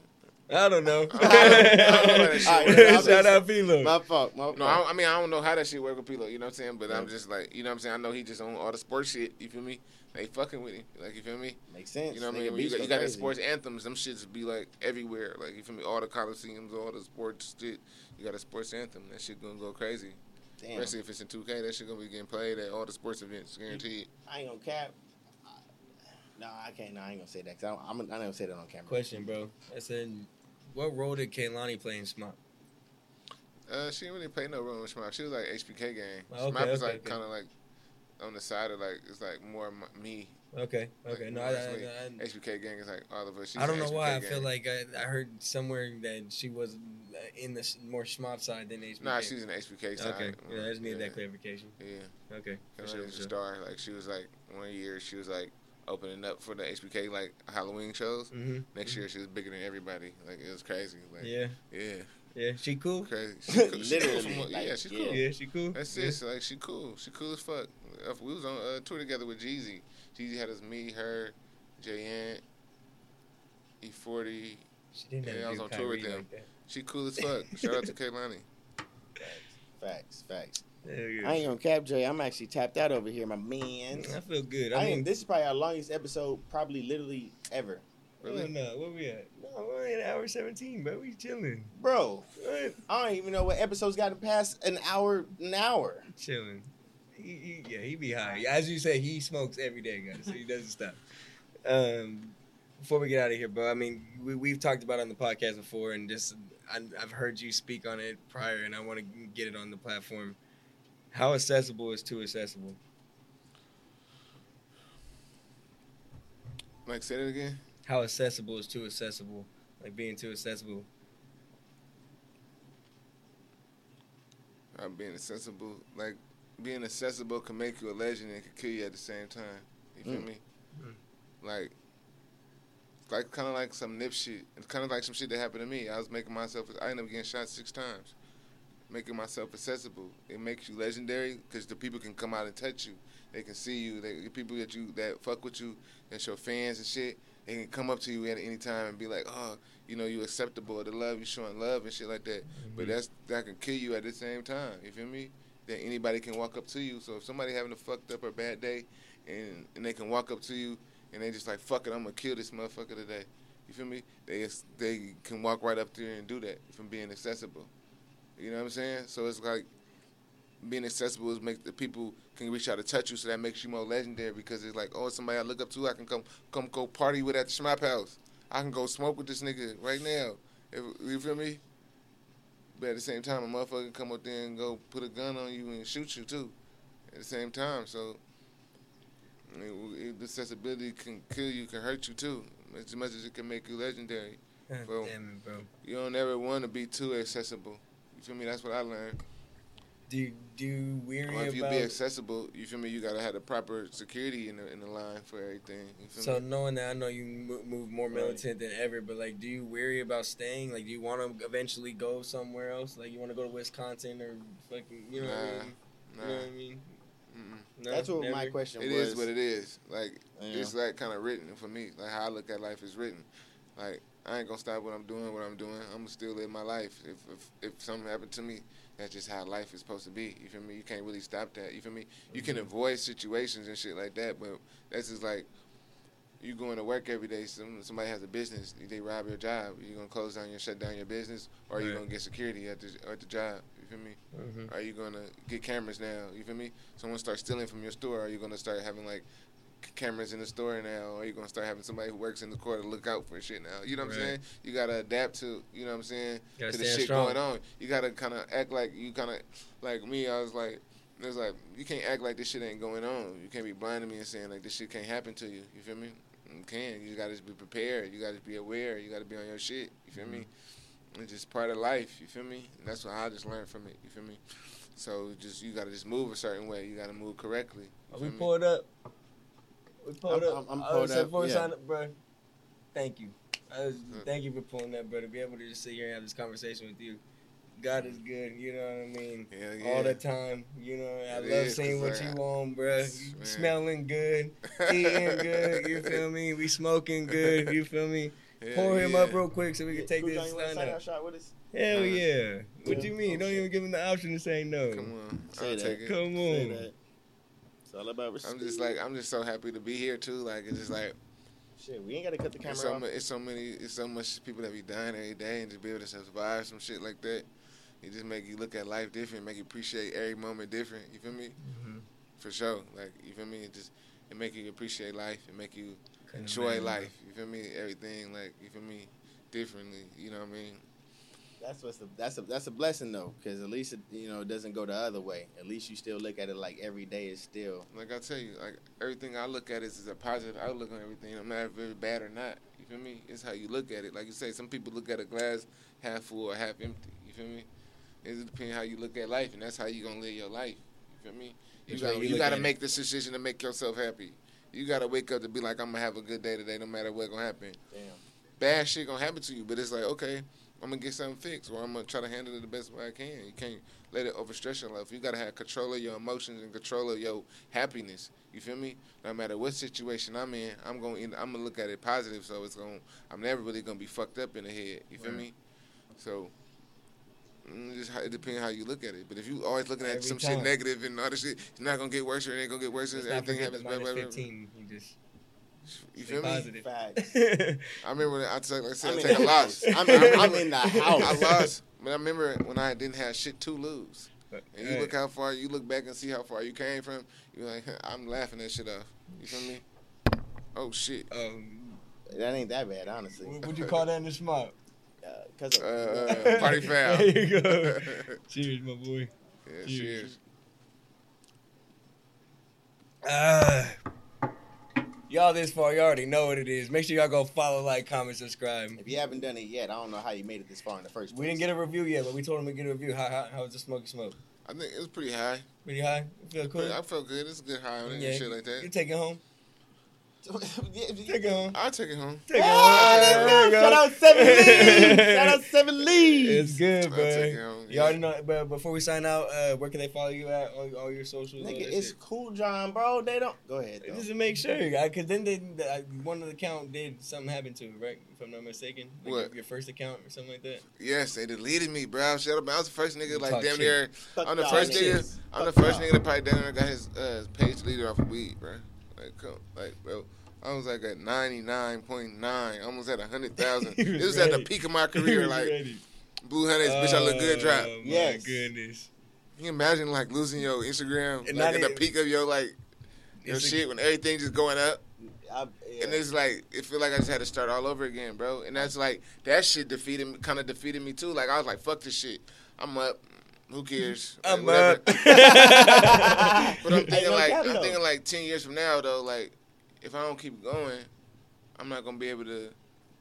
S6: I don't know.
S7: I don't know how that shit
S5: All right,
S7: works.
S5: then,
S6: Shout
S5: I'll
S6: out
S5: be-
S6: P-Lo.
S5: My fault. My fault.
S7: No, I, I mean I don't know how that shit work with P-Lo. You know what I'm saying? But I'm just like, you know what I'm saying? I know he just on all the sports shit. You feel me? They fucking with him. Like you feel me?
S5: Makes sense.
S7: You know what I mean? You
S5: beats
S7: got,
S5: go
S7: you got the sports anthems. Them shits be like everywhere. Like you feel me? All the coliseums, all the sports shit. You got a sports anthem. That shit gonna go crazy.
S5: Damn.
S7: Especially if it's in 2K, that shit gonna be getting played at all the sports events, guaranteed.
S5: I ain't gonna cap. No, I can't. No, I ain't gonna say that. Cause I'm, I'm, I'm say that on camera.
S6: Question, bro. I said, what role did Kehlani play in Shmop?
S7: Uh, she didn't really play no role in Shmop. She was like HBK Gang.
S6: Oh, okay,
S7: Shmop is
S6: okay,
S7: like
S6: okay.
S7: kind of like on the side of like it's like more m- me.
S6: Okay, okay.
S7: Like,
S6: No,
S7: more
S6: I, I, I,
S7: HBK gang is like all of us. She's
S6: I don't
S7: the
S6: know why. I feel like I, I heard somewhere that she was uh, in the more Shmop side than HBK.
S7: Nah, she's in the HBK side.
S6: Okay, yeah, I just needed
S7: Yeah.
S6: that clarification.
S7: Yeah.
S6: Okay, for sure,
S7: she was
S6: for
S7: a star. Like she was like one year she was like opening up for the HBK like Halloween shows.
S6: Mhm,
S7: Next year she was bigger than everybody. Like it was crazy. Like
S6: Yeah.
S7: yeah,
S6: Yeah, she cool.
S7: crazy. She cool. She cool
S5: Literally, like,
S7: yeah, she cool.
S6: Yeah, she cool.
S7: That's
S6: Yeah.
S7: it. So, like she cool. She cool as fuck. Uh, We was on a tour together with Jeezy. Jeezy had us me, her, Jay Ant, E40.
S6: She didn't have
S7: Yeah, I was
S6: do
S7: on tour with them.
S6: like.
S7: She cool as fuck. Shout out to Kehlani.
S5: Facts, facts.
S6: Hell yeah.
S5: I ain't gonna cap, Jay. I'm actually tapped out over here, my man.
S6: I feel good.
S5: I,
S6: I,
S5: mean, this is probably our longest episode, probably literally ever.
S6: really? no, where we at? No, we're in hour 17, bro. We chilling.
S5: Bro,
S6: What?
S5: I don't even know what episode's got to pass an hour, an hour.
S6: Chilling. He, he, yeah, he be high. As you say, he smokes every day, guys. So he doesn't stop. Um, before we get out of here, bro, I mean, we, we've talked about it on the podcast before, and just I, I've heard you speak on it prior, and I want to get it on the platform. How accessible is too accessible?
S7: Like say that again.
S6: How accessible is too accessible? Like being too accessible.
S7: Uh, being accessible, like being accessible can make you a legend and can kill you at the same time. You feel
S5: Mm.
S7: me? Like, it's like kind of like some nip shit. It's kind of like some shit that happened to me. I was making myself. I ended up getting shot six times. Making myself accessible. It makes you legendary because the people can come out and touch you. They can see you. They, the people that you that fuck with you, that's your fans and shit. They can come up to you at any time and be like, oh, you know, you acceptable. The love you showing love and shit like that. But mm-hmm. that's that can kill you at the same time. You feel me? That anybody can walk up to you. So if somebody having a fucked up or bad day, and and they can walk up to you and they just like fuck it, I'm gonna kill this motherfucker today. You feel me? They they can walk right up there and do that from being accessible. You know what I'm saying? So it's like being accessible is make the people can reach out to touch you, so that makes you more legendary because it's like, oh, somebody I look up to, I can come come go party with at the Shmop House. I can go smoke with this nigga right now. If, you feel me? But at the same time, a motherfucker can come up there and go put a gun on you and shoot you too. At the same time, so I mean, the accessibility can kill you, can hurt you too, as much as it can make you legendary. Bro.
S6: damn it, bro.
S7: You don't ever want to be too accessible. You feel me? That's what I learned.
S6: Do you, do you weary
S7: Or if you
S6: about?
S7: be accessible, you feel me? You gotta have the proper security in the in the line for everything. You feel
S6: So
S7: me?
S6: knowing that, I know you move more militant than ever, but like, do you worry about staying? Like, do you want to eventually go somewhere else? Like, you want to go to Wisconsin or fucking, you know what I
S7: Nah,
S6: mean?
S7: nah.
S6: You know what I mean? No,
S5: That's what my question
S7: It
S5: was.
S7: is what it is. Like
S5: Yeah.
S7: it's like kind of written for me. Like how I look at life is written. Like I ain't gonna stop what I'm doing. What I'm doing, I'm gonna still live my life. If if if something happened to me, that's just how life is supposed to be. You feel me? You can't really stop that. You feel me? You can
S6: Mhm.
S7: avoid situations and shit like that, but that's just like you going to work every day. Some somebody has a business. They rob your job. You gonna close down your shut down your business, or you
S6: Right.
S7: gonna get security at the at the job. You feel me?
S6: Mhm.
S7: Are you gonna get cameras now? You feel me? Someone starts stealing from your store. Are you gonna start having like cameras in the store now? Or you're you gonna start having somebody who works in the store to look out for shit now? You know what I'm saying? You gotta adapt to. You know what I'm saying?
S6: Gotta
S7: the shit
S6: strong.
S7: going on. You gotta kind of act like you kind of like me. I was like. It's like you can't act like this shit ain't going on. You can't be blind to me and saying like this shit can't happen to you. You feel me? You can. You gotta just be prepared. You gotta be aware. You gotta be on your shit. You feel me? Mm-hmm. It's just part of life. You feel me? And that's what I just learned from it. You feel me? So just you gotta just move a certain way. You gotta move correctly.
S6: Are we pulled up? We pulled
S5: I'm-
S6: up.
S5: I'm- I'm pulled
S6: was like,
S5: up,
S6: before
S5: yeah.
S6: sign up, bro. Thank you. I was, thank you for pulling that, bro. To be able to just sit here and have this conversation with you. God is good, you know what I mean?
S7: Hell yeah.
S6: All the time, you know. I
S7: It
S6: love
S7: is,
S6: seeing
S7: 'cause,
S6: what
S7: like,
S6: you on, bro.
S7: man.
S6: Smelling good, eating good, you feel me? We smoking good, you feel me?
S7: Hell
S6: pour him
S7: yeah.
S6: up real quick so we can take
S5: Cool
S6: this
S5: John, you want a
S6: sign
S5: sign
S6: out.
S5: out shot with us?
S6: Hell
S7: Uh,
S6: yeah. What
S5: yeah.
S6: you mean?
S5: Oh,
S6: Don't
S5: shit.
S6: even give him the option to say no.
S7: Come on,
S5: Say
S7: I'll
S5: that.
S7: take it.
S6: Come
S5: Say
S6: on.
S5: It's all about respect.
S7: I'm just like I'm just so happy to be here too. Like it's just like
S5: Shit, we ain't gotta cut the camera
S7: it's so,
S5: off.
S7: it's so many it's so much people that be dying every day and just be able to survive some shit like that. It just make you look at life different, make you appreciate every moment different. You feel me?
S6: Mm-hmm.
S7: For sure. Like you feel me? It just it make you appreciate life. It make you enjoy life. You feel me? Everything like you feel me? Differently. You know what I mean?
S5: That's what's the, that's a that's a blessing though, because at least it, you know it doesn't go the other way. At least you still look at it like every day is still.
S7: Like I tell you, like everything I look at is, is a positive outlook on everything, no matter if it's bad or not. You feel me? It's how you look at it. Like you say, some people look at a glass half full or half empty. You feel me? It depends how you look at life, and that's how you gonna live your life. You feel me? You gotta,
S6: you
S7: you gotta
S6: at it.
S7: make this decision to make yourself happy. You gotta wake up to be like, I'm gonna have a good day today, no matter what gonna happen.
S5: Damn.
S7: Bad shit gonna happen to you, but it's like, okay, I'm gonna get something fixed, or I'm gonna try to handle it the best way I can. You can't let it overstress your life. You gotta have control of your emotions and control of your happiness. You feel me? No matter what situation I'm in, I'm gonna end, I'm gonna look at it positive. So it's gonna I'm never really gonna be fucked up in the head. You feel
S6: Right.
S7: me? So. mm, Just how, it depends how you look at it. But if you always looking at
S6: Every
S7: some
S6: time.
S7: shit negative and all this shit, it's not gonna get worse or it ain't gonna get worse.
S6: Let's
S7: Everything happens. Blah, blah, blah.
S6: 15. You just
S7: You
S6: stay
S7: feel me?
S5: Facts.
S7: I remember when I took, like I said,
S5: I'm
S7: I
S5: in
S7: take a
S5: the
S7: loss.
S5: house. I'm, I'm, I'm in the house.
S7: I lost, but I remember when I didn't have shit to lose.
S6: But,
S7: And you
S6: hey,
S7: look how far, you look back and see how far you came from. You're like, I'm laughing that shit off. You feel me? Oh shit.
S6: um,
S5: That ain't that bad, honestly.
S6: what would you call that in the smile?
S5: Uh, Cause of,
S7: Uh, party foul.
S6: There you go. Cheers, my boy.
S7: Yeah,
S6: Cheers.
S7: cheers.
S6: Uh, y'all this far, you already know what it is. Make sure y'all go follow, like, comment, subscribe.
S5: if you haven't done it yet, I don't know how you made it this far in the first place.
S6: We didn't get a review yet, but we told him to get a review. How, how, how was the smoky smoke?
S7: I think it was pretty high.
S6: Pretty high? You feel cool?
S7: I felt good. It's a good high on it
S6: Yeah,
S7: and shit like that.
S6: You
S7: that.
S6: take it home.
S5: Yeah,
S6: Take it home.
S7: I'll take it home.
S6: Take it
S5: Ah,
S6: home.
S5: there
S6: There
S5: we
S6: you
S5: go.
S6: go.
S5: Shout out Seven Leaves. Shout out Seven Leaves.
S6: It's good,
S7: I'll
S6: bro.
S7: take it home,
S6: You
S7: yeah.
S6: already know. But before we sign out, uh, where can they follow you at? All, all your socials.
S5: Nigga, it's
S6: shit?
S5: cool, John, bro. They don't. Go ahead. Though.
S6: Just to make sure, because then they, the, uh, one of the account did something happened to it, right? If I'm not mistaken, like
S7: What?
S6: Your, your first account or something like that.
S7: Yes, they deleted me, bro. Shut up. I was the first nigga, like,
S6: Talk
S7: damn
S6: shit.
S7: near.
S5: Fuck
S7: I'm the first nigga. I'm the first nigga that probably down there got his uh, page deleted off of weed, bro. Like, come, like, bro. I was like at 99.9, almost at 100,000.
S6: He
S7: This
S6: was
S7: was at the peak of my career. Like,
S6: ready.
S7: Blue Hunters, bitch, I look good oh, drop.
S6: Oh, my
S5: Yes.
S6: goodness.
S7: Can you imagine, like, losing your Instagram,
S6: And
S7: like, at the peak of your, like, your
S6: a-
S7: shit when everything just going up?
S5: I, yeah.
S7: And it's like it feel like I just had to start all over again, bro. And that's like that shit defeated me, kind of defeated me too. Like I was like, fuck this shit. I'm up. Who cares? Like,
S6: I'm
S7: whatever. But I'm thinking like I'm thinking like ten years from now though, like if I don't keep going, I'm not gonna be able to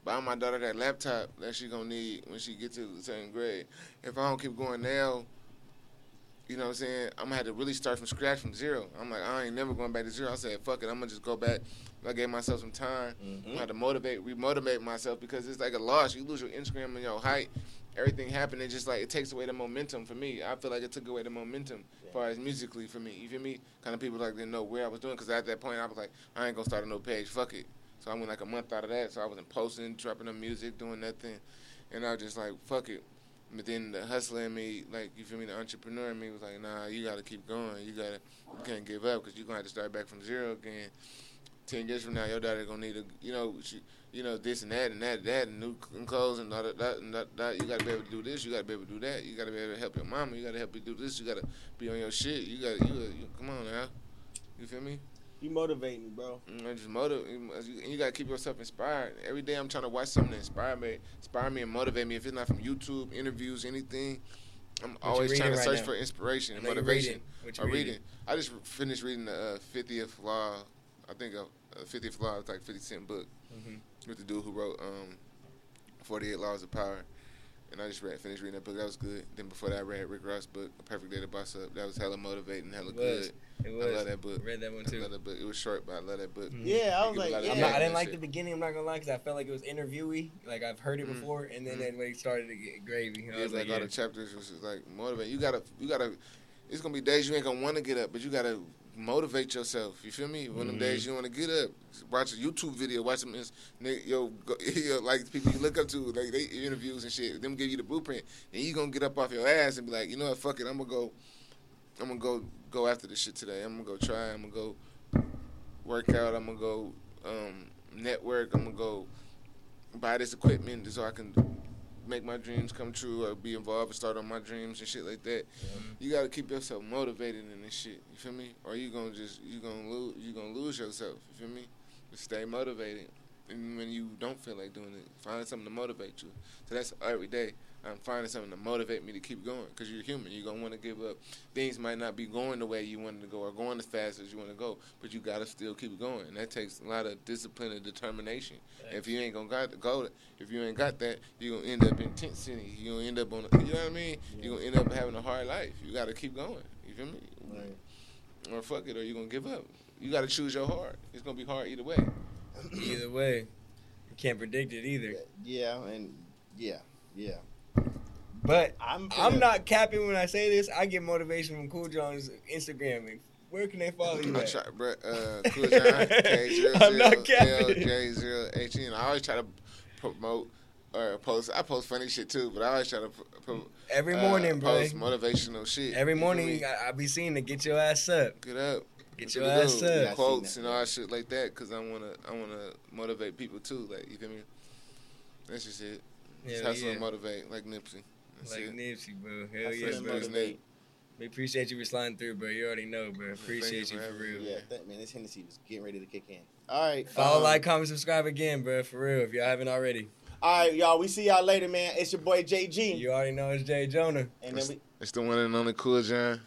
S7: buy my daughter that laptop that she gonna need when she gets to the certain grade. If I don't keep going now, you know what I'm saying? I'm gonna have to really start from scratch from zero. I'm like, I ain't never going back to zero. I said, fuck it, I'm gonna just go back. I gave myself some time.
S5: Mhm.
S7: I had to motivate, remotivate myself because it's like a loss. You lose your Instagram and your height, everything happened. It just like it takes away the momentum for me. I feel like it took away the momentum as far as musically for me. You feel me? Kind of people like didn't know where I was doing because at that point I was like, I ain't gonna start a no page. Fuck it. So I went like a month out of that. So I wasn't posting, dropping the music, doing nothing, and I was just like, fuck it. But then the hustler in me, like you feel me, the entrepreneur in me was like, nah, you gotta keep going. You gotta, you can't give up because you're gonna have to start back from zero again. Ten years from now, your daughter gonna need a, you know, she, you know, this and that and that, and that and new clothes and all that, that and that, that. You gotta be able to do this. You gotta be able to do that. You gotta be able to help your mama. You gotta help you do this. You gotta be on your shit. You gotta, you, you come on now. You feel me?
S5: You motivate me, bro.
S7: Mm, I just motivate, and you gotta keep yourself inspired. Every day I'm trying to watch something that inspire me, inspire me and motivate me. If it's not from YouTube, interviews, anything, I'm
S6: you
S7: always trying to
S6: right
S7: search
S6: now?
S7: for inspiration and motivation.
S6: reading. What
S7: I'm
S6: reading?
S7: reading. I just finished reading the uh, 50th Law. I think uh, 50th Law. It's like 50 cent book
S6: Mhm.
S7: With the dude who wrote um, 48 Laws of Power. And I just read, finished reading that book. That was good. Then before that, I read Rick Ross' book, A Perfect Day to Boss Up. That was hella motivating, hella
S6: It was.
S7: good.
S6: It
S7: I love that book.
S6: Read that one
S7: I
S6: too.
S7: love that book. It was short, but I love that book.
S5: Yeah, I was
S7: It give a
S5: like, yeah.
S6: I'm not, I didn't like
S7: shit.
S6: the beginning. I'm not gonna lie, because I felt like it was interviewee. Like I've heard it
S7: Mm.
S6: before, and then,
S7: Mm.
S6: then when it started to get gravy, I
S7: Yeah,
S6: was
S7: like,
S6: like,
S7: all
S6: yeah.
S7: the chapters was just like motivate. You gotta, you gotta. It's gonna be days you ain't gonna want to get up, but you gotta motivate yourself. You feel me? One of them days you want to get up, watch a YouTube video, watch them, yo, yo, like people you look up to, like they interviews and shit. Them give you the blueprint, and you gonna get up off your ass and be like, you know what, fuck it, I'm gonna go, I'm gonna go go after this shit today. I'm gonna go try. I'm gonna go work out. I'm gonna go um, network. I'm gonna go buy this equipment so I can make my dreams come true or be involved and start on my dreams and shit like that. You gotta keep yourself motivated in this shit. You feel me? Or you gonna just you gonna lose you gonna lose yourself. You feel me? Just stay motivated. And when you don't feel like doing it, find something to motivate you. So that's every day. I'm finding something to motivate me to keep going because you're human. You're gonna want to give up. Things might not be going the way you wanted to go or going as fast as you want to go, but you gotta still keep going. And that takes a lot of discipline and determination. If you ain't gonna got go, if you ain't got that, you're gonna end up in tent city. You're gonna end up on, a, you know what I mean? You're gonna end up having a hard life. You gotta keep going. You feel me? Or fuck it, or you're gonna give up. You gotta choose your heart. It's gonna be hard either way.
S6: Either way, you can't predict it either.
S5: Yeah, and yeah, yeah.
S6: But
S5: I'm
S6: I'm, not capping when I say this. I get motivation from Kool John's Instagram. And Where can they follow you
S7: I
S6: at?
S7: try, bro, uh, Cool John, K zero
S6: I'm not capping.
S7: J zero H N. I always try to promote or post. I post funny shit too, but I always try to pro- pro-
S6: Every
S7: uh,
S6: morning, bro.
S7: Post motivational shit.
S6: Every morning. I, I be seeing to get your ass up.
S7: Get up.
S6: Get
S7: That's
S6: your ass
S7: do.
S6: up.
S7: Quotes and all that shit like that, cause I wanna, I wanna motivate people too. Like you feel me? That's just it. Just
S6: Hell
S7: hustle and motivate, like Nipsey. That's
S6: like
S7: it.
S6: Nipsey, bro. Hell
S7: Hustle
S6: yeah, bro.
S7: motivate.
S6: We appreciate you for sliding through, bro. You already know, bro. Appreciate you for real.
S5: Yeah, that, man, this Hennessy was getting ready to kick in. All right.
S6: Follow,
S5: um,
S6: like, comment, subscribe again, bro. For real, if y'all haven't already.
S5: All right, y'all. We see y'all later, man. It's your boy JG.
S6: You already know it's Jay Jonah.
S5: And then we,
S7: It's the one and only Kool John,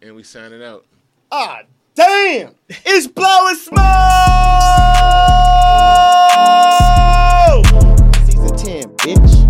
S7: and we signing out.
S5: ah, damn! It's Blowin Smoke. Season ten, bitch.